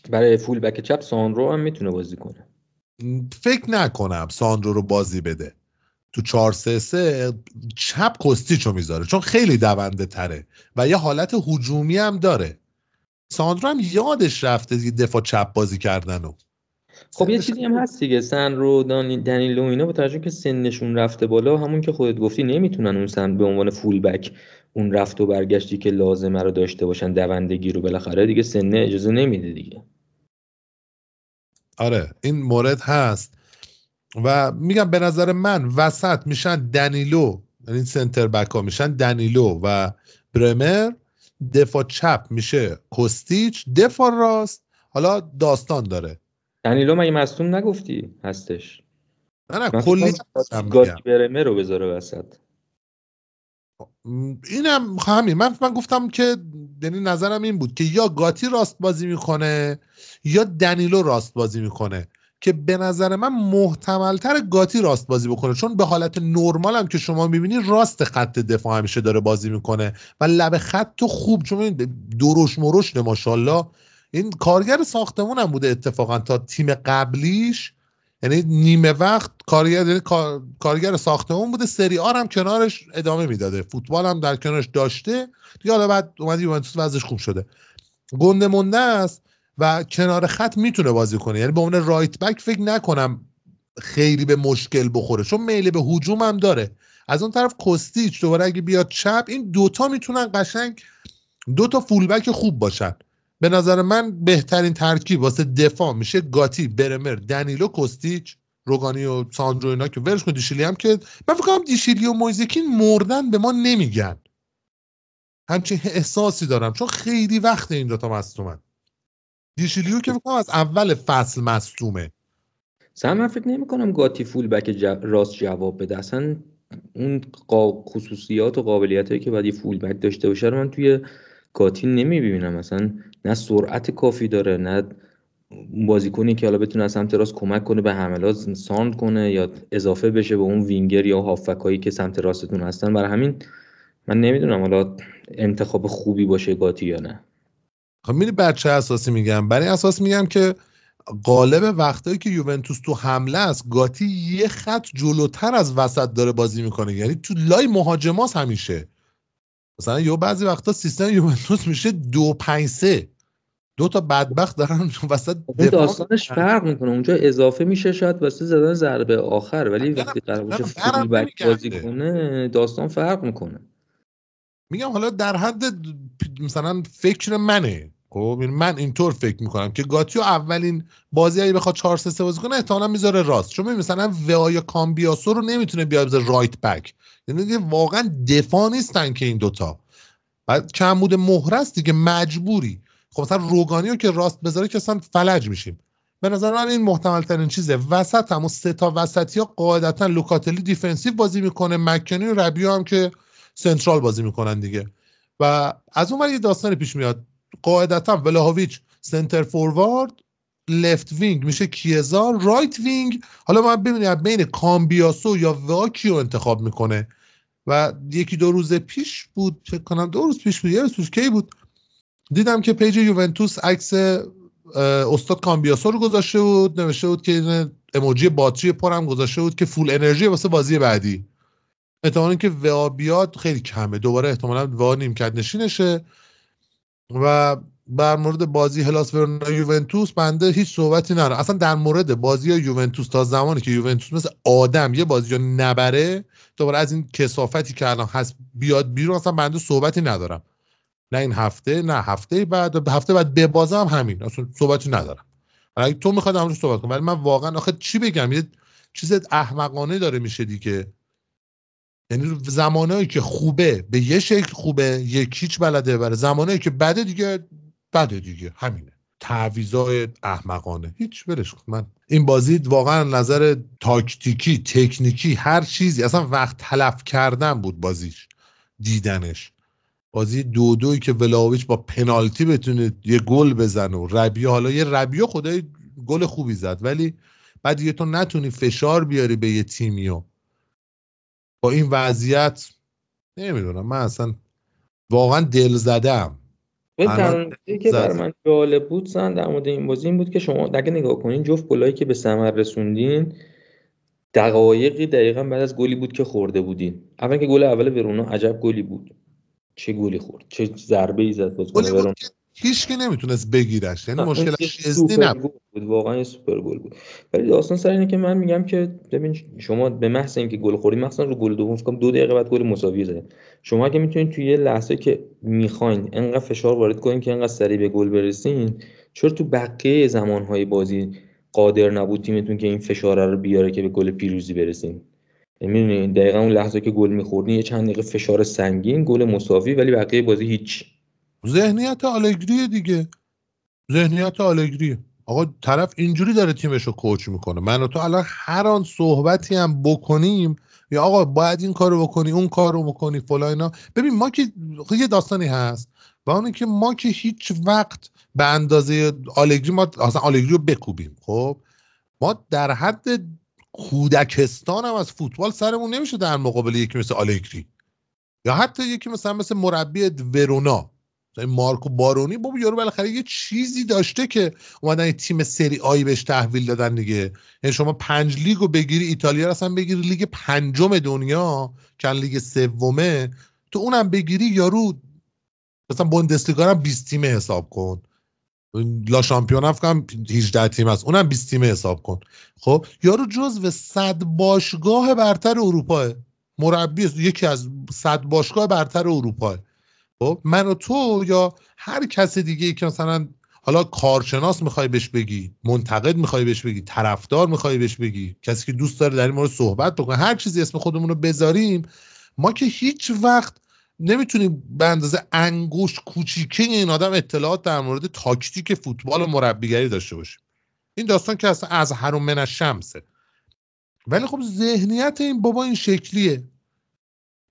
برای fullback چپ ساندرو هم می‌تونه بازی کنه. فکر نکنم ساندرو رو بازی بده. تو 4 3 3 چپ کستیچو می‌ذاره چون خیلی دونده تره و یه حالت هجومی هم داره. ساندرو هم یادش رفته دفاع چپ بازی کردن و. خب یه چیزی هم هست دیگه. سن رو دنیلو اینا با توجه که سنشون رفته بالا همون که خودت گفتی نمی‌تونن اون سن به عنوان فول بک اون رفت و برگشتی که لازمه رو داشته باشن دوندگی رو بالاخره دیگه سنه اجازه نمیده دیگه. آره این مورد هست. و میگم به نظر من وسط میشن دنیلو یعنی سنتر بک ها میشن دنیلو و برمر. دفاع چپ میشه کوستیچ دفاع راست. حالا داستان داره. دنیلو مگه مصدوم نگفتی هستش؟ نه نه کلی برمر رو بذاره وسط. اینم همین. من من گفتم که یعنی نظرم این بود که یا گاتی راست بازی می‌کنه یا دنیلو راست بازی می‌کنه که به نظر من محتملتر گاتی راست بازی بکنه. چون به حالت نرمال هم که شما می‌بینی راست خط دفاع همیشه داره بازی می‌کنه و لب خط تو خوب. چون دروش مروش ماشاءالله این کارگر ساختمون هم بوده اتفاقا تا تیم قبلیش. یعنی نیمه وقت کارگر یعنی کارگر ساختمون بوده سری آر هم کنارش ادامه می‌داده. فوتبال هم در کنارش داشته. دیگه حالا بعد اومد یوونتوس وضعش خوب شده. گنده مونده است و کنار خط می‌تونه بازی کنه. یعنی به عنوان رایت بک فکر نکنم خیلی به مشکل بخوره چون میل به هجوم هم داره. از اون طرف کستیچ دوباره اگه بیاد چپ این دوتا می‌تونن قشنگ دوتا فولبک خوب باشن. به نظر من بهترین ترکیب واسه دفاع میشه گاتی برمر دنیلو کوستیچ روگانی و ساندرو اینا که ورش کن دیشیلی هم که من فکر دیشیلی و مویزکین مردن به ما نمیگن. همچین احساسی دارم چون خیلی وقت این دوتا مصدومن. دیشیلیو که فکر از اول فصل مصدومه. سم من فکر نمی کنم گاتی فول بک راست جواب بده. اصلا اون خصوصیات و قابلیت هایی که باید یه فول بک داشته باشه رو من توی گاتی نمی‌بینم مثلا نه سرعت کافی داره نه بازیکنی که حالا بتونه از سمت راست کمک کنه به حملات ساند کنه یا اضافه بشه به اون وینگر یا هافکایی که سمت راستتون هستن. برای همین من نمی‌دونم حالا انتخاب خوبی باشه گاتی یا نه. خب میری بچه اساسی میگم؟ برای اساس میگم که قالب وقتایی که یوونتوس تو حمله است گاتی یه خط جلوتر از وسط داره بازی می‌کنه. یعنی تو لای مهاجماس همیشه. مثلا یه بعضی وقتا سیستم یوونتوس میشه دو پنج سه. دو تا بدبخت دارن وسط دفاع داستانش فرق می‌کنه. اونجا اضافه میشه شاید واسه زدن ضربه آخر ولی وقتی قرار باشه فول بک بازی کنه داستان فرق می‌کنه. میگم حالا در حد مثلا فکر منه. خب من اینطور فکر می‌کنم که گاتیو اولین بازی اگه بخواد 4 3 بازی کنه احتمالاً می‌ذاره راست. چون مثلا ویا کامبیاسو رو نمی‌تونه بیاد right back. یعنی واقعا دفاع نیستن که این دوتا. بعد کمبود مهره است دیگه مجبوری. خب مثلا روگانی رو که راست بذاره که اصلا فلج میشیم. به نظر من این محتمل ترین چیزه. وسط هم و سه تا وسطی ها قاعدتا لوکاتلی defensive بازی می‌کنه. مکنی و ربیو هم که central بازی می‌کنن دیگه. و از اون یه داستانی پیش میاد. قاعدتا ولاهوویچ center forward left wing میشه کیزا right wing. حالا ما ببینیم بین کامبیاسو یا وه‌آ کیو انتخاب می‌کنه. و یکی دو روز پیش بود فکر کنم دو روز پیش بود یه روز پیش کی بود؟ دیدم که page یوونتوس عکس استاد کامبیاسو رو گذاشته بود نوشته بود که emoji باتری پرم گذاشته بود که full انرژی واسه بازی بعدی. احتمال که وا بیاد خیلی کمه. دوباره احتمالا وا نیمکت نشینشه. و بر مورد بازی هلاس ورونا یوونتوس بنده هیچ صحبتی ندارم. اصلا در مورد بازی یوونتوس تا زمانی که یوونتوس مثل آدم یه بازی رو نبره دوباره از این کسافتی که الان هست بیاد بیرون اصلا بنده صحبتی ندارم. نه این هفته نه هفته بعد هفته بعد ببازم همین اصلا صحبتی ندارم. اگه تو می‌خواد همونجور صحبت کنم ولی من واقعا آخه چی بگم؟ یه چیز احمقانه داره میشه دیگه. یعنی زمانهایی که خوبه به یه شکل خوبه یکیچ بلده بره زمانهایی که بده دیگه بده دیگه. همینه. تعویضای احمقانه. هیچ برش کن. من این بازی واقعا نظر تاکتیکی تکنیکی هر چیزی اصلا وقت تلف کردن بود بازیش دیدنش. بازی دو دوی که ولاویچ با پنالتی بتونه یه گل بزنه و ربیو حالا یه ربیو خدای گل خوبی زد ولی بعد دیگه تو نتونی فشار بیاری به یه تیمی و با این وضعیت نمی‌دونم من اصلا واقعا دل زدم. که برای من جالب بود سن در مورد این بازی این بود که شما اگه نگاه کنین جفت گلایی که به ثمر رسوندین دقایقی دقیقا بعد از گلی بود که خورده بودین. اول که گل اول ورونا عجب گلی بود. چه گلی خورد؟ چه ضربه ای زد بازیکن هیچ که نمی‌تونست بگیرش. یعنی مشکلش ازدی نبود. بود واقعا یه سوپر گل بود. ولی داستان سر اینه که من میگم که ببین شما به محض اینکه گل خوری مثلا رو گل دوم فکر دو دقیقه بعد گل مساوی زدین شما اگه می‌تونید توی یه لحظه که می‌خواین انقدر فشار وارد کنین که انقدر سریع به گل برسین چرا تو بقیه زمانهای بازی قادر نبود تیمتون که این فشار رو بیاره که به گل پیروزی برسین؟ می‌دونی دقیقا اون لحظه که گل میخوردین یه چند دقیقه فشار سنگین گل مساوی ولی بقیه بازی هیچ. ذهنیت آلگری دیگه. ذهنیت آلگری آقا طرف اینجوری داره تیمش رو کوچ می‌کنه. من و تو الان هر آن صحبتی هم بکنیم یا آقا باید این کارو بکنی اون کارو بکنی فلا اینا. ببین ما که یه داستانی هست. و اون که ما که هیچ وقت به اندازه آلگری ما اصلا آلگری رو بکوبیم خب؟ ما در حد کودکستان هم از فوتبال سرمون نمیشه در مقابل یکی مثل آلگری. یا حتی یکی مثلا مثل مربی ورونا. مارکو بارونی بابا یارو بالاخره یه چیزی داشته که اومدن تیم سری آی بهش تحویل دادن دیگه. یعنی شما پنج لیگ رو بگیری ایتالیا رو اصلا بگیری لیگ پنجم دنیا که لیگ سومه. تو اونم بگیری یارو مثلا بوندسلیگا هم 20 تیمه حساب کن. لا شامپیون هم 18 تیم است اونم 20 تیمه حساب کن. خب یارو جزو صد باشگاه برتر اروپا مربی یکی از صد باشگاه برتر اروپا خب من و تو یا هر کس دیگه ای که مثلا حالا کارشناس می‌خوای بهش بگی منتقد می‌خوای بهش بگی طرفدار می‌خوای بهش بگی کسی که دوست داره در این مورد صحبت بکنه هر چیزی اسم خودمون رو بذاریم ما که هیچ وقت نمی‌تونیم به اندازه انگوش کوچیکه این آدم اطلاعات در مورد تاکتیک فوتبال و مربیگری داشته باشیم. این داستان که اصلا از هر من شمسه. ولی خب ذهنیت این بابا این شکلیه.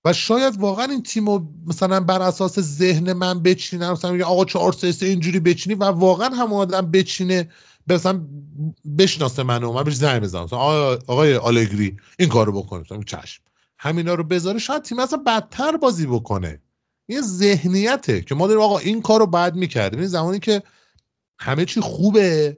و شاید واقعا این تیمو مثلا بر اساس ذهن من بچینم مثلا میگه آقا 4 3 اینجوری بچینی و واقعا هم آدم بچینه مثلا بشناسه منو من بهش زنگ بزنم آقای آلگری این کارو بکنه مثلا چشم. همینا رو بذاره شاید تیم اصلا بدتر بازی بکنه. این ذهنیته که ما داریم آقا این کارو بعد می‌کردیم. این زمانی که همه چی خوبه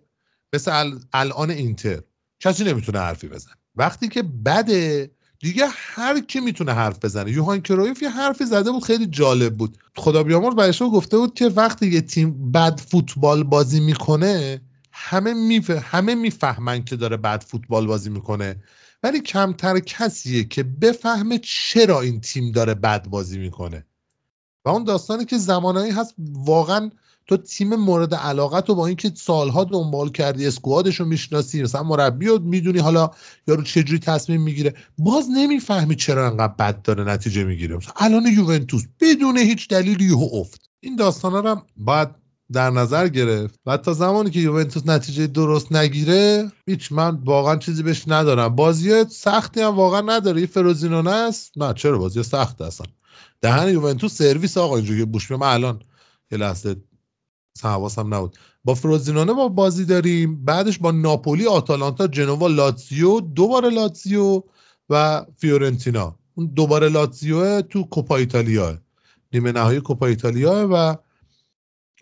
مثل الان اینتر. کسی نمی‌تونه حرفی بزن وقتی که بده دیگه هر کی می‌تونه حرف بزنه. یوهان کرویف یه حرفی زده بود خیلی جالب بود. خدا بیامرز برایش گفته بود که وقتی یه تیم بد فوتبال بازی می‌کنه همه میف... همه می‌فهمن که داره بد فوتبال بازی می‌کنه. ولی کمتر کسیه که بفهمه چرا این تیم داره بد بازی می‌کنه. و اون داستانی که زمانایی هست واقعا تو تیم مورد علاقت رو با اینکه سالها دنبال کردی اسکوادش رو می‌شناسی مثلا مربی رو می‌دونی حالا یارو چجوری تصمیم می‌گیره باز نمی‌فهمی چرا انقدر بد داره نتیجه می‌گیره. الان یوونتوس بدون هیچ دلیلی یهو افت. این داستان رو هم باید در نظر گرفت. و تا زمانی که یوونتوس نتیجه درست نگیره هیچ من واقعا چیزی بهش ندارم. بازی سختی هم واقعا نداره. یه فروزینونه است. نه چرا بازی سخت اصلا دهن یوونتوس سرویس آقا اینجوری بوش من الان یه لحظه حواسم نبود. با فروزینونه با بازی داریم. بعدش با ناپولی آتالانتا جنوا لاتزیو دوباره لاتزیو و فیورنتینا. اون دوباره لاتزیو تو کوپا ایتالیا. نیمه نهایی کوپا ایتالیا و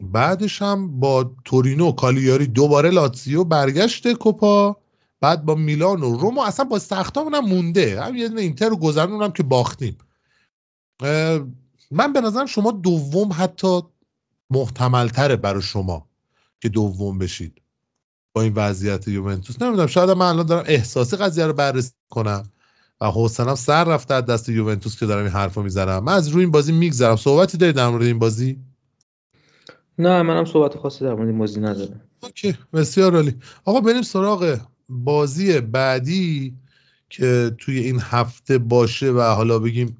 بعدش هم با تورینو کالیاری دوباره لاتزیو برگشت کوپا. بعد با میلان و روم اصلا با سختامون هم مونده. هم یه اینتر رو گذرنونم که باختیم. من به نظرم شما دوم حتی محتملتره برای شما که دوم بشید با این وضعیت یوونتوس. نمی‌دونم شاید من الان دارم احساسی قضیه رو بررسی کنم و حسنم سر رفته از دست یوونتوس که دارم این حرفو می‌زنم. من از روی این بازی میگذرم. صحبتی داری در مورد این بازی؟ نه منم صحبت خاصی در مورد بازی ندارم. اوکی بسیار عالی. آقا بریم سراغ بازی بعدی که توی این هفته باشه و حالا بگیم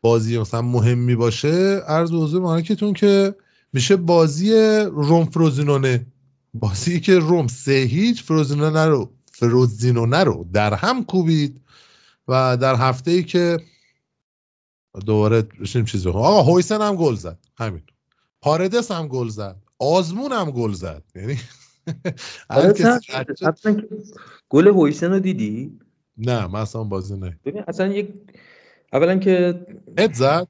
بازی مثلا مهمی باشه. عرض حضور مالکتون که میشه بازی روم فروزینونه. بازی که روم سه هیچ فروزینونه رو فروزینونه رو در هم کوبید و در هفته ای که دوباره بشیم چیز آقا هویسن هم گل زد. همین. پاردس هم گل زد. آزمون هم گل زد. یعنی گل هویسن رو دیدی؟ نه من اصلا بازی نه. ببین اصلا یک اولا که ات زد؟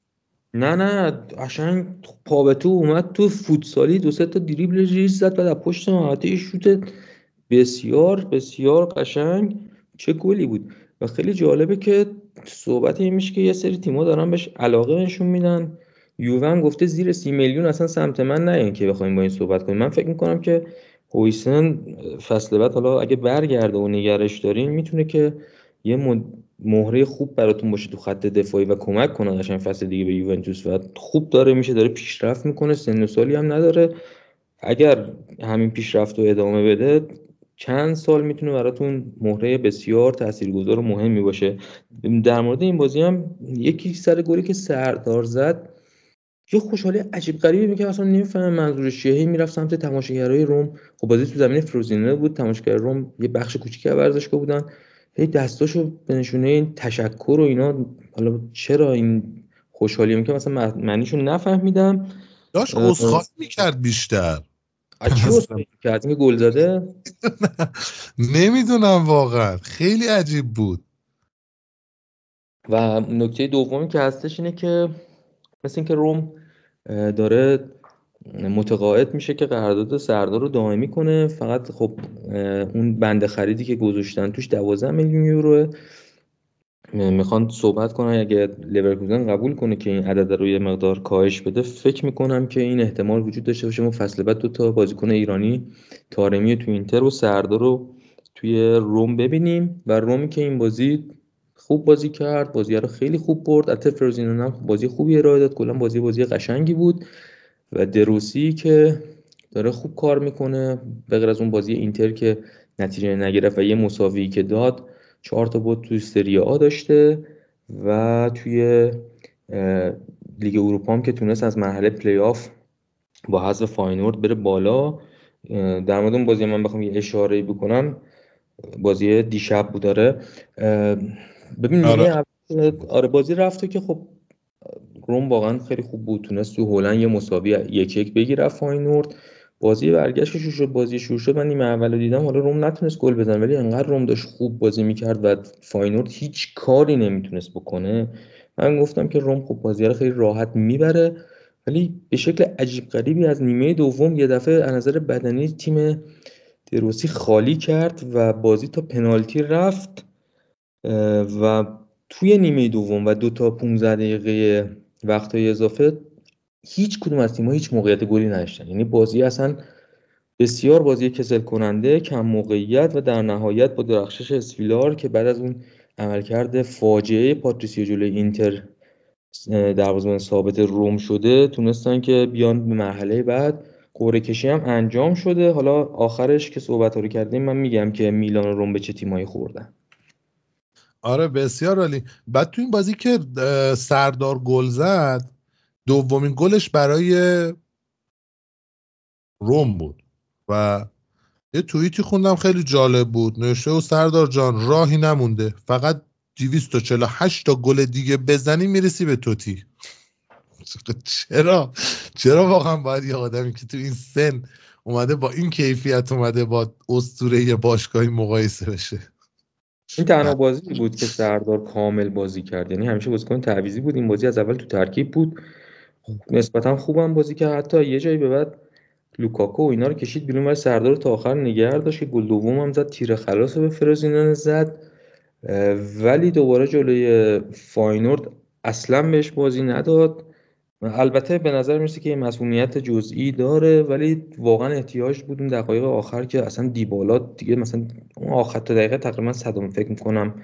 نه نه قشنگ پا به تو اومد تو فوتسالی دو سه تا دریبل ریز زد بعد از پشت محوطه شوت بسیار بسیار قشنگ. چه گلی بود. و خیلی جالبه که صحبت این میشه که یه سری تیما دارن بهش علاقه نشون میدن. یوون گفته زیر سی میلیون اصلا سمت من نیان که بخوایم با این صحبت کنیم. من فکر می‌کنم که هویسن فصل بعد حالا اگه برگرده و نگرش دارین می‌تونه که یه مهره خوب براتون باشه تو خط دفاعی و کمک کنه قشنگ فصل دیگه به یوونتوس. و خوب داره میشه داره پیشرفت می‌کنه سن و سالی هم نداره. اگر همین پیشرفت رو ادامه بده چند سال می‌تونه براتون مهره بسیار تاثیرگذار و مهمی باشه. در مورد این بازی هم یکی سر گلی که سردار زد یه خوشحالی عجیب غریبی میگه اصلا نمی‌فهمم منظورش چیه. هی می‌رفت سمت تماشاگرای روم. خب بازی تو زمین فروزینه بود. تماشاگر روم یه بخش کوچیکی ورزشگاه بودن. هی دستاشو به نشونه این تشکر و اینا. حالا چرا این خوشحالی که مثلا معنیشو نفهمیدم. داشت عذرخواهی می‌کرد بیشتر. چی کرد این گل زده؟ نمی‌دونم واقعا. خیلی عجیب بود. و نکته دومی که هستش اینه که مثل اینکه روم داره متقاعد میشه که قرارداد سردار رو دائمی کنه. فقط خب اون بند خریدی که گذاشتن توش 12 میلیون یوروه می‌خوان صحبت کنن. اگه لیورکوزن قبول کنه که این عدد رو یه مقدار کاهش بده فکر می‌کنم که این احتمال وجود داشته باشه. ما فصل بعد دو تا بازیکن ایرانی تارمی تو اینتر و سردار رو توی روم ببینیم. و رومی که این بازی خوب بازی کرد بازی رو خیلی خوب برد. البته فروزینونه هم بازی خوبی ارائه داد. کلا بازی بازی قشنگی بود. و ده‌روسی که داره خوب کار می‌کنه. به غیر از اون بازی اینتر که نتیجه نگرفت و یه مساوی که داد چهار تا بود توی سری آ داشته و توی لیگ اروپا هم که تونست از مرحله پلی آف با حذف فاینورد بره بالا. در مورد اون بازی من بخوام یه اشاره بکنم. بازی دیشب بود داره ببین آره. آره بازی رفته که خب روم واقعا خیلی خوب بود تونست تو هلند یه مساوی یک یک بگیره فاینورد. بازی برگشت شروع شد بازی شروع شد. من نیمه اول دیدم حالا روم نتونست گل بزنه ولی انقدر روم داشت خوب بازی می‌کرد و فاینورد هیچ کاری نمی‌تونست بکنه. من گفتم که روم خوب بازی رو خیلی راحت می‌بره ولی به شکل عجیب غریبی از نیمه دوم یه دفعه از نظر بدنی تیم دروسی خالی کرد و بازی تا پنالتی رفت. و توی نیمه دوم و دو تا 15 دقیقه وقتهای اضافه هیچ کدوم از تیم‌ها هیچ موقعیت گلی نداشتن. یعنی بازی اصلا بسیار بازی کسل کننده کم موقعیت و در نهایت با درخشش اسفیلار که بعد از اون عملکرد فاجعه پاتریسیو جلوی اینتر دروازه‌بان ثابت روم شده تونستن که بیان به مرحله بعد. قرعه کشی هم انجام شده. حالا آخرش که صحبت رو کردیم من میگم که میلان و روم به چه تیمایی خوردن. آره بسیار عالی. بعد تو این بازی که سردار گل زد دومین گلش برای روم بود. و یه توییتی خوندم خیلی جالب بود. نوشته و سردار جان راهی نمونده. فقط 248 تا گل دیگه بزنی می‌رسی به توتی. چرا؟ چرا واقعا باید یه آدمی که تو این سن اومده با این کیفیت اومده با اسطوره باشگاهی مقایسه بشه؟ این تنها بازی بود که سردار کامل بازی کرد؟ یعنی همیشه بازیکن تعویزی بود. این بازی از اول تو ترکیب بود. نسبتا خوبم بازی کرد. حتی یه جایی به بعد لوکاکو و اینا رو کشید بیرون ولی سردار تا آخر نگه داشت که گل دوم هم زد تیر خلاص رو به فرزینان زد. ولی دوباره جلوی فاینورد اصلا بهش بازی نداد. البته به نظر می‌رسه که مسئولیت جزئی داره ولی واقعا احتیاج بود اون دقایق آخر که اصلا دیبالا دیگه مثلا اون آخر تا دقیقه تقریبا صدم فکر می‌کنم.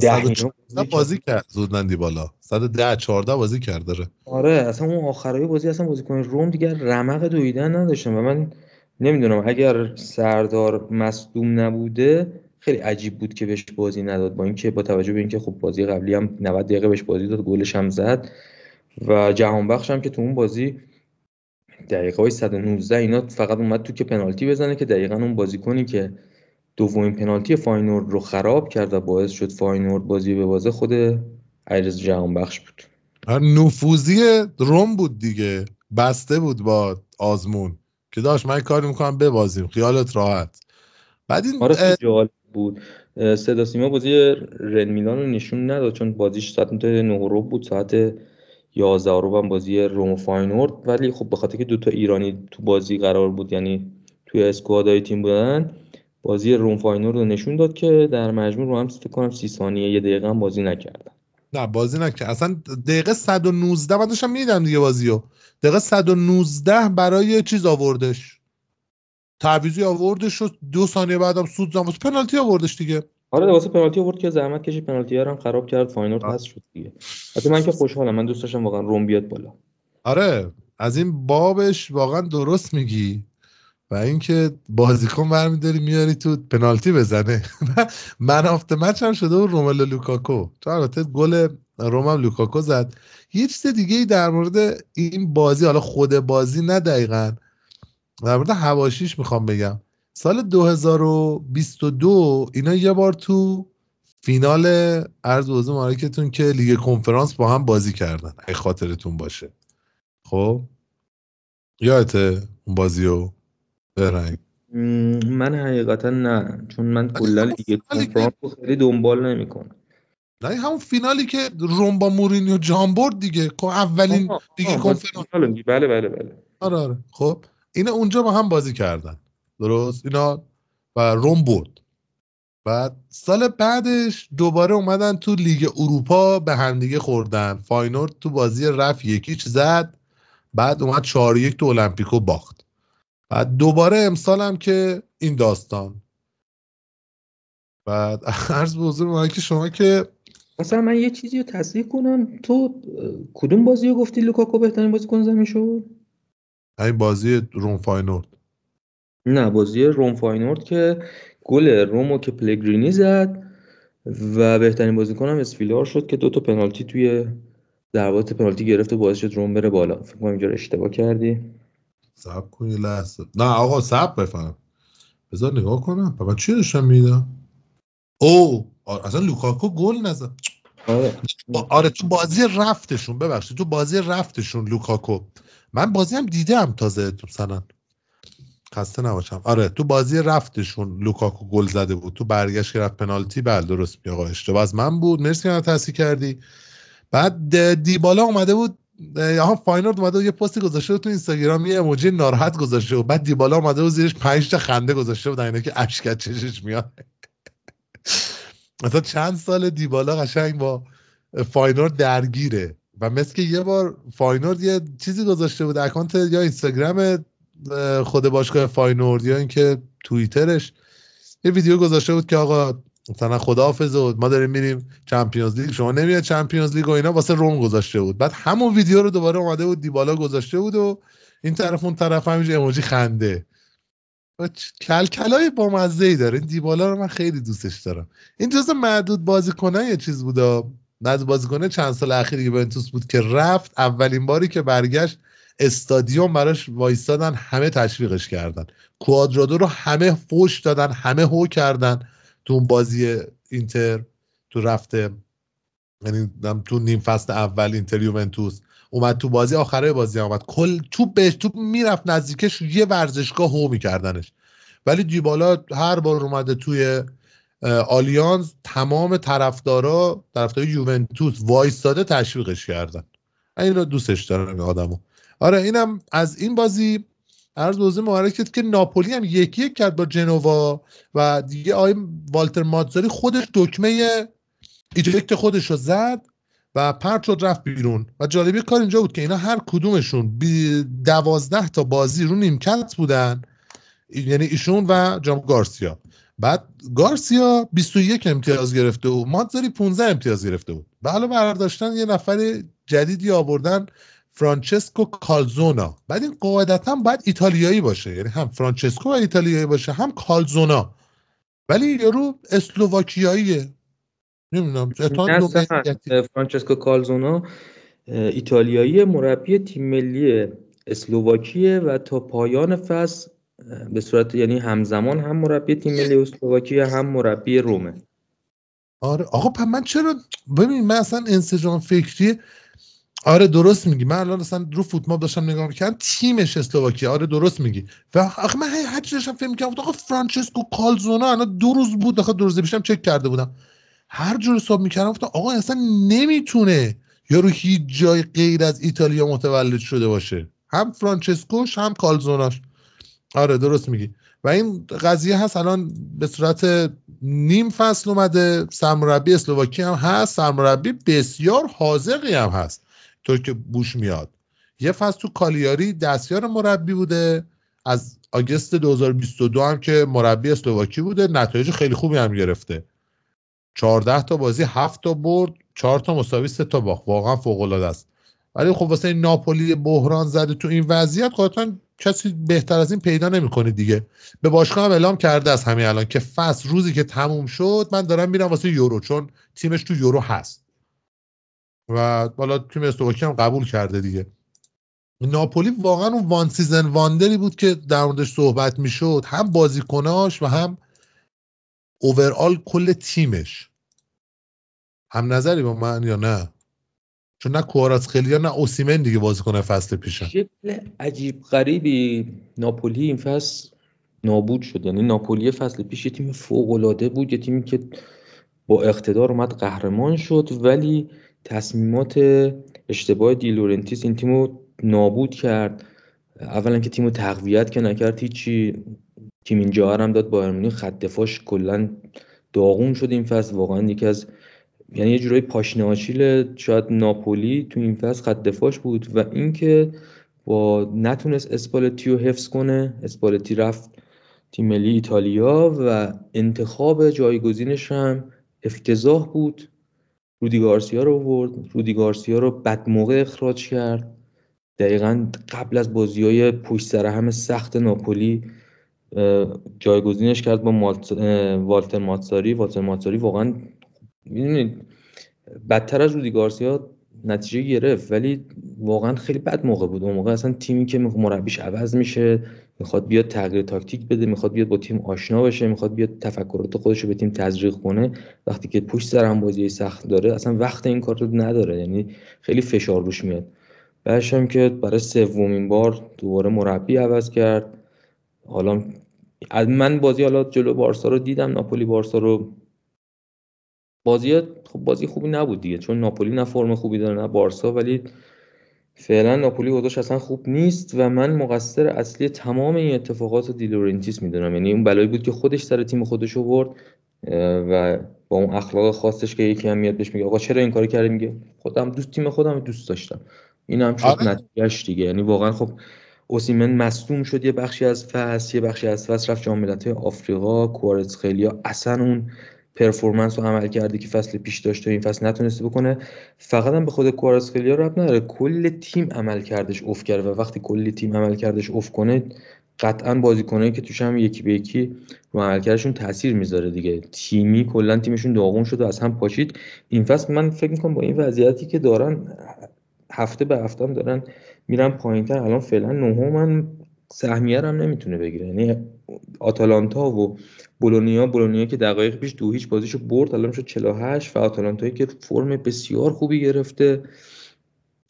ده بازی کرد. زودن دیبالا. 110 14 بازی کرد داره. آره اصلا اون آخرای بازی اصلا بازیکن روم دیگه رمق دویدن نداشتن و من نمی‌دونم اگر سردار مصدوم نبوده خیلی عجیب بود که بهش بازی نداد با اینکه با توجه به اینکه خب بازی قبلی هم 90 دقیقه بهش بازی داد گلش هم زد. و جهان بخش هم که تو اون بازی دقیقه های 119 اینا فقط اومد تو که پنالتی بزنه که دقیقا اون بازیکنی که دومین پنالتی فاینورد رو خراب کرد و باعث شد فاینورد بازی ببازه خود علیرضا جهان بخش بود نفوذی روم بود دیگه. بسته بود با آزمون که داشت من کاری می‌کنم ببازیم. خیالت راحت. بعد این آره جالب بود. صدا سیما بازی رن میلان رو نشون نداد چون بازیش ساعت 9 رو بود ساعت 11 رو هم بازی روم فاینورد ولی خب به خاطر که دوتا ایرانی تو بازی قرار بود یعنی توی squad ای تیم بودن بازی روم فاینورد رو نشون داد که در مجموع رو هم فکر کنم 30 ثانیه یه دقیقه هم بازی نکردن. نه بازی نکرد. اصلا دقیقه 119 من داشتم می‌دیدم دیگه بازیو. دقیقه 119 برای چیز آوردش؟ تعویضی آوردش و دو ثانیه بعدم سوت زد پنالتی آوردش دیگه. آره واسه پنالتی آورد که زحمت کشید. پنالتی هم خراب کرد. فاینورد هست شد دیگه. حتی من که خوشحالم. من دوست داشتم واقعا روم بیاد بالا. آره از این بابش واقعا درست میگی. و اینکه بازیکن برمیداری میاری تو پنالتی بزنه. man of the match هم شده و روملو لوکاکو. تو البته گل رومم لوکاکو زد. یه چیز دیگه ای در مورد این بازی حالا خود بازی نه دقیقا. در مورد حواشیش می‌خوام بگم. سال 2022 اینا یه بار تو فینال عرض وزو مارکتون که لیگ کنفرانس با هم بازی کردن اگه خاطرتون باشه. خب؟ یادته اون بازی رو؟ برنگ من حقیقتا نه چون من کلا لیگ کنفرانس رو خیلی دنبال نمی‌کنم. نه همون فینالی که روم با مورینیو جام برد دیگه. که اولین لیگ کنفرانس. بله بله بله. آره آره. خب اینا اونجا با هم بازی کردن. درست؟ اینا و روم برد. بعد سال بعدش دوباره اومدن تو لیگ اروپا به همدیگه خوردن. فاینورد تو بازی رف یکیچ زد بعد اومد چهار یک تو المپیکو باخت. بعد دوباره امسال هم که این داستان. بعد عرض به حضور که شما که مثلا من یه چیزی رو تصدیق کنم. تو کدوم بازی رو گفتی لوکاکو بهترین بازیکن زمین شد؟ این بازی روم فاینورد. نه بازی روم فاینورد که گل رومو که پلگرینی زد و بهترین بازیکن هم سویلار شد که دو تا پنالتی توی ضربات پنالتی گرفت و باعث شد روم بره بالا. فکر کنم اینجا اشتباه کردی. صبر کن یه لحظه. نه آقا صبر بفهم. بذار نگاه کنم. من چی داشتم می‌دیدم او اصلا لوکاکو گل نزد. آره. آره تو بازی رفتشون ببخشید تو بازی رفتشون لوکاکو. من بازی هم دیدم تازه تو سنن خسته نباشم. آره تو بازی رفتشون لوکاکو گل زده بود. تو برگشت رفت پنالتی بله درست می آقا اشتباه. از من بود. مرسی که تصحیح کردی. بعد دیبالا اومده بود. ها فاینورد اومده بود یه پستی گذاشته تو اینستاگرام یه emoji ناراحت گذاشته بود. بعد دیبالا اومده بود زیرش 5 تا خنده گذاشته بود اینا که اشک چشش میاد. مثلا چند سال دیبالا قشنگ با فاینورد درگیره. و مثل که یه بار فاینورد یه چیزی گذاشته بود account یا اینستاگرام خود باشگاه فاینورد یا اینکه توییترش یه ویدیو گذاشته بود که آقا مثلا خداحافظ و ما داریم میریم Champions League شما نمیاد Champions League و اینا واسه روم گذاشته بود. بعد همون ویدیو رو دوباره اومده بود دیبالا گذاشته بود و این طرف اون طرف همینجا emoji خنده. کل‌کلای با مزه ای داره. این دیبالا رو من خیلی دوستش دارم. این جزء معدود بازیکنان یه چیز بوده معدود بازیکنه چند سال اخیر یوونتوس بود که رفت. اولین باری که برگشت استادیوم براش وایستادن همه تشویقش کردن. کوادرادو رو همه فوش دادن همه هو کردن تو اون بازی اینتر تو رفته یعنی تو نیم فصل اول اینتر یوونتوس اومد تو بازی آخره بازی اومد. کل تو بهش تو می‌رفت نزدیکش یه ورزشگاه هو میکردنش. ولی دیبالا هر بار اومده توی آلیانز تمام طرفدارا طرفدار یوونتوس وایستاده تشویقش کردن. این دوستش دارم این آدمو. آره اینم از این بازی عرض بازی مبارک که ناپولی هم یکی یک کرد با جنوا و دیگه آقای والتر ماتزاری خودش دکمه ایجکت خودش رو زد و پرت شد رفت بیرون. و جالبی کار اینجا بود که اینا هر کدومشون دوازده تا بازی رو نیمکت بودن. یعنی ایشون و جام گارسیا. بعد گارسیا 21 امتیاز گرفته بود ماتزاری 15 امتیاز گرفته بود. و حالا برداشتن یه نفر جدیدی آوردن فرانچسکو کالزونا. بعد این قاعدتا باید ایتالیایی باشه. یعنی هم فرانچسکو و ایتالیایی باشه هم کالزونا. ولی یارو اسلوواکیاییه. نمی‌دونم فرانچسکو کالزونا ایتالیایی مربی تیم ملی اسلوواکیه و تا پایان فصل به صورت یعنی همزمان هم مربی تیم ملی اسلوواکیه هم مربی رومه. آره. آقا من چرا ببین من اصلا انسجام فکری آره درست میگی. من الان اصلا رو فوتبال داشتم نگاه می‌کردم تیمش اسلوواکی آره درست میگی. و آخه من هر چی داشتم فکر می‌کردم آقا فرانچسکو کالزونا الان دو روز بود. آخه دو روز پیشم چک کرده بودم. هر جور حساب می‌کردم گفتم آقا اصلا نمی‌تونه یارو هیچ جای غیر از ایتالیا متولد شده باشه. هم فرانچسکوش هم کالزوناش. آره درست میگی. و این قضیه هست الان به صورت نیم فصل اومده. سرمربی اسلواکی هم هست سرمربی بسیار حاضقی هم هست. طور که بوش میاد. یه فصل تو کالیاری دستیار مربی بوده. از آگست 2022 هم که مربی اسلواکی بوده نتایج خیلی خوبی هم گرفته. 14 تا بازی 7 تا برد 4 تا مساوی 3 تا باخت. واقعا فوق العاده است. ولی خب واسه ناپولی بحران زده تو این وضعیت قطعا کسی بهتر از این پیدا نمی‌کنه دیگه. به باشگاه هم اعلام کرده از همین الان که فصل روزی که تموم شد من دارم میرم واسه یورو چون تیمش تو یورو هست. و با تیم اسلواکی هم قبول کرده دیگه. ناپولی واقعا اون one season wonder ی بود که در موردش صحبت می‌شد هم بازیکناش و هم overall کل تیمش. هم نظری با من یا نه؟ چون نه کوارات خیلی یا نه اوسیمن دیگه بازیکن فصل پیشن. شکل عجیب غریبی. ناپولی این فصل نابود شد. یعنی ناپولی فصل پیش یه تیم فوق العاده بود یه تیمی که با اقتدار اومد قهرمان شد ولی تصمیمات اشتباه دی‌لائورنتیس این تیمو نابود کرد. اولا که تیمو تقویت که نکرد هیچی. تیم اینجا هم داد با خط دفاعش کلا داغون شد این فصل. واقعا یکی از یعنی یه جورایی پاشنه آشیل شاید ناپولی تو این فصل خط دفاعش بود. و اینکه با نتونست اسپالتی رو حفظ کنه. اسپالتی رفت تیم ملی ایتالیا و انتخاب جایگزینش هم افتضاح بود. رودی گارسیا رو برد رودی گارسیا رو بد موقع اخراج کرد. دقیقا قبل از بازی های پشت سر هم سخت ناپولی جایگزینش کرد با مالت... والتر ماتساری. والتر ماتساری واقعا می‌دونید بدتر از رودی گارسیا نتیجه گرفت ولی واقعا خیلی بد موقع بود. اون موقع اصلا تیمی که مربیش عوض میشه می‌خواد بیاد تغییر تاکتیک بده می‌خواد بیاد با تیم آشنا بشه می‌خواد بیاد تفکرات خودش رو به تیم تزریق کنه. وقتی که پشت سر هم بازی سخت داره اصلا وقت این کار رو نداره. یعنی خیلی فشار روش میاد. بعدش هم که برای سومین بار دوباره مربی عوض کرد. حالا من بازی حالا جلو بارسا رو دیدم ناپولی بارسا رو بازی خب بازی خوبی نبود دیگه چون ناپولی نه فرم خوبی داره نه بارسا ولی فعلا ناپولی خودش اصلا خوب نیست و من مقصر اصلی تمام این اتفاقات دیلورنتیس می‌دونم. یعنی اون بلایی بود که خودش سر تیم خودش برد و با اون اخلاق خاصش که یکی هم میاد بهش میگه آقا چرا این کارو کردی؟ میگه خودم دوست تیم خودم دوست داشتم. این هم شد آره. نتیجهش دیگه. یعنی واقعا خب اوسیمن مصدوم شد یه بخشی از فصل یه بخشی از فصل رفت جام آفریقا کوارتز خیلی اصلا اون پرفورمنس و عمل کرده که فصل پیش داشته این فصل نتونسته بکنه. فقط هم به خود کوارسخلیا رب نداره. کل تیم عمل کردش اوف کرده و وقتی کل تیم عمل کردش اوف کنه قطعا بازیکنایی که توش هم یکی به یکی رو عملکردشون تاثیر می‌ذاره دیگه. تیمی کلا تیمشون داغون شد و از هم پاشید. این فصل من فکر می‌کنم با این وضعیتی که دارن هفته به هفته دارن میرن پایینتر. الان فعلا نهم سهمیه هم نمی‌تونه بگیره. یعنی آتالانتا و بولونیا بولونیا که دقایق پیش دو هیچ بازیشو برد الان شد 48 و آتالانتایی که فرم بسیار خوبی گرفته.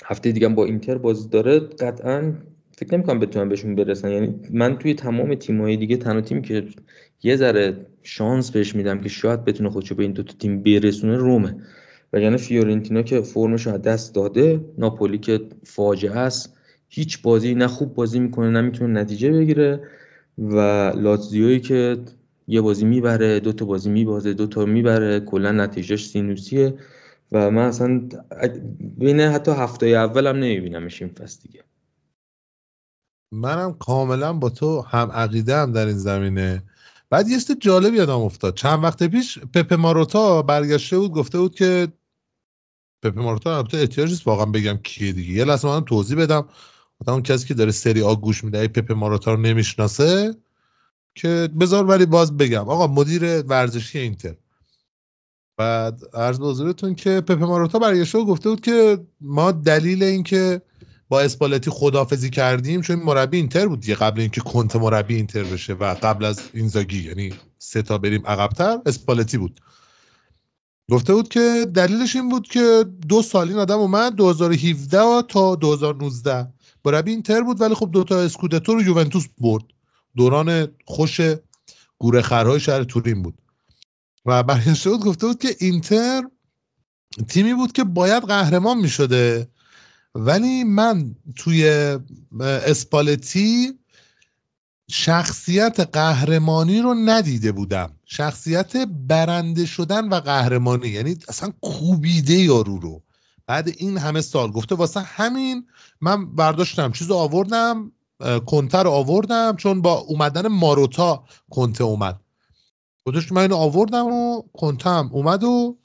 هفته دیگه با اینتر بازی داره. قطعا فکر نمی‌کنم بتونن بهشون برسن. یعنی من توی تمام تیم‌های دیگه تنها تیمی که یه ذره شانس بهش میدم که شاید بتونه خودشو به این دو تا تیم برسونه رومه. یعنی فیورنتینا که فرمش از دست داده ناپولی که فاجعه است هیچ بازی نه خوب بازی می‌کنه نه می‌تونه نتیجه بگیره. و لاتزیویی که یه بازی می‌بره دو تا بازی میبازه دو تا می‌بره کلا نتیجهش سینوسیه و من اصلا بین حتی هفته اول هم نمیبینمش این فصل دیگه. منم کاملا با تو هم عقیده هم در این زمینه. بعد یه جالب یادم افتاد. چند وقت پیش پپ ماروتا برگشته بود گفته بود که پپ ماروتا البته احتیاج نیست واقعا بگم کیه دیگه. یه لحظه من توضیح بدم. اون کسی که داره سری آ گوش میده پپ ماروتا رو نمی‌شناسه که بذار ولی باز بگم. آقا مدیر ورزشی اینتر. بعد عرض به حضورتون که پپ ماروتا برگشته و گفته بود که ما دلیل اینکه با اسپالتی خدافزی کردیم چون مربی اینتر بود دیگه قبل اینکه کنت مربی اینتر بشه و قبل از اینزاگی یعنی سه تا بریم عقبتر اسپالتی بود. گفته بود که دلیلش این بود که دو سال این آدم اومد 2017 تا 2019 مربی اینتر بود ولی خب دوتا اسکودتو رو یوونتوس برد. دوران خوش گورخرهای شهر تورین بود. و برگشته بود گفته بود که اینتر تیمی بود که باید قهرمان می شده ولی من توی اسپالتی شخصیت قهرمانی رو ندیده بودم. شخصیت برنده شدن و قهرمانی. یعنی اصلا کوبیده یارو رو. بعد این همه سال گفته واسه همین من برداشتم چیز آوردم کنته رو آوردم چون با اومدن ماروتا کنته اومد. گفتش من اینو آوردم و کنتم اومد و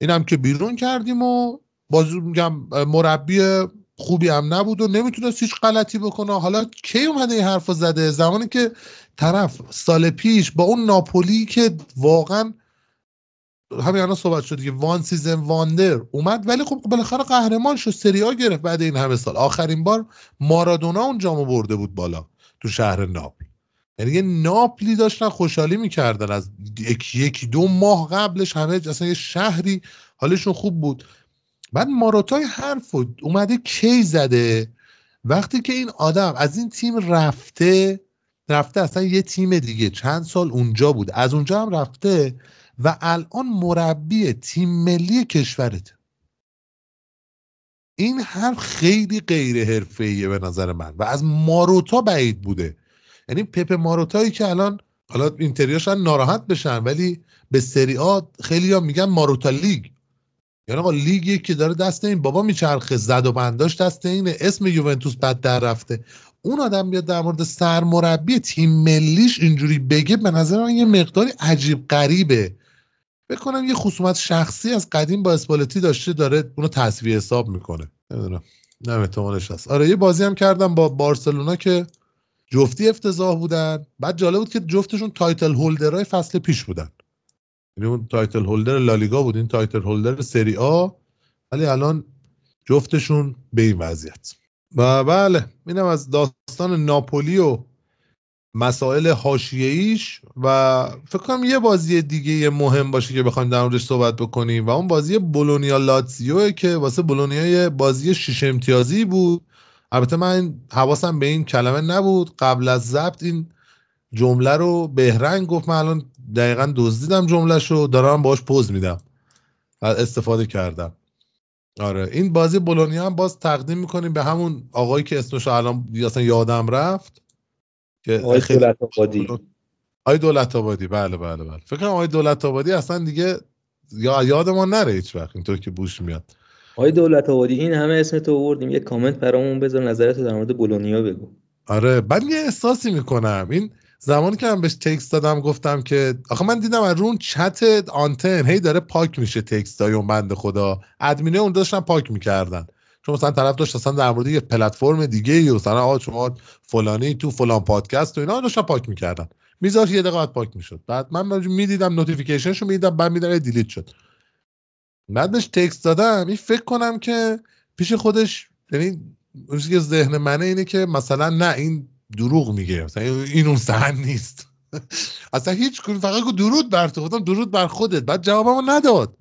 اینم که بیرون کردیم و بازی میگم مربی خوبی هم نبود و نمی‌تونست هیچ غلطی بکنه. حالا کی اومده این حرف زده؟ زمانی که طرف سال پیش با اون ناپولی که واقعا همین الان صحبت شد که one season wonder اومد ولی خب بالاخره قهرمان شد سری آ گرفت بعد این همه سال. آخرین بار مارادونا اون جامو برده بود بالا تو شهر ناپل یعنی یه ناپلی داشتن خوشحالی می‌کردن. از یکی دو ماه قبلش همه اصلا یه شهری حالشون خوب بود. بعد ماروتای حرف اومده کی زده؟ وقتی که این آدم از این تیم رفته رفته اصلا یه تیم دیگه. چند سال اونجا بود. از اونجا هم رفته. و الان مربی تیم ملی کشورت. این حرف خیلی غیر حرفه‌ایه به نظر من و از ماروتا بعید بوده. یعنی پپ ماروتایی که الان حالا اینتریاش ناراحت بشن ولی به سری آ خیلی ها میگن ماروتا لیگ. یعنی آقا لیگی که داره دست این بابا میچرخه زد و بنداش دست اینه اسم یوونتوس بد در رفته. اون آدم بیاد در مورد سرمربی تیم ملیش اینجوری بگه به نظر من یه مقداری عجیب غریبه. بکنم یه خصومت شخصی از قدیم با اسپالتی داشته داره اونو تسویه حساب می‌کنه. نمی‌دونم. نه احتمالش هست. آره یه بازی هم کردم با بارسلونا که جفتی افتضاح بودن. بعد جالب بود که جفتشون title holder های فصل پیش بودن. یعنی اون title holder لالیگا بود این title holder سری آ. ولی الان جفتشون به این وضعیت. و بله اینم از داستان ناپولی و مسائل حاشیه‌ایش و فکر کنم یه بازی دیگه مهم باشه که بخوایم در موردش صحبت بکنیم و اون بازی بولونیا لاتزیو که واسه بولونیا بازی شش امتیازی بود. البته من حواسم به این کلمه نبود. قبل از ضبط این جمله رو بهرنگ گفت. من الان دقیقا دزدیدم جملهش رو دارم باش پوز میدم استفاده کردم. آره این بازی بولونیا هم باز تقدیم می‌کنیم به همون آقایی که اسمش الان یادم رفت. که آقای دولت آبادی. آقای دولت آبادی. بله بله بله. فکر کنم آقای دولت آبادی اصلا دیگه یا یاد ما نره هیچ وقت اینطور که بوش میاد. آقای دولت آبادی این همه اسم تو آوردیم. یه کامنت برامون بذار نظرتو در مورد بولونیا بگو. آره من یه احساسی می‌کنم. این زمانی که من بهش تکست دادم گفتم که آخه من دیدم از رون چت آنتن هی داره پاک میشه تکست های اون بنده خدا. ادمینه اون داشتن پاک می‌کردن. چون مثلا طرف داشت اصلا در مورد یه پلتفرم دیگه ای مثلا آقا شما فلانی تو فلان پادکست و اینا داشتن پاک می‌کردن. میذاش یه دقیقه پاک می‌شد. بعد من می‌دیدم notification شو می‌دیدم بعد میدم delete شد. بعد بهش text دادم. این فکر کنم که پیش خودش یعنی اون که ذهن منه اینه که مثلا نه این دروغ میگه. مثلا این اون سهن نیست. اصلا هیچ کنی فقط درود بر تو. خودم درود بر خودت. بعد جوابمو نداد.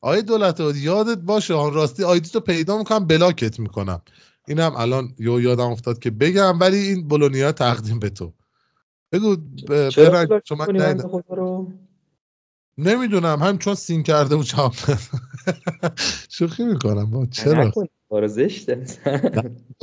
آیه دولت یادت باشه آن راستی آیدی تو پیدا می‌کنم بلاکت می‌کنم. اینم الان یو یادم افتاد که بگم ولی این بولونیا تقدیم به تو. بگو چرا شما نمی‌دونم هم چون سین کرده و چاپ شوخی می‌کنم با چرا؟ کار زشته.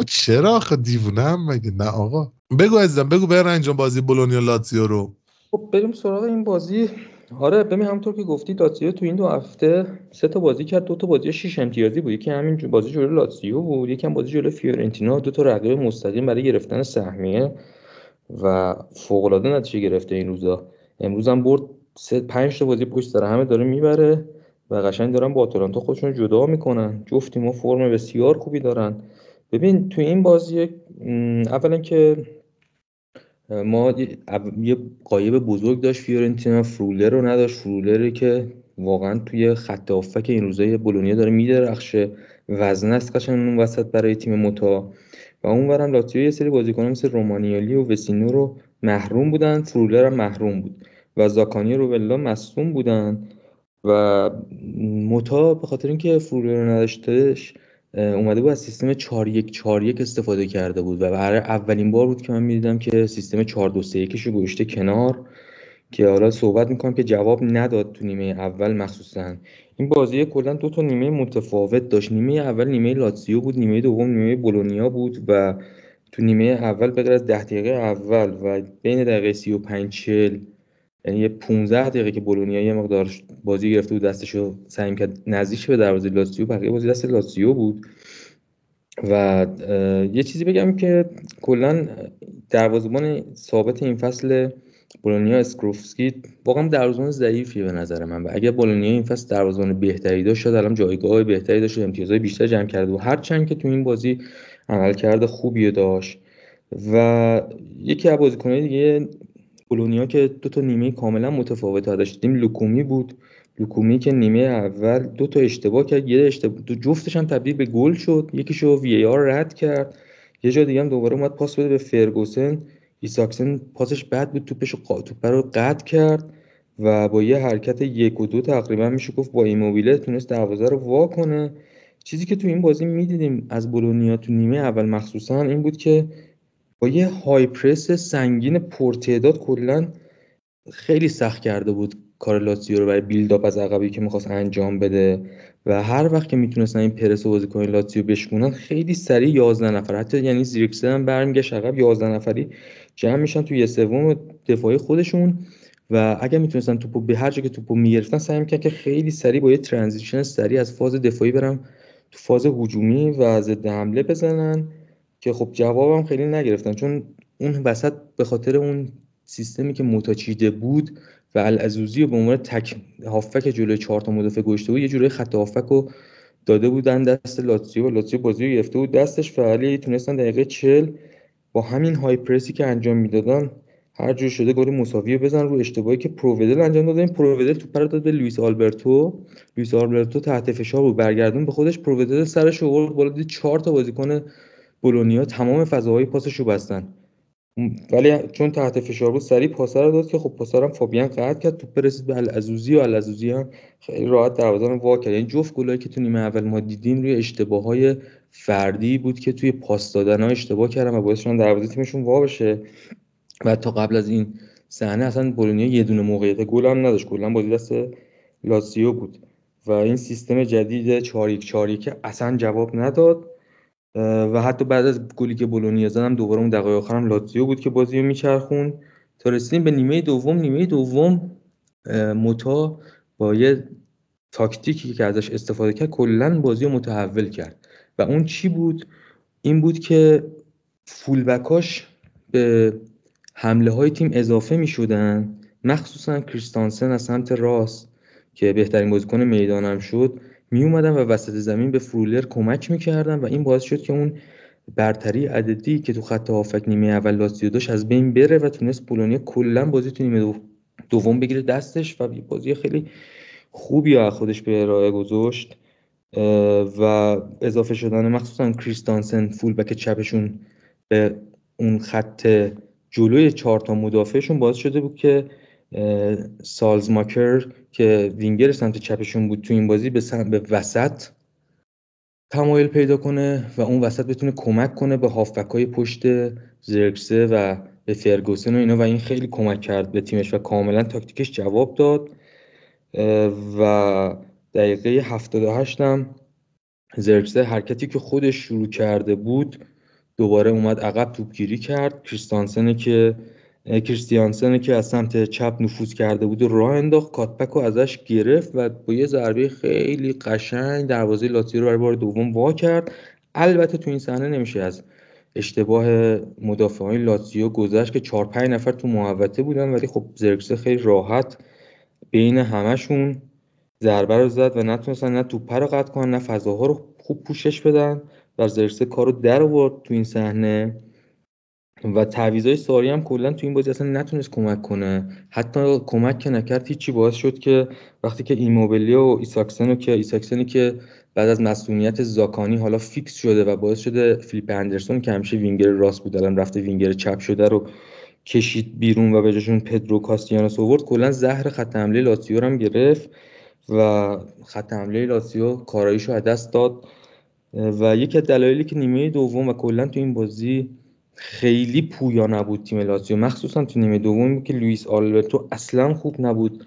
چرا آخه؟ دیوونه هم مگه؟ نه آقا. بگو عزیزم بگو برن جان بازی بولونیا لاتزیو رو. خب بریم سراغ این بازی. آره ببین همونطور که گفتی لاتزیو تو این دو هفته سه تا بازی کرد دو تا بازی شش امتیازی بود. یکی همین بازی جلوی لاتزیو بود یکی هم بازی جلوی فیورنتینا دو تا رقیب مستقیم برای گرفتن سهمیه و فوق العاده نتیجه گرفته این روزا. امروز هم برد سه پنج تا بازی پشت سر همه داره می‌بره و قشنگ دارن با آتالانتا خودشون جدا می‌کنن. جفت تیم‌ها فرم بسیار خوبی دارن. ببین تو این بازی اولا که ما یه قایب بزرگ داشت فیورنتینا فرولر رو نداشت. فرولر که واقعا توی خط که این روزای بولونیا داره میدرخشه. وزن است قشنگ اون وسط برای تیم متا. و اونورم لاتزیو یه سری بازیکنان مثل رومانیالی و وسینو رو محروم بودن. فرولر هم محروم بود. و زاکانی رو ولا مصوم بودن. و متا به خاطر اینکه فرولر رو نداشتش اومده بود از سیستم 4 1 4 1 استفاده کرده بود و برای اولین بار بود که من می‌دیدم که سیستم 4 2 3 1 رو گذاشته کنار که حالا صحبت می‌کنم که جواب نداد تو نیمه اول مخصوصا. این بازی کلا دو تا نیمه متفاوت داشت. نیمه اول نیمه لاتزیو بود نیمه دوم نیمه بولونیا بود و تو نیمه اول به از 10 دقیقه اول و بین دقیقه 35 40 یعنی یه 15 دقیقه که بولونیا یه مقدار بازی گرفته بود دستشو سعی کرد نزدیک به دروازه لاتزیو بقیه بازی دست لاتزیو بود. و یه چیزی بگم که کلا دروازه‌بان ثابت این فصل بولونیا اسکروفسکی واقعا دروازه‌بان ضعیفیه به نظر من. و اگر بولونیا این فصل دروازه‌بان بهتری داشت شاید الان جایگاه بهتری داشت و امتیازهای بیشتر جمع کرده و هرچند که تو این بازی عملکرد خوبی داشت. و یکی از بازیکن‌های دیگه بولونیا که دو تا نیمه کاملا متفاوت داشتیم. لوکومی بود. لوکومی که نیمه اول دو تا اشتباه کرد یه اشتباه دو جفتش هم تبدیل به گل شد. یکیشو وی آر رد کرد. یه جا دیگه هم دوباره اومد پاس بده به فرگوسن. ایساکسن پاسش بد بود توپش توپ رو قطع کرد و با یه حرکت یک و دو تقریبا میشه گفت با ایموبیله تونست دروازه رو وا کنه. چیزی که تو این بازی می‌دیدیم از بولونیا تو نیمه اول مخصوصا این بود که با یه های پرس سنگین پرتعداد کلا خیلی سخت کرده بود کار لاتزیو رو برای بیلداپ از عقبی که می‌خواست انجام بده. و هر وقت که می‌تونستن این پرس بازیکن لاتزیو بشکونن خیلی سریع 11 نفر حتی یعنی زیرکسن هم برمیگشت عقب 11 نفری جمع میشن توی یه سوم دفاعی خودشون. و اگر می‌تونستن توپو به هر جا که توپو می‌گرفتن سعی می‌کنن که خیلی سریع با یه ترانزیشن سریع از فاز دفاعی برم تو فاز هجومی و ضد حمله بزنن. که خب جوابم خیلی نگرفتن چون اون وسط به خاطر اون سیستمی که متاچیده بود و العزوزی رو به عنوان تک هافک جلوی چهار تا مدافع گشته بود یه جوری خط هافک رو داده بودن دست لاتزیو و لاتزیو بازی رو گرفته بود. دستش و تونستن دقیقه چل با همین های پرسی که انجام می‌دادن هر جور شده گل مساوی بزن رو اشتباهی که پروودل انجام داده. این پروودل تو پر داد به لوئیس آلبرتو. لوئیس آلبرتو تحت فشار بود برگردون به خودش. پروودل سرش آورد بالا دید چهار تا بازیکن بولونیا تمام فضاهای پاسش رو بستن. ولی چون تحت فشار بود سریع پاسه رو داد که خب پاسه هم فابیان قطع کرد تو رسید به العزوزی و العزوزی هم خیلی راحت دروازه رو وا کرد. یعنی جفت گلایی که تو نیمه اول ما دیدیم روی اشتباه های فردی بود که توی پاس دادن ها اشتباه کردن و باعث شدن دروازه تیمشون وا بشه. و تا قبل از این صحنه اصلا بولونیا یه دونه موقعیت گل هم نداشت. کلا بازی دست لاتزیو بود. و این سیستم جدید 4 1 4 1 اصلا جواب نداد. و حتی بعد از گلی که بولونیا زدم دوباره اون دقایق آخرم لاتزیو بود که بازی رو میچرخون تا رسیدیم به نیمه دوم. نیمه دوم موتا با یه تاکتیکی که ازش استفاده کرد کلا بازی رو متحول کرد. و اون چی بود؟ این بود که فولبکاش به حمله های تیم اضافه می شدن مخصوصا کریستانسن از سمت راست که بهترین بازیکن می‌دانم شد. می اومدن و وسط زمین به فرولر کمک می‌کردن و این باعث شد که اون برتری عددی که تو خط هافک نیمه اول لاتزیو داشت از بین بره و تونست پولونیا کلا بازی تو نیمه دوم بگیره دستش و بازی خیلی خوبی از خودش به ارائه گذاشت و اضافه شدن مخصوصا کریستانسن فول بک چپشون به اون خط جلوی چهار تا مدافعشون باعث شده بود که سالزماکر که وینگر سمت چپشون بود تو این بازی به, به وسط تمایل پیدا کنه و اون وسط بتونه کمک کنه به هافبک های پشت زرکسه و به فرگوسن و اینا و این خیلی کمک کرد به تیمش و کاملا تاکتیکش جواب داد. و دقیقه 78 هم زرکسه حرکتی که خودش شروع کرده بود دوباره اومد عقب توپگیری کرد. کریستانسن که کریستیانسن که از سمت چپ نفوذ کرده بود و راه انداخت کاتپک رو ازش گرفت و با یه ضربه خیلی قشنگ دروازه لاتزیو رو برای بار دوم وا کرد. البته تو این صحنه نمیشه از اشتباه مدافعان لاتزیو گذشت که 4 5 نفر تو محوطه بودن ولی خب زرکسه خیلی راحت بین همشون ضربه رو زد و نتونستن نه توپ رو قطع کنن نه فضاها رو خوب پوشش بدن و زیرکزی کارو در آورد تو این صحنه. و تعویضای ساری هم کلا تو این بازی اصلا نتونست کمک کنه. حتی کمک که نکرد هیچی باعث شد که وقتی که ایموبیلی و ایساکسن که ایساکسنی که بعد از مصدومیت زاکانی حالا فیکس شده و باعث شده فیلیپ اندرسون که همیشه وینگر راست بود الان رفته وینگر چپ شده رو کشید بیرون و به جاشون پدرو کاستیانوس آورد کلا زهر خط حمله لاتزیو هم گرفت و خط حمله لاتزیو کاراییشو از دست داد. و یکی از دلایلی که نیمه دوم و کلا تو این بازی خیلی پویا نبود تیم لاتزیو. مخصوصا تو نیمه دوم که لوئیس آلبرتو اصلا خوب نبود.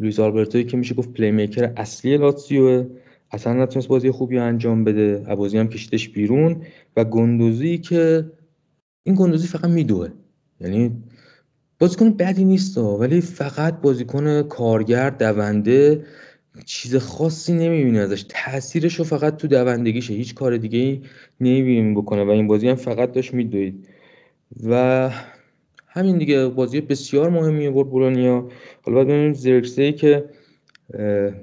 لوئیس آلبرتو که میشه گفت playmaker اصلی لاتزیو. اصلا نتونست بازی خوبی انجام بده. بازی هم کشیدش بیرون. و گندوزی که این گندوزی فقط میدوه. یعنی بازیکن بدی نیست ولی فقط بازیکن کارگر دونده چیز خاصی نمی‌بینی ازش. تاثیرش رو فقط تو دوندگیشه. هیچ کار دیگه ای نمی‌بینیم بکنه و این بازی هم فقط داشت میدوید. و همین دیگه بازی بسیار مهمی برد بولونیا. حالا باید ببینیم زرکسه که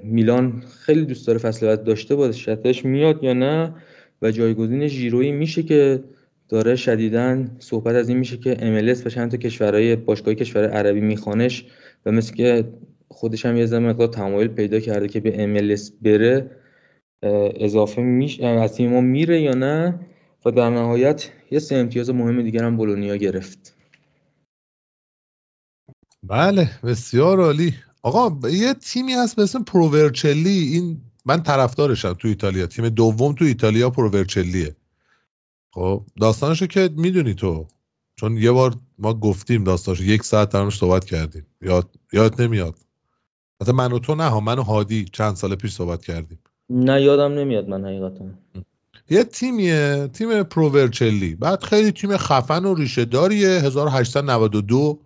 میلان خیلی دوست داره فصل بعد داشته باشتش میاد یا نه؟ و جایگزین ژیرویی میشه که داره شدیدا صحبت از این میشه که MLS و چند تا کشورهای باشگاه کشور عربی میخوانش و مثل که خودش هم یه زمان مقدار تمایل پیدا کرده که به MLS بره اضافه میشه از تیم ما میره یا نه؟ و در نهایت یه سه امتیاز مهم دیگر هم بولونیا گرفت. بله بسیار عالی. آقا یه تیمی هست به اسم پروورچلی. این من طرفدارشم تو ایتالیا. تیم دوم تو ایتالیا پروورچلیه. خب داستانشو که می‌دونی تو. چون یه بار ما گفتیم داستانشو. یک ساعت درمش صحبت کردیم. یاد یاد نمیاد. حتی من و تو نه ها من و هادی چند سال پیش صحبت کردیم. نه یادم نمیاد من حقیقتا. یه تیمیه تیم پروورچلی بعد خیلی تیم خفن و ریشه داریه. 1892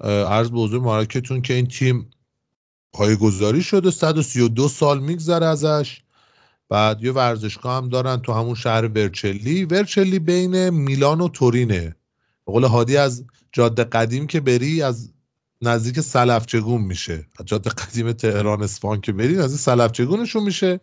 عرض به حضور مارکتون که این تیم پایگذاری شده. 132 سال میگذره ازش. بعد یه ورزشگاه هم دارن تو همون شهر ورچلی. ورچلی بین میلان و تورینه. به قول هادی از جاده قدیم که بری از نزدیک سلفچگون میشه. از جاده قدیم تهران اسفان که بری نزدیک سلفچگونشون میشه.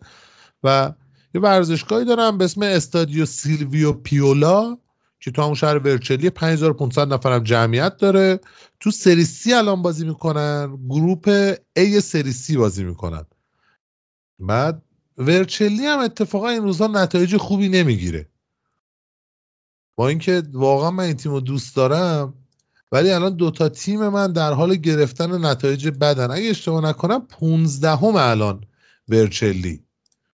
و یه ورزشگاهی دارن به اسم استادیو سیلویو پیولا که تو همون شهر ورچلی 5500 نفرم جمعیت داره. تو سری سی الان بازی می‌کنن. group A سری سی بازی می‌کنن. بعد ورچلی هم اتفاقا این روزها نتایج خوبی نمی‌گیره. با اینکه واقعا من این تیم رو دوست دارم ولی الان دوتا تیم من در حال گرفتن نتایج بدن. اگه اشتباه نکنم 15 هم الان ورچلی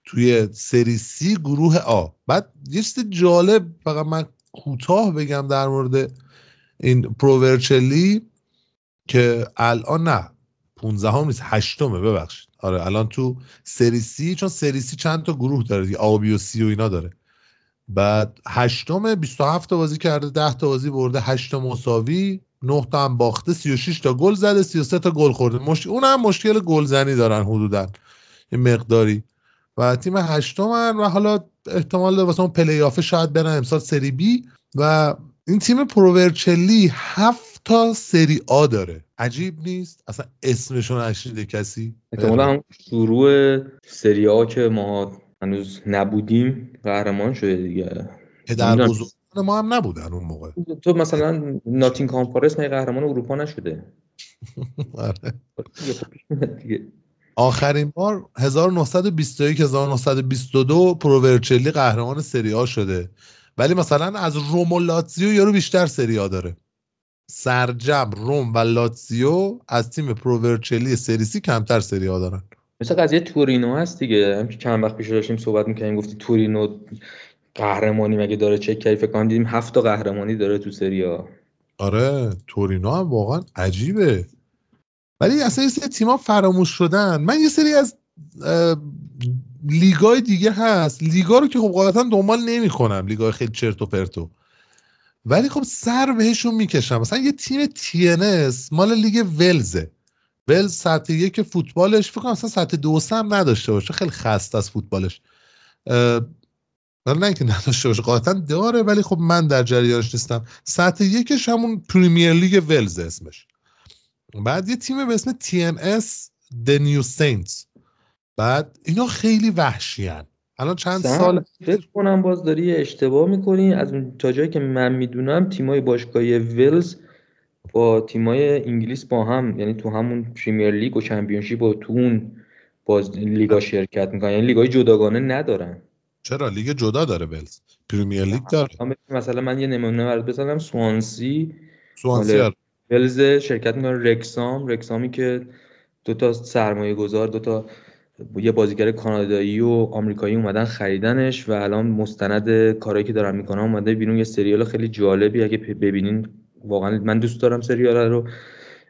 توی سری سی گروه آ. بعد یه چیز جالب فقط من کوتاه بگم در مورد این پروورچلی که الان نه 15 هم نیست هشتمه ببخشید. آره الان تو سری سی چون سری سی چند تا گروه داره دیگه A B و C و اینا داره. بعد هشتم 27 تا بازی کرده 10 تا بازی برده 8 تا مساوی 9 تا هم باخته 36 تا گل زده 33 تا گل خورده. مش... اون هم مشکل گلزنی دارن حدودا یه مقداری. و تیم هشتمن و حالا احتمال داره واسه اون پلی آف شاید برن امسال سری بی. و این تیم پروورچلی هفت تا سری آ داره. عجیب نیست؟ اصلا اسمشون نشیده کسی؟ احتمالا هم شروع سری آ که ما هنوز نبودیم قهرمان شده دیگه. پدر بزرگ ما هم نبودن اون موقع. تو مثلا ناتین کانفرنس می قهرمان اروپا نشده؟ آره. آخرین بار 1921 1922 پروورچلی قهرمان سری آ شده. ولی مثلا از روم و لاتزیو یارو بیشتر سری آ داره. سرجم روم و لاتزیو از تیم پروورچلی سری سی کمتر سری آ دارن. مثل قضیه تورینو هست دیگه. هم که چند وقت پیش داشتیم صحبت می‌کنیم گفتی تورینو قهرمانی مگه داره چک کردی فکر کنم دیدیم هفت قهرمانی داره تو سریا آره تورینو هم واقعا عجیبه. ولی اصلا یه سری تیما فراموش شدن. من یه سری از لیگای دیگه هست. لیگا رو که خب غالبا دنبال نمی‌کنم. لیگای خیلی چرت و پرتو ولی خب سر بهشون می‌کشم. مثلا یه تیم TNS مال لیگ ولزه. ولز سطح یک فوتبالش فکر کنم اصلا سطح دو هم نداشته باشه. خیلی خسته از فوتبالش. نه اینکه نداشته باشه قاطعا داره ولی خب من در جریانش نیستم. سطح یکش همون پریمیر لیگ ولز اسمش. بعد یه تیم به اسم TNS The New Saints. بعد اینا خیلی وحشیان الان چند سال فکر کنم باز داری اشتباه می‌کنی. از اون تا جایی که من می‌دونم تیمای باشگاهی ولز با تیمای انگلیس با هم یعنی تو همون پریمیر لیگ و چمپیونشیپ و تو اون باز لیگا شرکت می‌کنن. یعنی لیگای جداگانه ندارن. چرا؟ لیگ جدا داره ولز. پریمیر لیگ داره. مثلا من یه نمونه برات بزنم. سوانسی. سوانسی. ولز شرکت می‌کنه. رکسام. رکسامی که دو تا سرمایه گذار دو تا یه بازیگر کانادایی و آمریکایی اومدن خریدنش و الان مستند کارهایی که دارن می‌کنن اومده بیرون. یه سریال خیلی جالبی. اگه ببینین واقعا من دوست دارم سریال رو.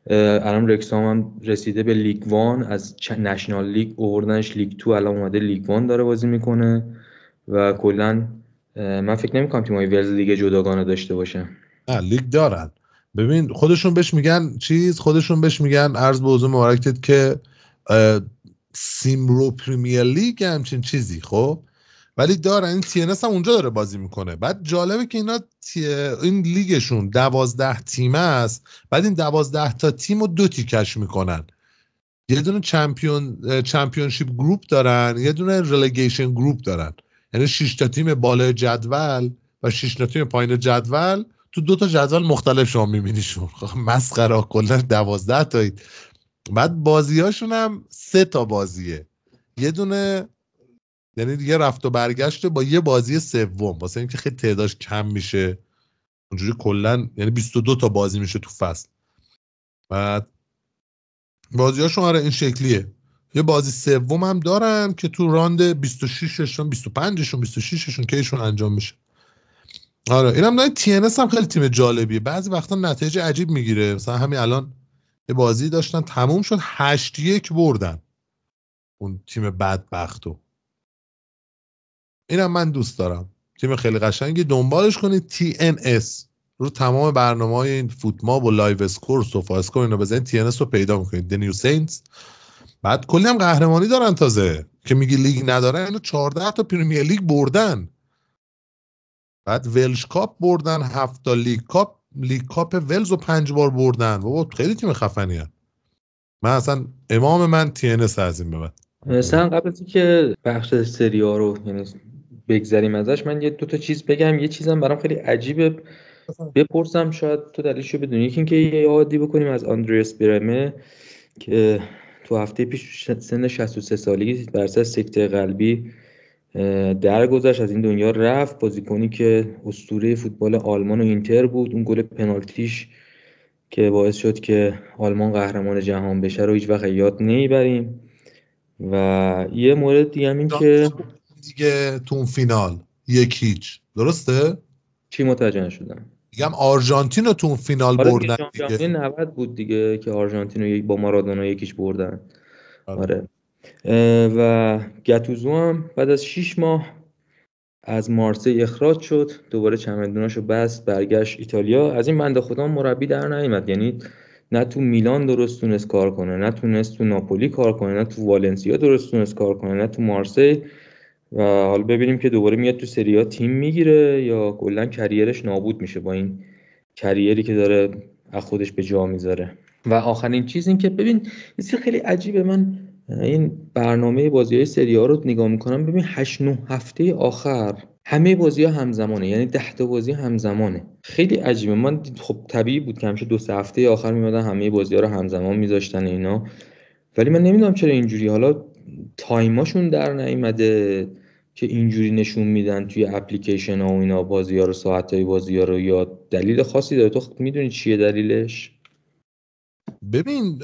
الان رکسام هم رسیده به لیگ وان. از نشنال لیگ اووردنش لیگ تو الان اومده لیگ وان داره بازی می‌کنه و کلا من فکر نمی‌کنم تیمای ولز لیگ جداگانه داشته باشه. نه لیگ دارن. ببین خودشون بهش میگن چیز خودشون بهش میگن عرض به حضور مبارکت که Cymru Premier League همچین چیزی خب؟ ولی دارن این تیم اونجا داره بازی می‌کنه. بعد جالبه که اینا این لیگشون دوازده تیم است. بعد این دوازده تا تیم رو دو تیکش می‌کنن. یه دونه champion championship group دارن یه دونه relegation group دارن. یعنی 6 تا تیم بالای جدول و 6 تا تیم پایین جدول. تو دو تا جدول مختلف شما میبینیشون. خب مسخره کلا 12 تایید بعد بازیاشون هم سه تا بازیه. یه دونه یعنی دیگه رفت و برگشته با یه بازی سوم. واسه اینکه خیلی تعدادش کم میشه. اونجوری کلا یعنی 22 تا بازی میشه تو فصل. بعد بازیاشون آره این شکلیه. یه بازی سوم هم دارن که تو راند 26 شون 25 شون 26 شون کیشون انجام میشه. آره اینم نه تیم خیلی تیم جالبیه. بعضی وقتا نتایج عجیب می‌گیره. مثلا همین الان یه بازی داشتن تموم شد هشت یک بردن. اون تیم بدبختو. اینم من دوست دارم. تیم خیلی قشنگی. دنبالش کنید TNS رو تمام برنامه های این FotMob و LiveScore SofaScore اینو بزنید. TNS رو پیدا می‌کنید. The New Saints بعد کلی هم قهرمانی دارن تازه. که میگی لیگ نداره اینو 14 تا Premier League بردن. بعد Welsh Cup بردن هفت تا League Cup League Cup ولز رو پنج بار بردن. بابا خیلی تیم خفنی هن. من اصلا امام من ان از این به مثلا قبل از اینکه بخش سری آ رو یعنی بگذریم ازش. من یه دو تا چیز بگم. یه چیزم برام خیلی عجیبه. بپرسم شاید تو دلیلشو بدونی. یکی اینکه یه یادی بکنیم از آندریاس برمه که تو هفته پیش سن 63 سالگی بر سکته قلبی درگذشت. از این دنیا رفت. بازیکنی که اسطوره فوتبال آلمان و اینتر بود. اون گل پنالتیش که باعث شد که آلمان قهرمان جهان بشه رو هیچ وقت یاد نمی‌بریم. و یه مورد دیگه هم این که دیگه تو اون فینال. یک هیچ. درسته؟ چی متوجه نشدم. میگم آرژانتین رو تو اون فینال آره بردن دیگه. 90 بود دیگه که آرژانتین رو با مارادونا یکیش بردن. آره, آره. و گتوزو هم بعد از 6 ماه از مارسی اخراج شد. دوباره چمدوناشو بست برگشت ایتالیا. از این بنده خدا مربی در نیامد یعنی نه تو میلان درست تونست کار کنه نه تونست تو ناپولی کار کنه نه تو والنسیا درست تونست کار کنه نه تو مارسی. و حالا ببینیم که دوباره میاد تو سریا تیم می‌گیره یا کلا کریرش نابود میشه با این کریری که داره از خودش به جا می‌ذاره. و آخرین چیز این که ببین یه خیلی عجیبه. من این برنامه بازی های سری ها رو نگاه می‌کنم ببین 8 9 هفته آخر همه بازی ها همزمانه یعنی 10 تا بازی همزمانه. خیلی عجیبه. من خب طبیعی بود که همیشه دو سه هفته آخر میمدن همه بازی ها رو همزمان میذاشتن اینا. ولی من نمی‌دونم چرا اینجوری. حالا تایماشون در نیومده. که اینجوری نشون میدن توی اپلیکیشن ها و اینا بازی ها رو ساعت های بازی ها رو یا دلیل خاصی داره. تو می‌دونی چیه دلیلش؟ ببین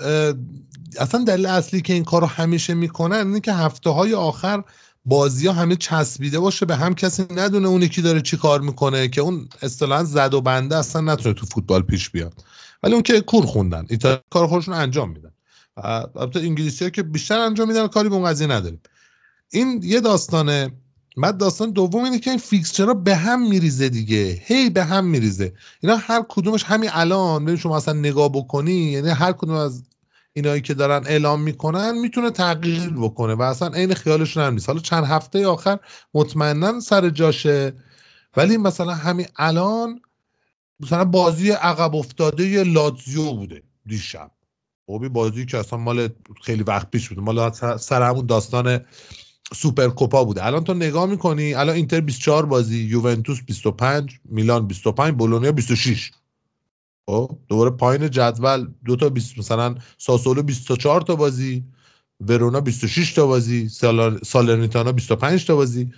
اصلا دلیل اصلی که این کارو همیشه می‌کنن اینه که هفته های آخر بازی ها همه چسبیده باشه به هم کسی ندونه اون یکی داره چی کار می‌کنه که اون اصطلاحا زد و بنده اصلا نتونه تو فوتبال پیش بیاد. ولی اون که کور خوندن ایتالیا کار خودشون انجام میدن. البته انگلیسی ها که بیشتر انجام میدن کاری به اون قضیه نداریم. این یه داستانه. بعد داستان دوم اینه که این فیکسچرها به هم میریزه دیگه. هی به هم میریزه. اینا هر کدومش همین الان ببین شما اصلا نگاه بکنی یعنی هر کدوم از اینایی که دارن اعلام می‌کنن می‌تونه تغییر بکنه و اصلا عین خیالشون هم نیست. حالا چند هفته آخر مطمئنا سر جاشه. ولی مثلا همین الان مثلا بازی عقب افتاده لاتزیو بوده دیشب. خب بازی که اصلا مال خیلی وقت پیش بوده مال سر همون داستان سوپرکوپا بوده. الان تو نگاه می‌کنی الان اینتر 24 بازی یوونتوس 25 میلان 25 بولونیا 26 خب دوباره پایین جدول دو تا 20 مثلا ساسولو 24 تا بازی ورونا 26 تا بازی سالرنیتانا 25 تا بازی.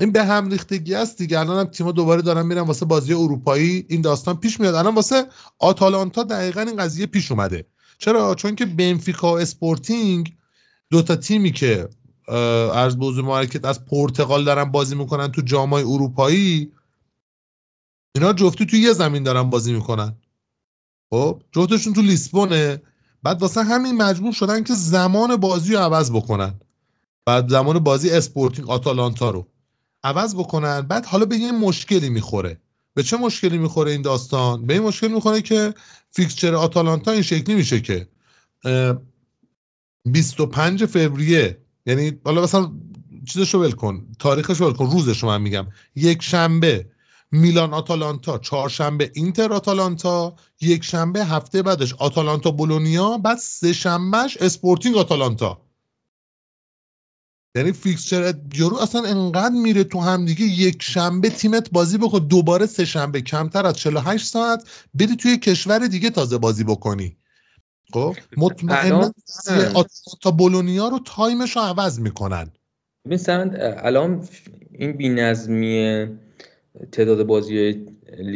این به هم ریختگی است دیگه. الان هم تیم‌ها دوباره دارن میرن واسه بازی اروپایی. این داستان پیش میاد. الان واسه آتالانتا دقیقا این قضیه پیش اومده. چرا؟ چون که بنفیکا اسپورتینگ دو تا تیمی که از بوزو مارکت از پرتغال دارن بازی می‌کنن تو جامای اروپایی. اینا جفتی تو یه زمین دارن بازی می‌کنن. خب جفتشون تو لیسبونه. بعد واسه همین مجبور شدن که زمان بازی رو عوض بکنن. بعد زمان بازی اسپورتینگ آتالانتا رو عوض بکنن. بعد حالا به یه مشکلی می‌خوره. به چه مشکلی می‌خوره این داستان؟ به این مشکل می‌خوره که fixture آتالانتا این شکلی میشه که 25 فوریه یعنی حالا مثلا چیزشو ول کن تاریخش ول کن روزش من میگم. یک شنبه میلان آتالانتا چهارشنبه اینتر آتالانتا یک شنبه هفته بعدش آتالانتا بولونیا بعد سه شنبهش اسپورتینگ آتالانتا. یعنی fixture یهو اصلا انقدر میره تو هم دیگه یک شنبه تیمت بازی بکن دوباره سه شنبه کمتر از 48 ساعت بری توی کشور دیگه تازه بازی بکنی. خب؟ مطمئنا تا بولونیا رو time ش رو عوض می‌کنن. ببین الان این بی‌نظمی تعداد بازی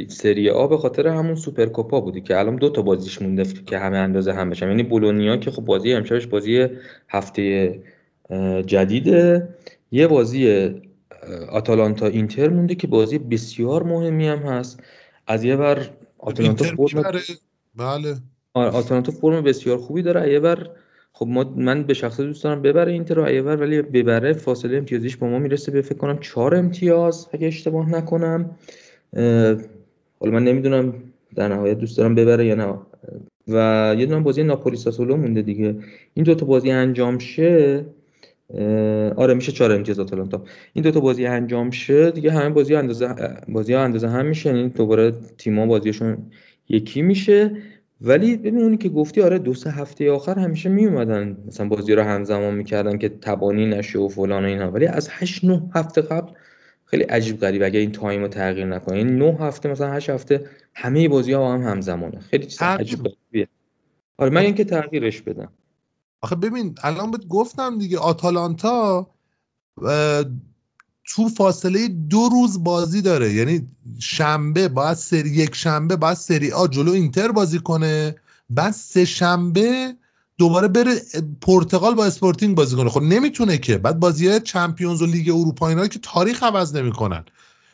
سری آ به خاطر همون سوپرکوپا بودی که الان دو تا بازیش مونده که همه اندازه هم بشن. یعنی بولونیا که خب بازی امشبش بازی هفته جدیده. یه بازی آتالانتا اینتر مونده که بازی بسیار مهمی هم هست. از یه بر آتالانتا بله. آتالانتا فرم بسیار خوبی داره. بر خب ما من به شخصه دوست دارم ببره اینتر رو. ایور ولی ببره فاصله امتیازیش با ما می‌رسه. به فکر کنم چهار امتیاز اگه اشتباه نکنم. حالا من نمی‌دونم در نهایت دوست دارم ببره یا نه. و یه دونه بازی ناپولی ساسولو مونده دیگه. این دو تا بازی انجام شه آره میشه چهار امتیاز آتالانتا. این دو تا بازی انجام شه دیگه همه بازی اندازه بازی ها اندازه هم میشه یعنی دوباره تیم‌ها بازیشون یکی میشه. ولی ببین اونی که گفتی آره دو سه هفته آخر همیشه می اومدن مثلا بازی رو همزمان می‌کردن که تبانی نشه و فلان و اینا. ولی از 8 9 هفته قبل خیلی عجیب غریب. اگه این تایم رو تغییر نکنه این 9 هفته مثلا 8 هفته همه بازی ها هم همزمانه. خیلی چیز عجیب غریبیه. آره من اینکه تغییرش بدم. آخه ببین الان بهت گفتم دیگه آتالانتا تو فاصله دو روز بازی داره. یعنی شنبه باید سری یک شنبه باید سری آ جلو اینتر بازی کنه بعد سه شنبه دوباره بره پرتغال با اسپورتینگ بازی کنه. خب نمی‌تونه که. بعد بازی های Champions و لیگ اروپا اینا که تاریخ عوض نمی‌کنن.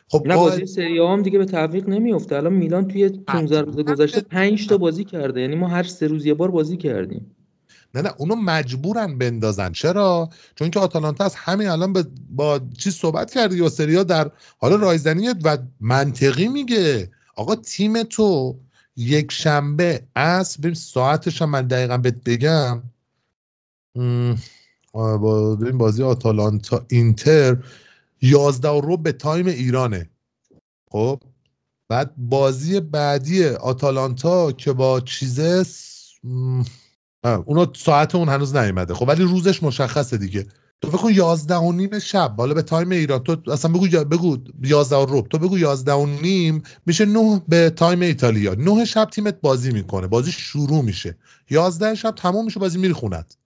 خب نه بازی سری آ هم دیگه به تعویق نمیفته الان میلان توی 15 روز گذشته 5 تا بازی کرده. یعنی ما هر سه روز یه بار بازی کردیم. نه نه اونو مجبورن بندازن. چرا؟ چون که آتالانتا از همین الان با چی صحبت کردی و سریا در حال رایزنی و منطقی میگه. آقا تیم تو یک شنبه از ببین ساعتش هم من دقیقا بهت بگم. با بازی آتالانتا اینتر 11 رو به تایم ایرانه. خب؟ بعد بازی بعدی آتالانتا که با چیزه اونا ساعت اون هنوز نیومده. خب ولی روزش مشخصه دیگه. تو کن 11 و نیم شب. حالا به time ایران. تو اصلا بگو بگو 11 و تو بگو 11 و نیم میشه 9 به time ایتالیا. 9 شب تیمت بازی می‌کنه. بازی شروع میشه. 11 شب تموم میشه بازی میری خونت.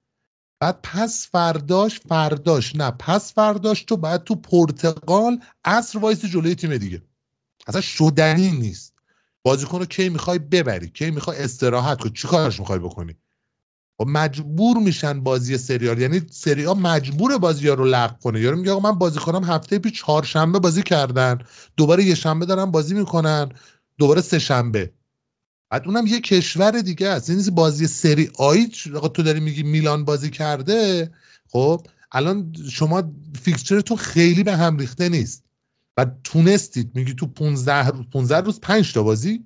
بعد پس فرداش فرداش. نه پس فرداش تو باید تو پرتغال عصر وایس جلوی تیم دیگه. اصلا شدنی نیست. بازیکن رو کی می‌خوای ببری؟ کی می‌خوای استراحت کنی؟ چیکارش می‌خوای بکنی؟ خب مجبور میشن بازی سریال یعنی سری ها مجبور بازی ها رو لغو کنه. یارو میگه آقا من بازی کنم هفته پیش چهارشنبه بازی کردن. دوباره یه شنبه دارن بازی می‌کنن. دوباره سه شنبه. بعد اونم یه کشور دیگه است. این بازی سری آی تو داری میگی میلان بازی کرده؟ خب الان شما فیکسچرتون خیلی به هم ریخته نیست. و تونستید. میگی تو 15 روز 15 روز 5 تا بازی؟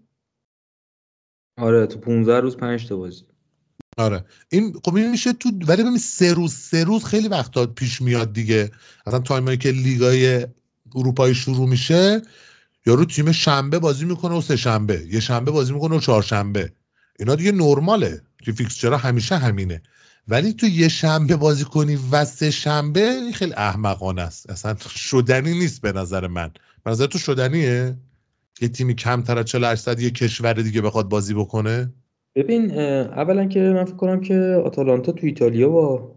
آره تو 15 روز 5 تا بازی. آره. این خب این میشه تو ولی ببین سه روز سه روز خیلی وقتا پیش میاد دیگه. اصلا تایمایی که لیگای اروپایی شروع میشه یارو تیم شنبه بازی می‌کنه و سه شنبه. یه شنبه بازی می‌کنه و چهارشنبه. اینا دیگه نرماله. که چرا همیشه همینه. ولی تو یه شنبه بازی کنی و سه شنبه خیلی احمقانه است. اصلا شدنی نیست به نظر من. به نظر تو شدنیه؟ یه تیمی کمتر از 48 یه کشور دیگه بخواد بازی بکنه؟ ببین اولا که من فکر کنم که آتالانتا تو ایتالیا با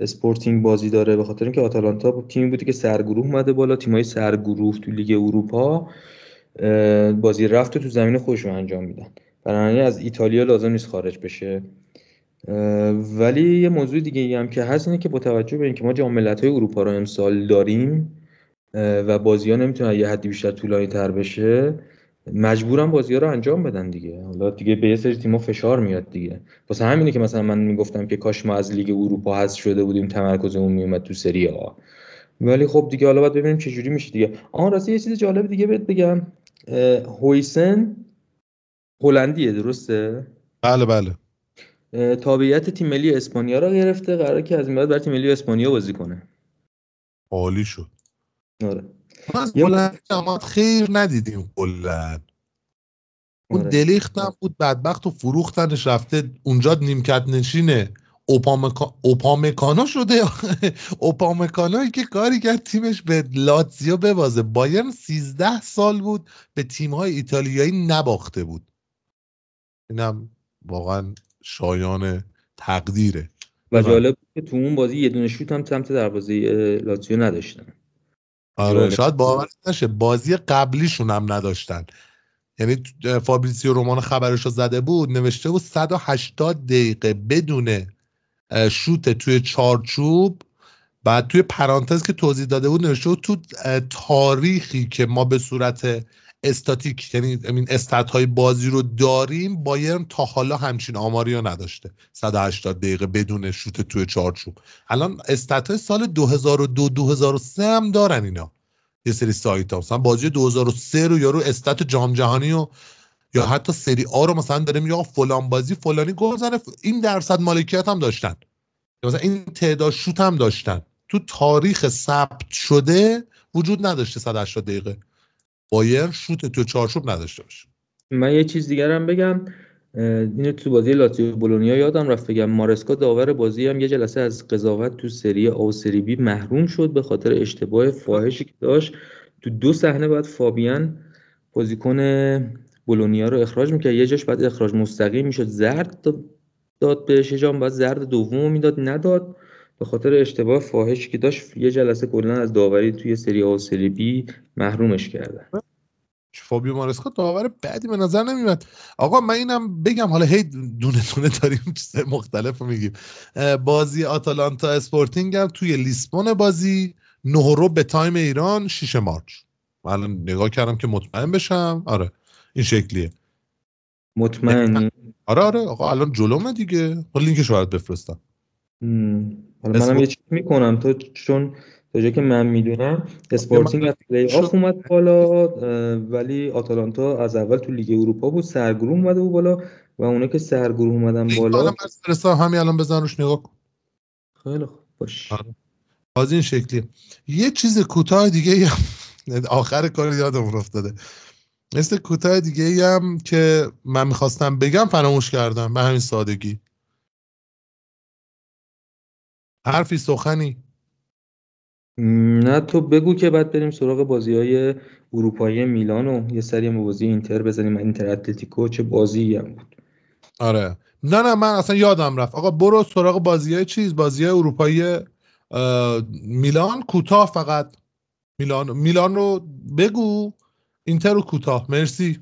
اسپورتینگ بازی داره به خاطر اینکه آتالانتا تیمی بودی که سرگروه اومده بالا تیمای سرگروه تو لیگ اروپا بازی رفت تو زمین خودشون انجام میدن. بنابراین از ایتالیا لازم نیست خارج بشه. ولی یه موضوع دیگه هم که هست اینه که با توجه به اینکه ما جام های اروپا رو امسال داریم و بازی ها نمی‌تونن یه حدی بیشتر طولانی تر بشه مجبورم بازی ها رو انجام بدن دیگه. حالا دیگه به یه سری تیم‌ها فشار میاد دیگه. واسه همینه که مثلا من می‌گفتم که کاش ما از لیگ اروپا حذف شده بودیم تمرکزمون میومد تو سری ها ولی خب دیگه حالا باید ببینیم چه جوری میشه دیگه. آن راستی یه چیز جالب دیگه بهت بگم. هویسن هلندیه درسته؟ بله بله. تابعیت تیم ملی اسپانیا رو گرفته. قراره که از این بعد بر تیم ملی اسپانیا بازی کنه. عالی شد. آره. ما از هلند خیر ندیدیم کلا. اون آره. دلیخت هم بود بدبخت و فروختنش رفته اونجا نیمکت نشینه. اوپامکانا شده. اوپامکانایی که کاری کرد تیمش به لاتزیو ببازه. بایرن 13 سال بود به تیم‌های ایتالیایی نباخته بود. اینم واقعا شایان تقدیره. و جالب که تو اون بازی یه دونه شوت هم سمت دروازه لاتزیو نداشتن. آره شاید باور نشه. بازی قبلیشون هم نداشتن. یعنی فابریسیو رومان خبرش رو زده بود نوشته بود 180 دقیقه بدون شوت توی چارچوب. بعد توی پرانتز که توضیح داده بود نوشته بود تو تاریخی که ما به صورت statistic یعنی این stat های بازی رو داریم بایرن تا حالا همچین آماری رو نداشته. 180 دقیقه بدون شوت توی چارچوب. الان استات های سال 2002 2003 هم دارن اینا. یه سری سایت ها. مثلا بازی 2003 رو یارو استات جام جهانی و یا حتی سری آ رو مثلا داره یا فلان بازی فلانی گل زنه این درصد مالکیت هم داشتن. مثلا این تعداد شوت هم داشتن. تو تاریخ ثبت شده وجود نداشته 180 دقیقه. بایر شوت تو چارچوب نداشته باشه. من یه چیز دیگر هم بگم اینو تو بازی لاتزیو بولونیا یادم رفت بگم مارسکا داور بازی هم یه جلسه از قضاوت تو سری آ سری بی محروم شد به خاطر اشتباه فاحشی که داشت. تو دو صحنه بعد فابیان بازیکن بولونیا رو اخراج می‌کرد. یه جاش بعد اخراج مستقیم می‌شد. زرد داد بهش یه بعد زرد دوم می‌داد نداد. به خاطر اشتباه فاحشی که داشت یه جلسه کلا از داوری توی سری آ و سری بی محرومش کردن. فابیو مارسکا داور بعدی به نظر نمیاد. آقا من اینم بگم حالا هی دونه دونه داریم چیز مختلف میگیم. بازی آتالانتا اسپورتینگ هم توی لیسبون بازی نهرو به time ایران 6 March. من نگاه کردم که مطمئن بشم. آره این شکلیه. مطمئن. آره آره آقا الان جلومه دیگه. لینکش باید بفرستم. حالا منم یه چیز می‌کنم. تو چون تا که من می‌دونم اسپورتینگ از پلی آف اومد بالا ولی آتالانتا از اول تو لیگ اروپا بود سرگروه اومده بود بالا و اونا که سرگروه اومدن بالا همین الان بزن روش نگاه کن. خیلی خوب. باش. آره. از این شکلی یه چیز کوتاه دیگه آخر کار یادم افتاده. مثل کوتاه دیگه هم که من می‌خواستم بگم فراموش کردم به همین سادگی. حرفی سخنی. نه تو بگو که بعد بریم سراغ بازی های اروپایی میلان و یه سری هم بازی اینتر بزنیم. اینتر اتلتیکو چه بازی هم بود. آره. نه نه من اصلا یادم رفت. آقا برو سراغ بازی های چیز بازی های اروپایی میلان کوتاه فقط. میلان میلان رو بگو. اینتر رو کوتاه. مرسی.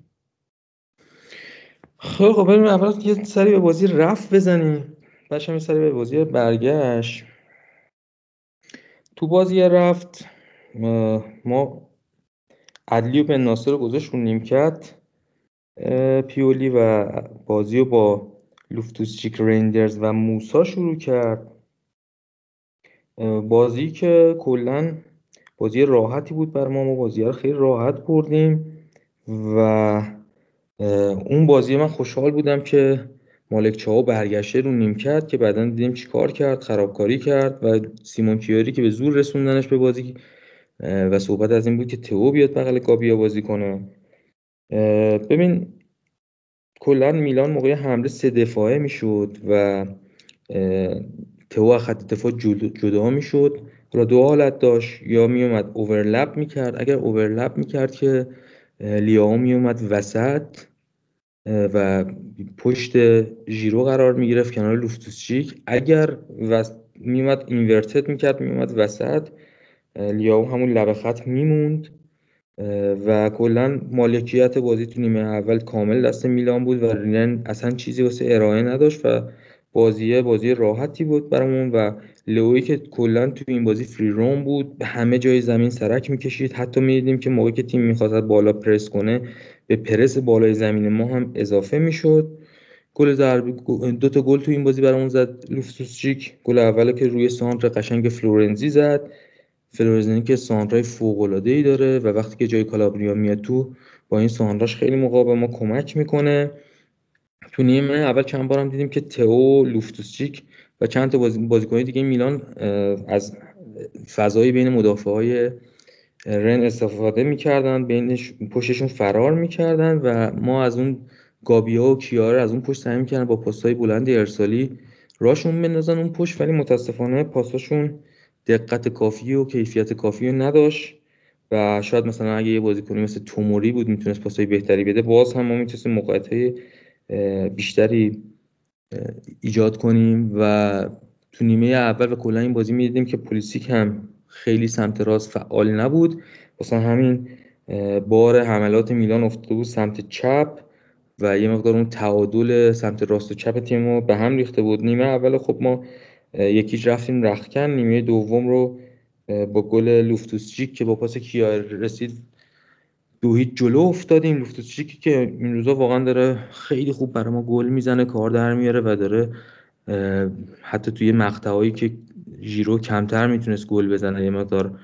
خب خب بریم اول یه سری به بازی رفت بزنیم. بچه سری به بازی برگشت. تو بازی رفت ما عدلی و بن ناصر رو گذاشت نیمکت پیولی و بازی رو با لوفتوس رینجرز و موسا شروع کرد. بازی که کلا بازی راحتی بود بر ما ما بازی رو خیلی راحت بردیم و اون بازی من خوشحال بودم که مالک چاو برگشته رو نیمکت که بعدا دیدیم کار کرد خرابکاری کرد و سیمون کیاری که به زور رسوندنش به بازی و صحبت از این بود که تو بیاد بغل گابیا بازی کنه. ببین کلا میلان موقع حمله سه دفاعه می‌شد و تو خط دفاع جدا می‌شد. حالا دو حالت داشت یا میومد اوورلپ می‌کرد اگر اوورلپ می‌کرد که لیاو میومد وسط. و پشت ژیرو قرار می‌گرفت کنار لوفتوسچیک. اگر و میومد اینورتد می‌کرد میومد وسط لیاو همون لبه خط میموند و کلا مالکیت بازی تو نیمه اول کامل دست میلان بود و رینن اصلا چیزی واسه ارائه نداشت و بازی بازی راحتی بود برامون و لوی که کلا تو این بازی فری روم بود به همه جای زمین سرک می‌کشید. حتی می‌دیدیم که موقعی که تیم می‌خواست بالا پرس کنه به پرس بالای زمین ما هم اضافه می‌شد. گل ضربه دو تا گل تو این بازی برامون زد. لوفتوسچیک گل اول که روی سانتر قشنگ فلورنزی زد. فلورنزی که سانترای فوق العاده ای داره و وقتی که جای کالابریا میاد تو با این سانتراش خیلی موقع به ما کمک می‌کنه. تو نیمه اول چند بارم دیدیم که تئو لوفتوسچیک و چند تا بازیکن دیگه میلان از فضای بین مدافع های رن استفاده می‌کردن بینش پشتشون فرار می‌کردن و ما از اون گابیا و کیاره از اون پشت سعی می‌کردن با پاسهای بلند ارسالی راشون بندازن اون پشت ولی متاسفانه پاساشون دقت کافی و کیفیت کافی رو نداشت و شاید مثلا اگه یه بازیکنی مثل توموری بود می‌تونست پاسهای بهتری بده. باز هم ما می‌تونستیم موقعیت بیشتری ایجاد کنیم و تو نیمه اول و کلا این بازی می‌دیدیم که پلیسیک هم خیلی سمت راست فعال نبود. مثلا همین بار حملات میلان افتاده بود سمت چپ و یه مقدار اون تعادل سمت راست و چپ تیم رو به هم ریخته بود. نیمه اول خب ما یکیش رفتیم رخکن نیمه دوم رو با گل لوفتوسچیک که با پاس کیا رسید دو هیچ جلو افتادیم. لوفتوسچیکی که این روزا واقعا داره خیلی خوب برای ما گل می‌زنه کار در میاره و داره حتی توی مقطعهایی که ژیرو کمتر می‌تونست گل بزنه یه مقدار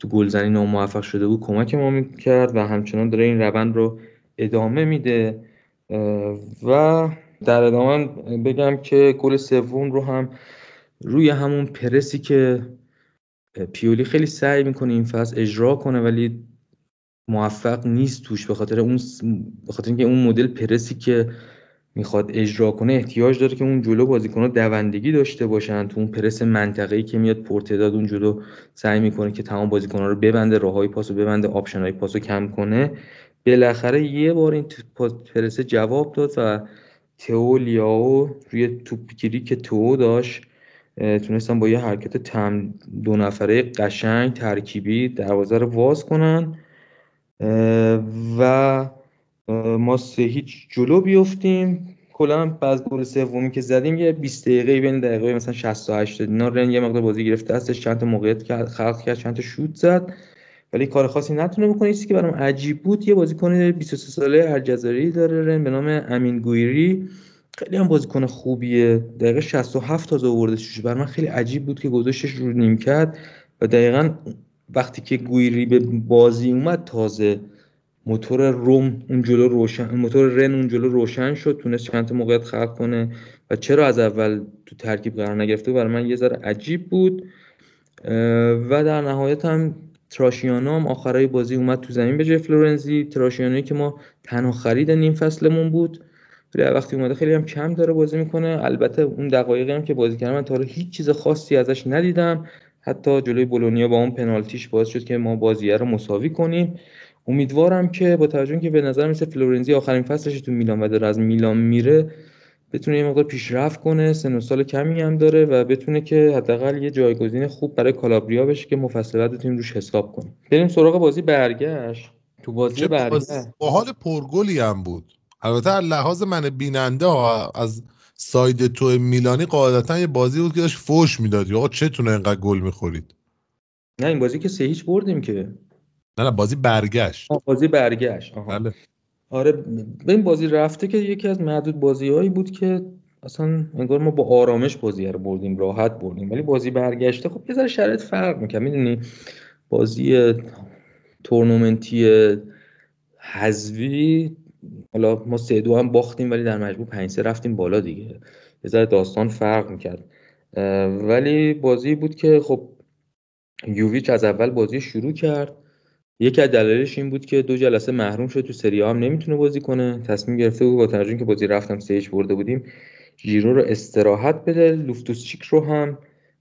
تو گلزنی ناموفق شده بود کمک ما می‌کرد و همچنان داره این روند رو ادامه میده. و در ادامه بگم که گل سوم رو هم روی همون پرسی که پیولی خیلی سعی می‌کنه این فصل اجرا کنه ولی موفق نیست توش به خاطر اون به خاطر اینکه اون مدل پرسی که می‌خواد اجرا کنه احتیاج داره که اون جلو بازیکن‌ها دوندگی داشته باشن. تو اون پرس منطقه‌ای که میاد پرتداد اون جلو سعی می‌کنه که تمام بازیکن‌ها رو ببنده راههای پاسو ببنده آپشن‌های پاسو کم کنه. بالاخره یه بار این پرس جواب داد و تئو لیاو روی توپگیری که تو داشت. تونستن با یه حرکت تم دو نفره قشنگ ترکیبی دروازه رو واز کنن. و ما سه هیچ جلو بیفتیم. کلا بعد گل سومی که زدیم یه 20 دقیقه بین دقیقه مثلا 68 اینا رن یه مقدار بازی گرفت دستش چند تا موقعیت خلق کرد چند تا شوت زد. ولی کار خاصی نتونه بکنه. چیزی که برام عجیب بود یه بازیکن 23 ساله الجزایر داره رن به نام امین گویری. خیلی هم بازیکن خوبیه. دقیقه 67 تازه آوردش برای من خیلی عجیب بود که گذاشتش رو نیمکت. و دقیقا وقتی که گویری به بازی اومد تازه موتور روم اون جلو روشن موتور رن اون جلو روشن شد تونست چند تا موقعیت خلق کنه و چرا از اول تو ترکیب قرار نگرفته؟ برای من یه ذره عجیب بود. و در نهایت هم تراشیانو هم آخرای بازی اومد تو زمین به جای فلورنزی. تراشیانوی که ما تنها خرید نیم فصلمون بود. ولی وقتی اومده خیلی هم کم داره بازی می‌کنه. البته اون دقایقی هم که بازی کردم من تا هیچ چیز خاصی ازش ندیدم. حتی جلوی بولونیا با اون پنالتیش باعث شد که ما بازیه رو مساوی کنیم. امیدوارم که با توجه که به نظر مثل فلورنزی آخرین فصلش تو میلان و داره از میلان میره بتونه یه مقدار پیشرفت کنه سن و سال کمی هم داره و بتونه که حداقل یه جایگزین خوب برای کالابریا بشه که مفصل بتونیم روش حساب کنیم. بریم سراغ بازی برگشت. تو بازی برگشت. با حال پرگلی هم بود. البته لحاظ من بیننده ها از ساید تو میلانی قاعدتا یه بازی بود که داشت فوش می‌دادی. آقا چتونه اینقدر گل می‌خورید؟ نه این بازی که سه هیچ بردیم که. نه نه بازی برگشت. بازی برگشت. آها. بله. آره به این بازی رفته که یکی از معدود بازیهایی بود که اصلا انگار ما با آرامش بازی رو بردیم راحت بردیم. ولی بازی برگشته خب یه ذره شرایط فرق می‌کنه. می‌دونی؟ بازی تورنمنتی حذوی حالا ما سه دو هم باختیم ولی در مجموع پنج سه رفتیم بالا دیگه. یه ذره داستان فرق می‌کرد. ولی بازی بود که خب یوویچ از اول بازی شروع کرد. یکی از دلایلش این بود که دو جلسه محروم شد تو سری هم نمی‌تونه بازی کنه. تصمیم گرفته بود با توجه که بازی رفتم سیج برده بودیم ژیرو رو استراحت بده لوفتوس چیک رو هم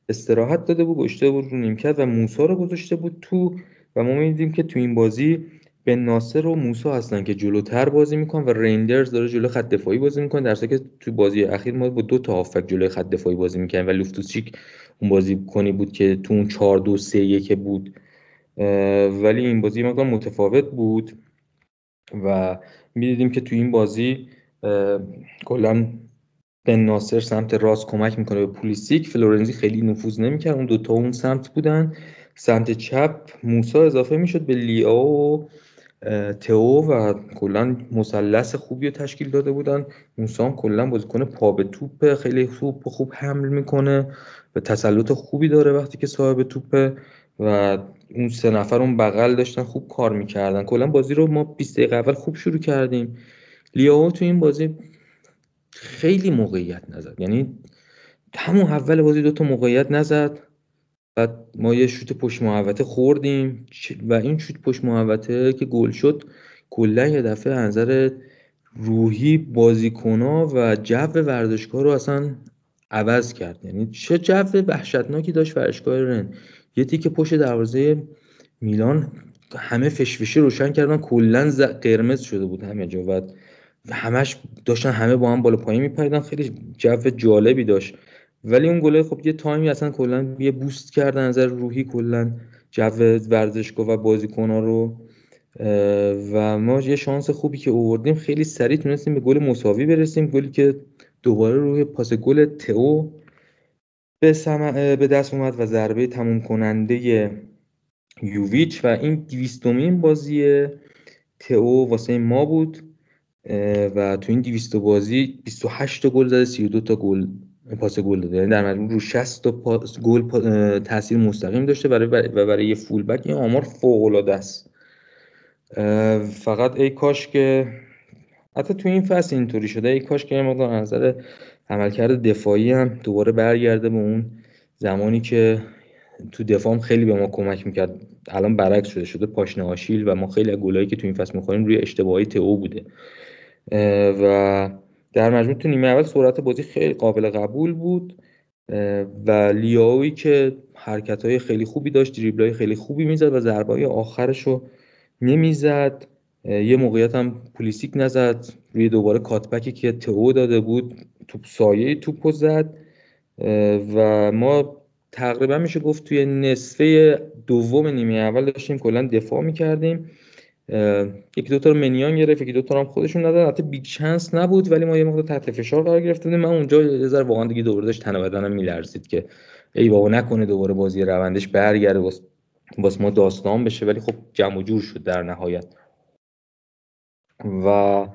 استراحت داده بود گشته بود رو نیمکت و موسا رو گذاشته بود تو و ما می‌دیدیم که تو این بازی به ناصر و موسا هستن که جلوتر بازی می‌کنن و رندرز داره جلو خط دفاعی بازی می‌کنه. در که تو بازی اخیر ما با دو تا هافک جلوی خط دفاعی بازی می‌کنیم و لوفتوسچیک اون بازی کنی بود که تو اون 4 2 3 1 بود. ولی این بازی مقدار متفاوت بود و می‌دیدیم که تو این بازی کلا بن ناصر سمت راست کمک می‌کنه به پولیسیک. فلورنزی خیلی نفوذ نمی‌کرد. اون دوتا اون سمت بودن. سمت چپ موسا اضافه می‌شد به لیا و تئو و کلا مثلث خوبی رو تشکیل داده بودن. موسا هم کلا بازیکن پا به توپ خیلی خوب خوب حمل می‌کنه. و تسلط خوبی داره وقتی که صاحب توپه و اون سه نفر اون بغل داشتن خوب کار می‌کردن. کلا بازی رو ما 20 دقیقه اول خوب شروع کردیم. لیاو تو این بازی خیلی موقعیت نزد. یعنی همون اول بازی دوتا موقعیت نزد. بعد ما یه شوت پشت محوطه خوردیم. و این شوت پشت محوطه که گل شد کلا یه دفعه نظر روحی بازیکنا و جو ورزشگاه رو اصلا عوض کرد. یعنی چه جو وحشتناکی داشت ورزشگاه رن. یه تیکه پشت دروازه میلان همه فشفشی روشن کردن. کلا قرمز شده بود همه جا و همش داشتن همه با هم بالا پایین میپریدن. خیلی جو جالبی داشت. ولی اون گله خب یه تایمی اصلا کلا یه بوست کردن نظر روحی کلا جو ورزشگاه و بازیکن‌ها رو. و ما یه شانس خوبی که آوردیم خیلی سریع تونستیم به گل مساوی برسیم. گلی که دوباره روی پاس گل تئو به, به دست اومد و ضربه تموم کننده یوویچ و این دیویستومین بازی تئو واسه ما بود. و تو این 200 بازی 28 تا گل زده 32 تا گل پاس گل داده. یعنی در مجموع رو 60 تا پاس گل تاثیر مستقیم داشته برای و برای یه فول بک این آمار فوق العاده است فقط ای کاش که حتی تو این فصل اینطوری شده. ای کاش که مقدار نظر عملکرد دفاعی هم دوباره برگرده به اون زمانی که تو دفاع خیلی به ما کمک می‌کرد. الان برعکس شده شده پاشنه آشیل و ما خیلی از گلایی که تو این فصل می‌خوریم روی اشتباهی تو بوده. و در مجموع تو نیمه اول سرعت بازی خیلی قابل قبول بود. و لیاوی که حرکت های خیلی خوبی داشت دریبل خیلی خوبی می‌زد و ضربه آخرش رو نمی‌زد یه موقعیت هم پولیسیک نزد. روی دوباره کاتبکی که تو داده بود. توپ سایه توپ زد و ما تقریبا میشه گفت توی نصفه دوم نیمه اول داشتیم کلا دفاع می‌کردیم. یکی دوتا رو منیان گرفت یکی دوتا هم خودشون ندادن. حتی بیگ چانس نبود ولی ما یه مقدار تحت فشار قرار گرفته من اونجا یه ذره واقعا دیگه دوباره داشت تن بدنم میلرزید که ای بابا نکنه دوباره بازی روندش برگرده باز باز ما داستان بشه. ولی خب جمع و جور شد در نهایت. و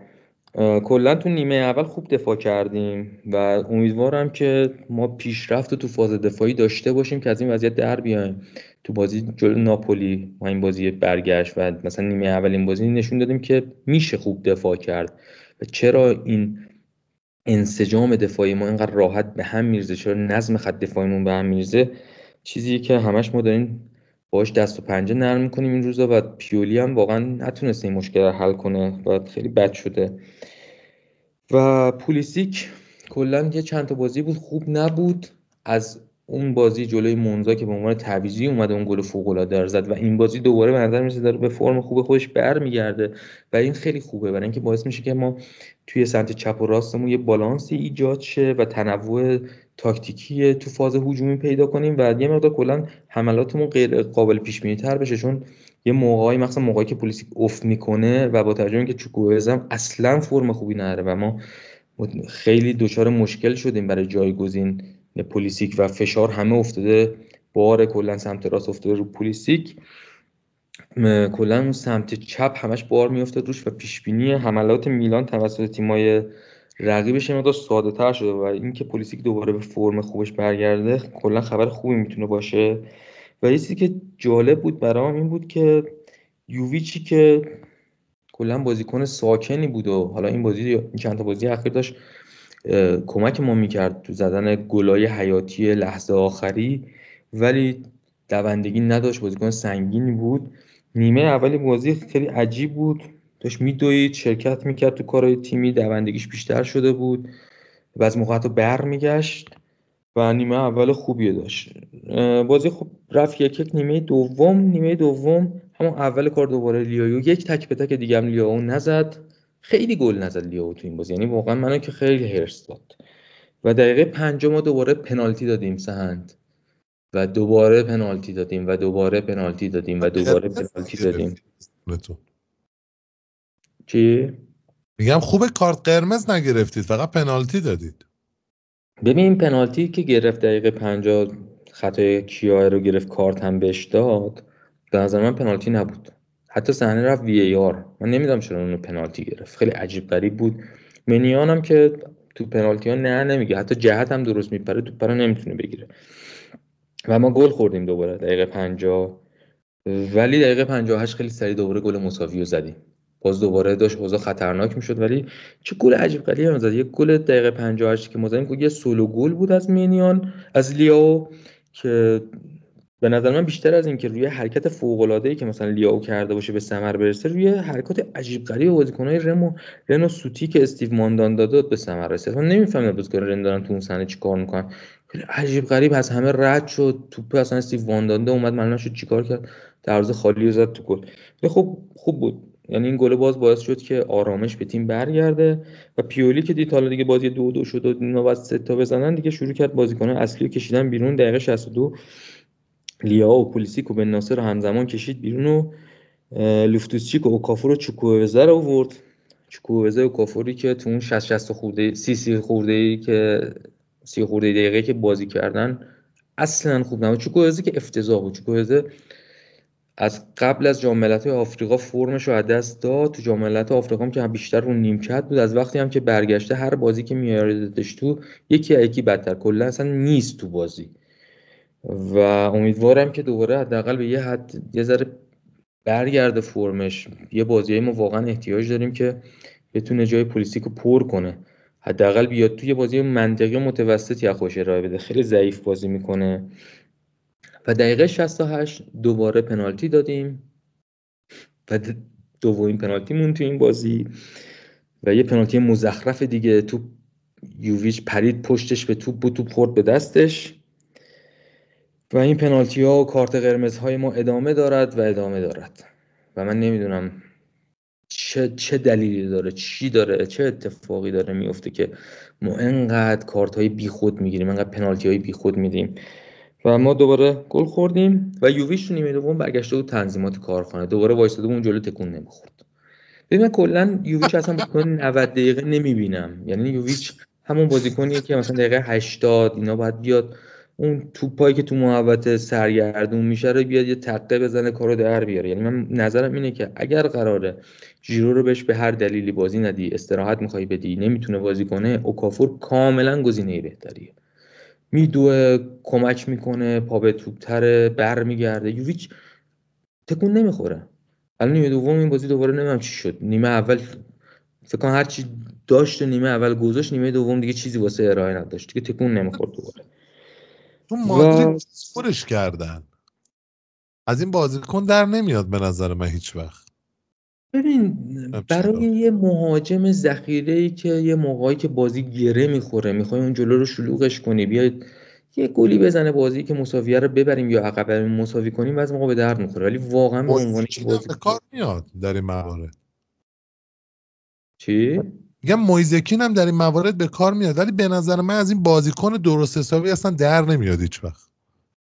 کلا تو نیمه اول خوب دفاع کردیم و امیدوارم که ما پیشرفت تو فاز دفاعی داشته باشیم که از این وضعیت در بیایم. تو بازی جلو ناپولی ما این بازی برگشت و مثلا نیمه اول این بازی نشون دادیم که میشه خوب دفاع کرد. و چرا این انسجام دفاعی ما اینقدر راحت به هم میرزه چرا نظم خط دفاعیمون به هم میرزه چیزی که همش ما داریم باش دست و پنجه نرم می‌کنیم این روزا و پیولی هم واقعا نتونسته این مشکل رو حل کنه و خیلی بد شده. و پولیسیک کلا یه چند تا بازی بود خوب نبود. از اون بازی جلوی مونزا که به عنوان تعویضی اومده اون گل فوق العاده زد و این بازی دوباره به نظر میسه داره به فرم خوب خودش برمیگرده و این خیلی خوبه. برای اینکه باعث میشه که ما توی سمت چپ و راستمون یه بالانسی ایجاد شه و تنوع تاکتیکی تو فاز هجومی پیدا کنیم و یه مقدار کلا حملاتمون غیر قابل پیش بینی تر بشه چون یه موقعی مثلا موقعی که پلیس افت می‌کنه و با توجه اینکه چوکوزم اصلا فرم خوبی نداره و ما خیلی دچار مشکل شدیم برای جایگزین پلیسیک و فشار همه افتاده بار کلا سمت راست افتاده رو پلیسیک کلا سمت چپ همش بار میافتاد روش و پیش بینی حملات میلان توسط تیمای رقیبش مقدار ساده تر شده و اینکه پلیسیک دوباره به فرم خوبش برگرده کلا خبر خوبی می‌تونه باشه. و چیزی که جالب بود برام این بود که یوویچی که کلا بازیکن ساکنی بود و حالا این بازی این چند تا بازی اخیر داشت کمک ما می‌کرد تو زدن گلای حیاتی لحظه آخری. ولی دوندگی نداشت بازیکن سنگینی بود. نیمه اولی بازی خیلی عجیب بود. داشت میدوید شرکت می‌کرد تو کارهای تیمی دوندگیش بیشتر شده بود و از موقع حتی بر میگشت و نیمه اول خوبی داشت بازی خوب رفت یک یک نیمه دوم نیمه دوم همون اول کار دوباره لیاو یک تک به تک دیگه هم لیاو نزد خیلی گل نزد لیاو تو این بازی یعنی واقعا منو که خیلی هرس داد و دقیقه پنجم ما دوباره پنالتی دادیم سهند و دوباره پنالتی دادیم و دوباره پنالتی دادیم و دوباره پنالتی دادیم چی؟ میگم خوب کارت قرمز نگرفتید فقط پنالتی دادید. ببین این پنالتی که گرفت دقیقه 50 خطای کیا رو گرفت کارت هم بهش داد به نظر من پنالتی نبود. حتی صحنه رفت وی ای آر من نمی‌دونم چرا اونو پنالتی گرفت. خیلی عجیب غریب بود. منیان هم که تو پنالتی ها نه نمیگه. حتی جهت هم درست میپره تو پره نمی‌تونه بگیره. و ما گل خوردیم دوباره دقیقه 50 ولی دقیقه 58 خیلی سریع دوباره گل مساوی رو زدیم. باز دوباره داشت اوضاع خطرناک می‌شد ولی چه گل عجیب غریبی هم زد. یه گل دقیقه 58 که ما زدیم یه سولو گل بود از مینیان از لیاو که به نظر من بیشتر از اینکه روی حرکت فوق العاده ای که مثلا لیاو کرده باشه به ثمر برسه روی حرکات عجیب غریب بازیکن‌های رمو رنو سوتی که استیو ماندان داد به ثمر رسید. من نمی‌فهمم بازیکن رن دارن تو اون صحنه چیکار می‌کنن. عجیب غریب از همه رد شد توپ اصلا استیو واندانده اومد معلوم شد چیکار کرد؟ دروازه خالی رو زد تو گل. خب خوب بود. یعنی این گل باز باعث شد که آرامش به تیم برگرده و پیولی که دید حالا دیگه بازی دو دو شد و اینا بعد سه تا بزنن دیگه شروع کرد بازیکن اصلی رو کشیدن بیرون. دقیقه 62 لیا و پولیسیک و بن ناصر همزمان کشید بیرون و لوفتوسچیک و اوکافور و چوکووزه رو آورد. چوکووزه و کافوری که تو اون 60 60 خورده سی سی خورده ای که سی خورده دقیقه که بازی کردن اصلا خوب نبود. چوکووزه که افتضاح بود. چوکووزه از قبل از جام ملت‌های آفریقا فرمش رو از دست داد. تو جام آفریقا هم که بیشتر رو نیمکت بود. از وقتی هم که برگشته هر بازی که میاردش تو یکی یکی بدتر. کلا اصلا نیست تو بازی. و امیدوارم که دوباره حداقل به یه حد یه ذره برگرده فرمش. یه بازی ما واقعا احتیاج داریم که بتونه جای پلیسیک رو پر کنه. حداقل بیاد توی بازی منطقی متوسطی خوش ارائه بده. خیلی ضعیف بازی می‌کنه. و دقیقه 68 دوباره پنالتی دادیم و دومین پنالتیمون تو این بازی و یه پنالتی مزخرف دیگه. تو یوویچ پرید پشتش به توپ بود توپ خورد به دستش. و این پنالتی ها و کارت قرمز های ما ادامه دارد و ادامه دارد. و من نمی‌دونم چه, چه دلیلی داره چی داره چه اتفاقی داره میفته که ما انقدر کارت های بی خود می‌گیریم انقدر پنالتی های بی خود میدیم. و ما دوباره گل خوردیم و یوویچ تو نیمه دوم برگشته بود تنظیمات کارخانه. دوباره وایساده اون جلو تکون نمی‌خورد. ببین من کلا یوویچ اصلا بازیکن 90 دقیقه نمی‌بینم. یعنی یوویچ همون بازیکنیه که مثلا دقیقه 80 اینا باید بیاد. اون توپایی که تو محوطه سرگردون میشه رو بیاد یه تقه بزنه کارو در بیاره. یعنی من نظرم اینه که اگر قراره ژیرو رو بهش به هر دلیلی بازی ندی استراحت می‌خوای بدی نمی‌تونه بازی کنه اوکافور کاملا گزینه بهتریه. میدوه کمک می‌کنه پا به توپتره برمیگرده. یوویچ تکون نمی‌خوره. الان نیمه دوم این بازی دوباره نمی‌دونم چی شد. نیمه اول فکر کنم هرچی داشت نیمه اول گذاشت نیمه دوم دیگه چیزی واسه ارائه نداشت. دیگه تکون نمی‌خورد دوباره. تو مادرید خورش کردن. از این بازیکن در نمیاد به نظر من هیچ وقت. ببین برای یه مهاجم ذخیره ای که یه موقعی که بازی گره می‌خوره می‌خوای اون جلو رو شلوغش کنی بیاید یه گلی بزنه بازی که مساویه رو ببریم یا عقب مساوی کنیم بعضی موقع به درد می‌خوره. ولی واقعا به عنوان بازی کار میاد در این موارد. چی؟ میگم مویزکین هم در این موارد به کار میاد ولی به نظر من از این بازیکن درست حسابی اصلا در نمیاد هیچ وقت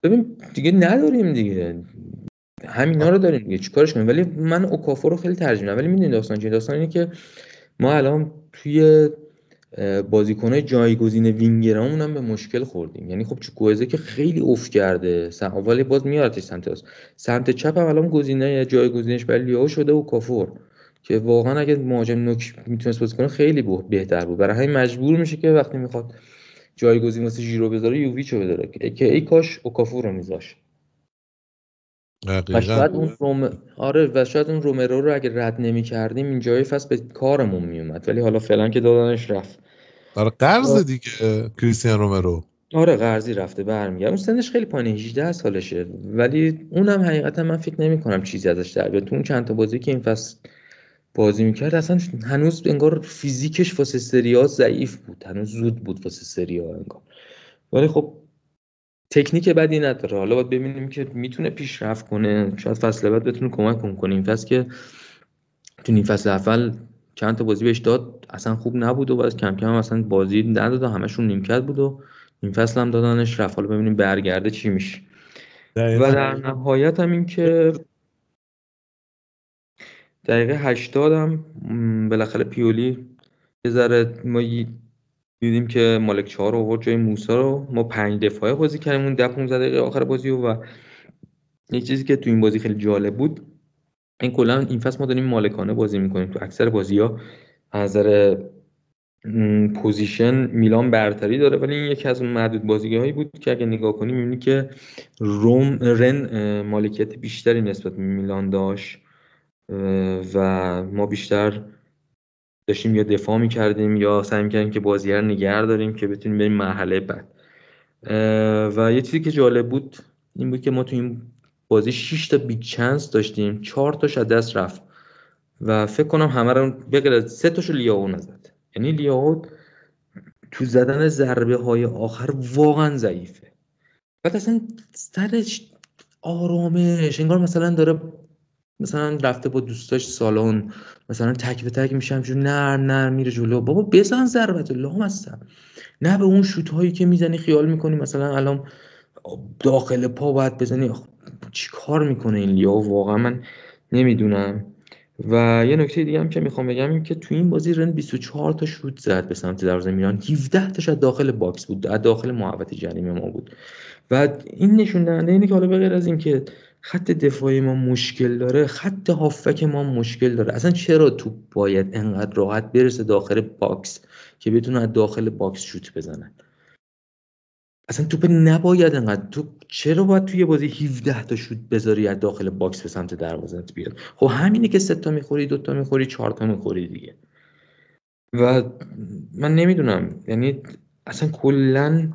ببین دیگه نداریم دیگه. همینا رو داریم دیگه. چیکارش کنیم؟ ولی من اوکافو رو خیلی ترجیح میدم. ولی می‌دونید داستان چیه؟ داستان اینه که ما الان توی بازیکنهای جایگزین وینگرامون هم به مشکل خوردیم. یعنی خب چوکوزه که خیلی اوف کرده. ولی باز میارتش سمت راست. سمت چپ هم الان گزینه جایگزینش برای لیاو شده و کافور که واقعا اگه مهاجم نوک می‌تونست بازی کنه خیلی بهتر بود. برای همین مجبور میشه که وقتی می‌خواد جایگزین واسه ژیرو بذاره یوویچو بذاره. که ای کاش اوکافور رو میذاش. و شاید اون روم... آره و شاید اون رومرو رو اگه رد نمی کردیم این جای فصل به کارمون می اومد ولی حالا فعلا که دادنش رفت. آره قرض دیگه کریستیان رومرو. آره قرضی رفته برمیگرد اون سنش خیلی پایین 18 سالشه. ولی اونم حقیقتا من فکر نمی کنم چیزی ازش در بیاد. تو اون چند تا بازی که این فصل بازی می‌کرد اصلا هنوز انگار فیزیکش واسه سریا ضعیف بود. هنوز زود بود واسه سریا انگار. ولی خب تکنیک بدی نداره. حالا باید ببینیم که می‌تونه پیشرفت کنه. شاید فصل بعد بتونه کمک کنه. این فصل که تو این فصل اول چند تا بازی بهش داد اصلا خوب نبود و بعد کم کم اصلا بازی نداد و همشون نیمکت بود و این فصل هم دادنش رفت. حالا ببینیم برگرده چی میشه. و در نهایت هم این که دقیقه هشتاد هم بالاخره پیولی یه ذره ما دیدیم که مالک چهار رو جای موسا رو. ما پنج دفاعه بازی کردیم اون ده 15 دقیقه آخر بازی و یک چیزی که تو این بازی خیلی جالب بود این کلا این فصل ما داریم مالکانه بازی می‌کنیم. تو اکثر بازی ها از possession میلان برتری داره ولی این یکی از اون معدود هایی بود که اگه نگاه کنیم می‌بینی که رن مالکیت بیشتری نسبت میلان داشت و ما بیشتر داشتیم یا دفاع می‌کردیم یا سعی می‌کردیم که بازی رو نگه داریم که بتونیم بریم مرحله بعد. و یه چیزی که جالب بود این بود که ما تو این بازی 6 تا big chance داشتیم 4 تاش از دست رفت و فکر کنم همه رو بغیر سه تاشو لیاو نزد. یعنی لیاو تو زدن ضربه های آخر واقعا ضعیفه. بعد اصلا سرش آرامش انگار مثلا داره مثلا رفته با دوستاش سالن مثلا تک به تک میشم چون نرم نرم میره جلو. بابا بزن ضربتو لامصب نه به اون شوت هایی که می‌زنی خیال می‌کنی مثلا الان داخل پا باید بزنی. چی کار می‌کنه این لیاو واقعا من نمی‌دونم. و یه نکته دیگه هم که می‌خوام بگم این که تو این بازی رن 24 تا شوت زد به سمت دروازه میلان. 17 تاش از داخل باکس بود از داخل محوطه جریمه ما بود. و این نشون دهنده اینه که حالا بغیر از این که خط دفاعی ما مشکل داره خط هافک ما مشکل داره. اصلا چرا تو باید انقدر راحت برسه داخل باکس که بتونه از داخل باکس شوت بزنن اصلا توپ نباید انقدر تو چرا باید توی بازی 17 تا شوت بذاری از داخل باکس به سمت دروازه بیاد؟ خب همینه که سه تا می‌خوری دو تا می‌خوری چهار تا می‌خوری دیگه. و من نمی‌دونم یعنی اصلا کلا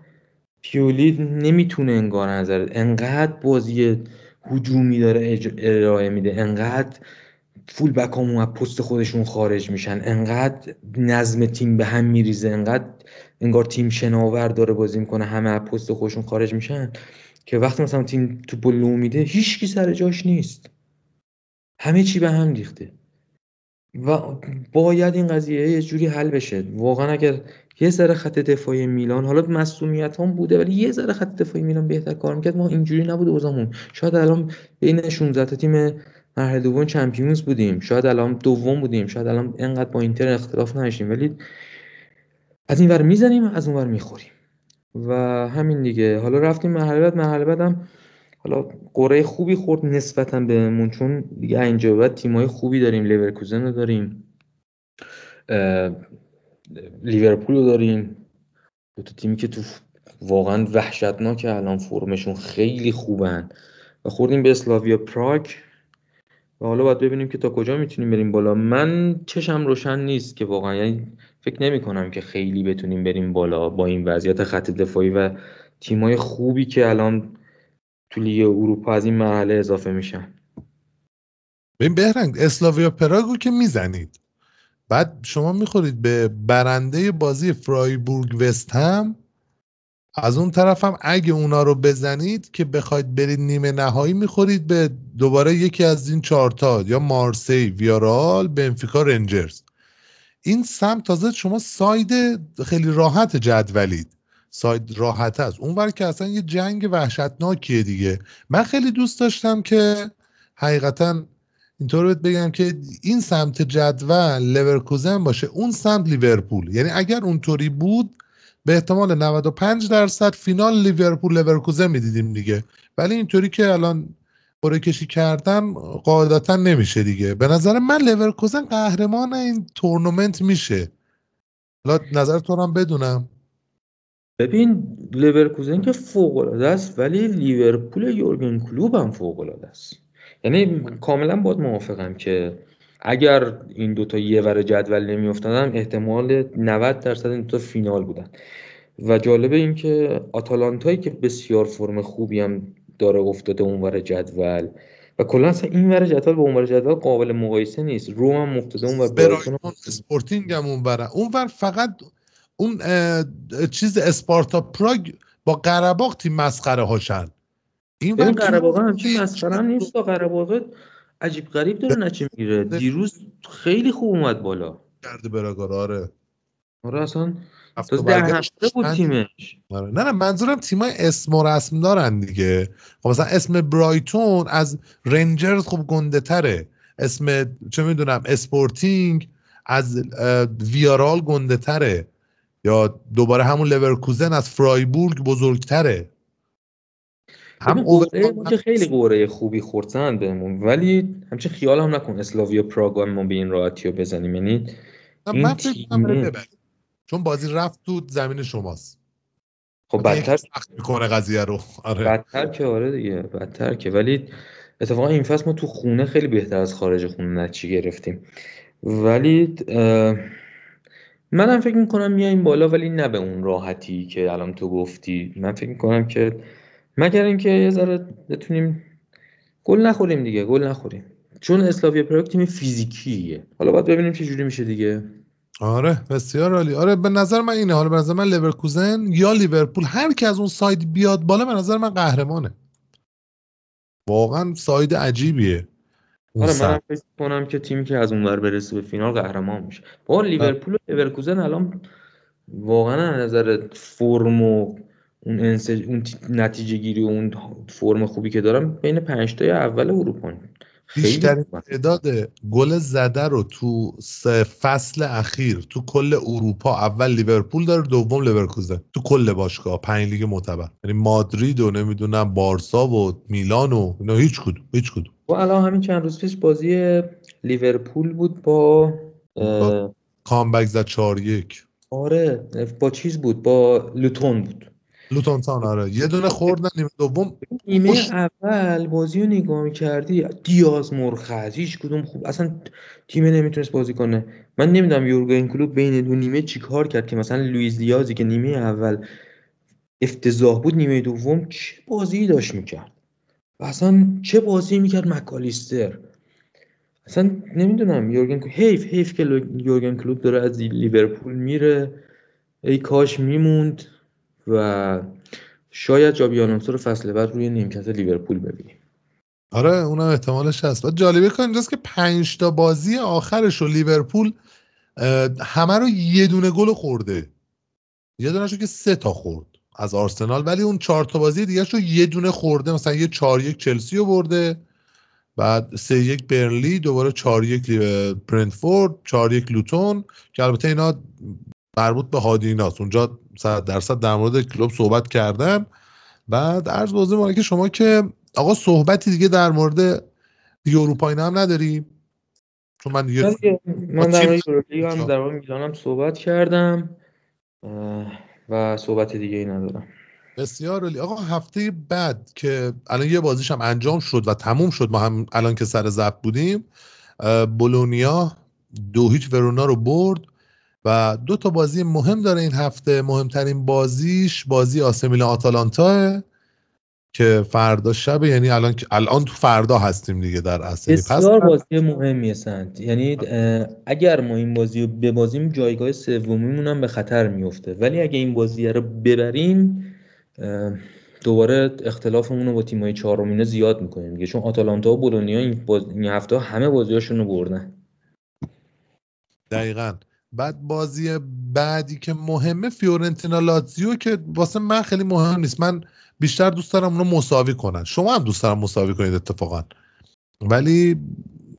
پیولی نمی‌تونه انگار نظر انقدر بازی هجومی داره ارائه میده. انقدر فول بک از پست خودشون خارج میشن. انقدر نظم تیم به هم میریزه. انقدر انگار تیم شناور داره بازی می‌کنه. همه از پست خودشون خارج میشن که وقتی مثلا تیم تو بلو میده هیچکی سر جاش نیست. همه چی به هم ریخته. و باید این قضیه یه جوری حل بشه. واقعا اگر یه ذره خط دفاعی میلان حالا مسئولیت هم بوده ولی یه ذره خط دفاعی میلان بهتر کار می‌کرد. ما اینجوری نبوده اوزامون شاید الان بین 16 تا تیم مرحله دوم چمپیونز بودیم. شاید الان دوم بودیم. شاید الان انقدر با اینتر اختلاف نداشتیم ولی از این ور می‌زنیم از اون ور می‌خوریم. و همین دیگه. حالا رفتیم مرحله بعد. مرحله بعدم حالا قره خوبی خورد نسبتا بهمون چون دیگه اینجا بعد تیمای خوبی داریم. لیورکوزن رو داریم. لیورپول رو داریم. دو تا تیمی که تو واقعا وحشتناک الان فرمشون خیلی خوبن. و خوردیم به اسلاویا پراگ. و حالا باید ببینیم که تا کجا می‌تونیم بریم بالا. من چشم روشن نیست که واقعا یعنی فکر نمی کنم که خیلی بتونیم بریم بالا با این وضعیت خط دفاعی و تیمای خوبی که الان تو لیگ اروپا از این مرحله اضافه میشن. ببین بهرنگ اسلاویا پراگو که می‌زنید. بعد شما می‌خورید به برنده بازی فرایبورگ وست هم از اون طرف هم اگه اونا رو بزنید که بخواید برید نیمه نهایی می‌خورید به دوباره یکی از این چارتا یا مارسی ویارال بنفیکا رنجرز. این سمت تازه شما side خیلی راحت جدولید. side راحت است. اون که اصلا یه جنگ وحشتناکیه دیگه. من خیلی دوست داشتم که حقیقتا اینطور بهت بگم که این سمت جدول لورکوزن باشه اون سمت لیورپول. یعنی اگر اونطوری بود به احتمال 95 درصد فینال لیورپول لورکوزن می‌دیدیم دیگه. ولی اینطوری که الان قرعه کشی کردن قاعدتا نمیشه دیگه. به نظر من لورکوزن قهرمان این تورنمنت میشه. حالا نظر تو هم بدونم. ببین لیورکوزن که فوق العاده است ولی لیورپول یورگن کلوب هم فوق العاده است. یعنی کاملا باید موافقم که اگر این دوتا یه ور جدول نمیافتادن احتمال 90 درصد این دوتا فینال بودن. و جالبه این که آتالانتایی که بسیار فرم خوبی هم داره افتاده اونور جدول و کلا این ور جدول با اونور جدول قابل مقایسه نیست. رو هم افتاده اونور برایتون اسپورتینگ هم اونور اونور فقط اون چیز اسپارتا پراگ با قرباق تیم مسخره هاشن. این ور قرباق همچین مسخره هم نیست قرباق عجیب غریب داره نتیجه می‌گیره دیروز خیلی خوب اومد بالا. کرده براگار آره. آره اصلا ده بود تیمش. آره. نه نه منظورم تیمای اسم و رسم دارن دیگه. خب مثلا اسم برایتون از رنجرز خوب گنده تره. اسم چه می‌دونم اسپورتینگ از ویارال گنده تره. یا دوباره همون لورکوزن از فرایبورگ بزرگتره. هم ما که خیلی قرعه خوبی خورده بهمون ولی همچه خیال هم نکن اسلاویا پراگ ما به این راحتی رو بزنیم. یعنی این تیمه. چون بازی رفت تو زمین شماست. خب بدتر می‌کنه قضیه رو. آره. بدتر که آره دیگه بدتر که. ولی اتفاقا این فصل ما تو خونه خیلی بهتر از خارج خونه نتیجه گرفتیم. ولی منم فکر می‌کنم میایم بالا ولی نه به اون راحتی که الان تو گفتی. من فکر می‌کنم که مگر اینکه یه ذره بتونیم گل نخوریم دیگه گل نخوریم. چون اسلاویا پراگ تیم فیزیکیه. حالا باید ببینیم چه جوری میشه دیگه. آره بسیار عالی. آره به نظر من اینه. حالا به نظر من لیورکوزن یا لیورپول هر کی از اون side بیاد بالا به نظر من قهرمانه. واقعا side عجیبیه. آره من فکر کنم که تیمی که از اونور برسه به فینال قهرمان میشه. با لیورپول و لیورکوزن الان واقعا از نظر فرم و اون انسج... اون نتیجه گیری و اون فرم خوبی که دارم بین پنج تای اول اروپا. بیشترین تعداد گل زده رو تو فصل اخیر تو کل اروپا اول لیورپول داره دوم لیورکوزن. تو کل باشگاه پنج لیگ معتبر. یعنی مادرید و نمی‌دونم بارسا و میلان و اینا هیچ کدوم هیچ کدوم. و الان همین چند روز پیش بازی لیورپول بود با, با... کامبک زد 4 1 آره با چیز بود؟ با لوتون بود. لوتون تان آره. یه دونه خوردن نیمه دوم. نیمه اول بازی رو نگاه کردی دیاز مرخز هیچ کدوم خوب اصلا تیم نمی‌تونست بازی کنه. من نمی‌دونم یورگن کلوب بین دو نیمه چی کار کرد که مثلا لوئیس دیازی که نیمه اول افتضاح بود نیمه دوم چه بازی داشت می‌کرد؟ اصلا چه بازی می‌کرد مکالیستر؟ اصلا نمی‌دونم. یورگن حیف حیف که یورگن کلوب داره از لیورپول میره. ای کاش میموند. و شاید جابی آلونسو رو فصل بعد روی نیمکت لیورپول ببینیم. آره اونم احتمالش هست. و جالبه کن اینجاست که پنج تا بازی آخرش رو لیورپول همه رو یه دونه گل خورده. یه دونه که سه تا خورد از آرسنال ولی اون چهار تا بازی دیگه رو یه دونه خورده. مثلا یه چهار یک چلسی رو برده بعد سه یک برنلی دوباره چهار یک برنتفورد چهار یک لوتون که البته اینا مربوط به هادیناست اونجا صد درصد در مورد کلوب صحبت کردن بعد عرض بازه مالی که شما که آقا صحبتی دیگه در مورد دیگه اروپا اینا هم نداریم چون من دیگه من در مورد هم در مورد میلانم صحبت کردم و صحبت دیگه ای ندارم. بسیار علی آقا هفته بعد که الان یه بازیش هم انجام شد و تموم شد ما هم الان که سر زب بودیم بولونیا دو هیچ ورونا رو برد. و دو تا بازی مهم داره این هفته. مهمترین بازیش بازی آسمیل آتالانتا که فردا شب یعنی الان الان تو فردا هستیم دیگه در اصل بسیار بازی مهمی سنت یعنی اگر ما این بازی رو ببازیم جایگاه سومیمون هم به خطر میفته ولی اگه این بازی رو ببریم دوباره اختلافمون رو با تیمای چهارم زیاد می‌کنیم دیگه. چون آتالانتا و بولونیا این, باز... این هفته همه بازیاشون رو بردن. دقیقاً. بعد بازی بعدی که مهمه فیورنتینا لاتزیو که واسه من خیلی مهم نیست. من بیشتر دوست دارم اونو مساوی کنن. شما هم دوست دارم مساوی کنید اتفاقا. ولی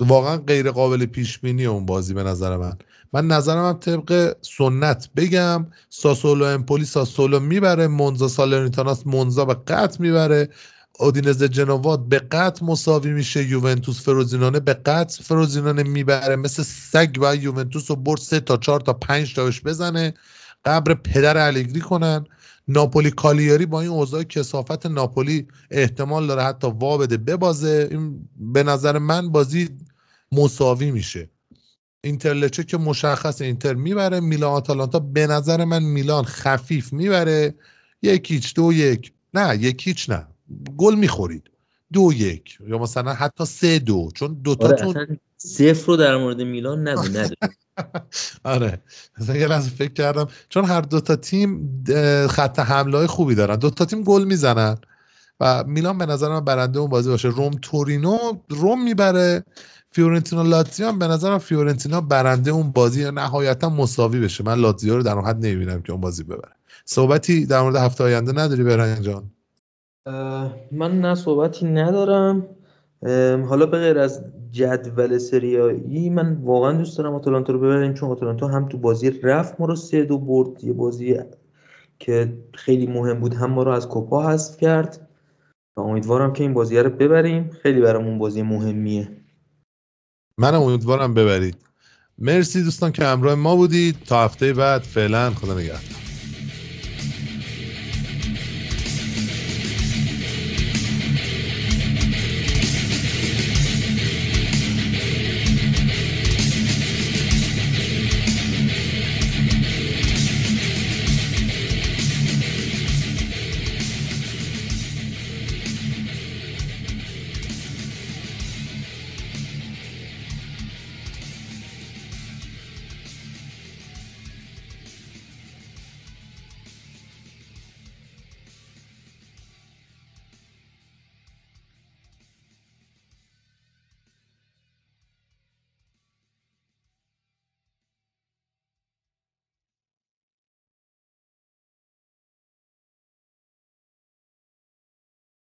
واقعا غیر قابل پیش بینی اون بازی به نظر من. من نظرم هم طبق سنت بگم ساسولو امپولی ساسولو می‌بره مونزا سالرنیتاناس مونزا به قطع می‌بره. اودینز جنوات به قطع مساوی میشه. یوونتوس فروزینانه به قطع فروزینانه می‌بره. مثل سگ و یوونتوس رو برد سه تا چهار تا پنج تاش بزنه. قبر پدر الگری کنن. ناپولی کالیاری با این اوضاع کسافت ناپولی احتمال داره حتی وا بده ببازه. این به نظر من بازی مساوی میشه. اینترلچه که مشخص اینتر می‌بره. میلان آتالانتا به نظر من میلان خفیف می‌بره. یک هیچ دو یک. نه یک هیچ نه. گل می‌خورید. دو یک. یا مثلا حتی سه دو. چون دوتاتون آره صفر رو در مورد میلان نگو آره. مثلا یه لحظه فکر کردم چون هر دوتا تیم خط حمله های خوبی دارن. دوتا تیم گل می‌زنن. و میلان به نظر من برنده اون بازی باشه. روم تورینو روم می‌بره. فیورنتینا لاتزیو هم به نظرم فیورنتینا برنده اون بازی نهایتا مساوی بشه. من لاتزیو رو در اون حد نمی‌بینم که اون بازی ببره. صحبتی در مورد هفته آینده نداری برهنگ جان؟ من نه صحبتی ندارم. حالا به غیر از جدول سریایی من واقعا دوست دارم آتالانتا رو ببریم چون آتالانتا هم تو بازی رفت ما رو سه دو برد. یه بازی که خیلی مهم بود هم ما رو از کوپا حذف کرد. و امیدوارم که این بازی رو ببریم. خیلی برامون بازی مهمیه. من امیدوارم ببرید. مرسی دوستان که همراه ما بودید. تا هفته بعد فعلا خدا نگهدار.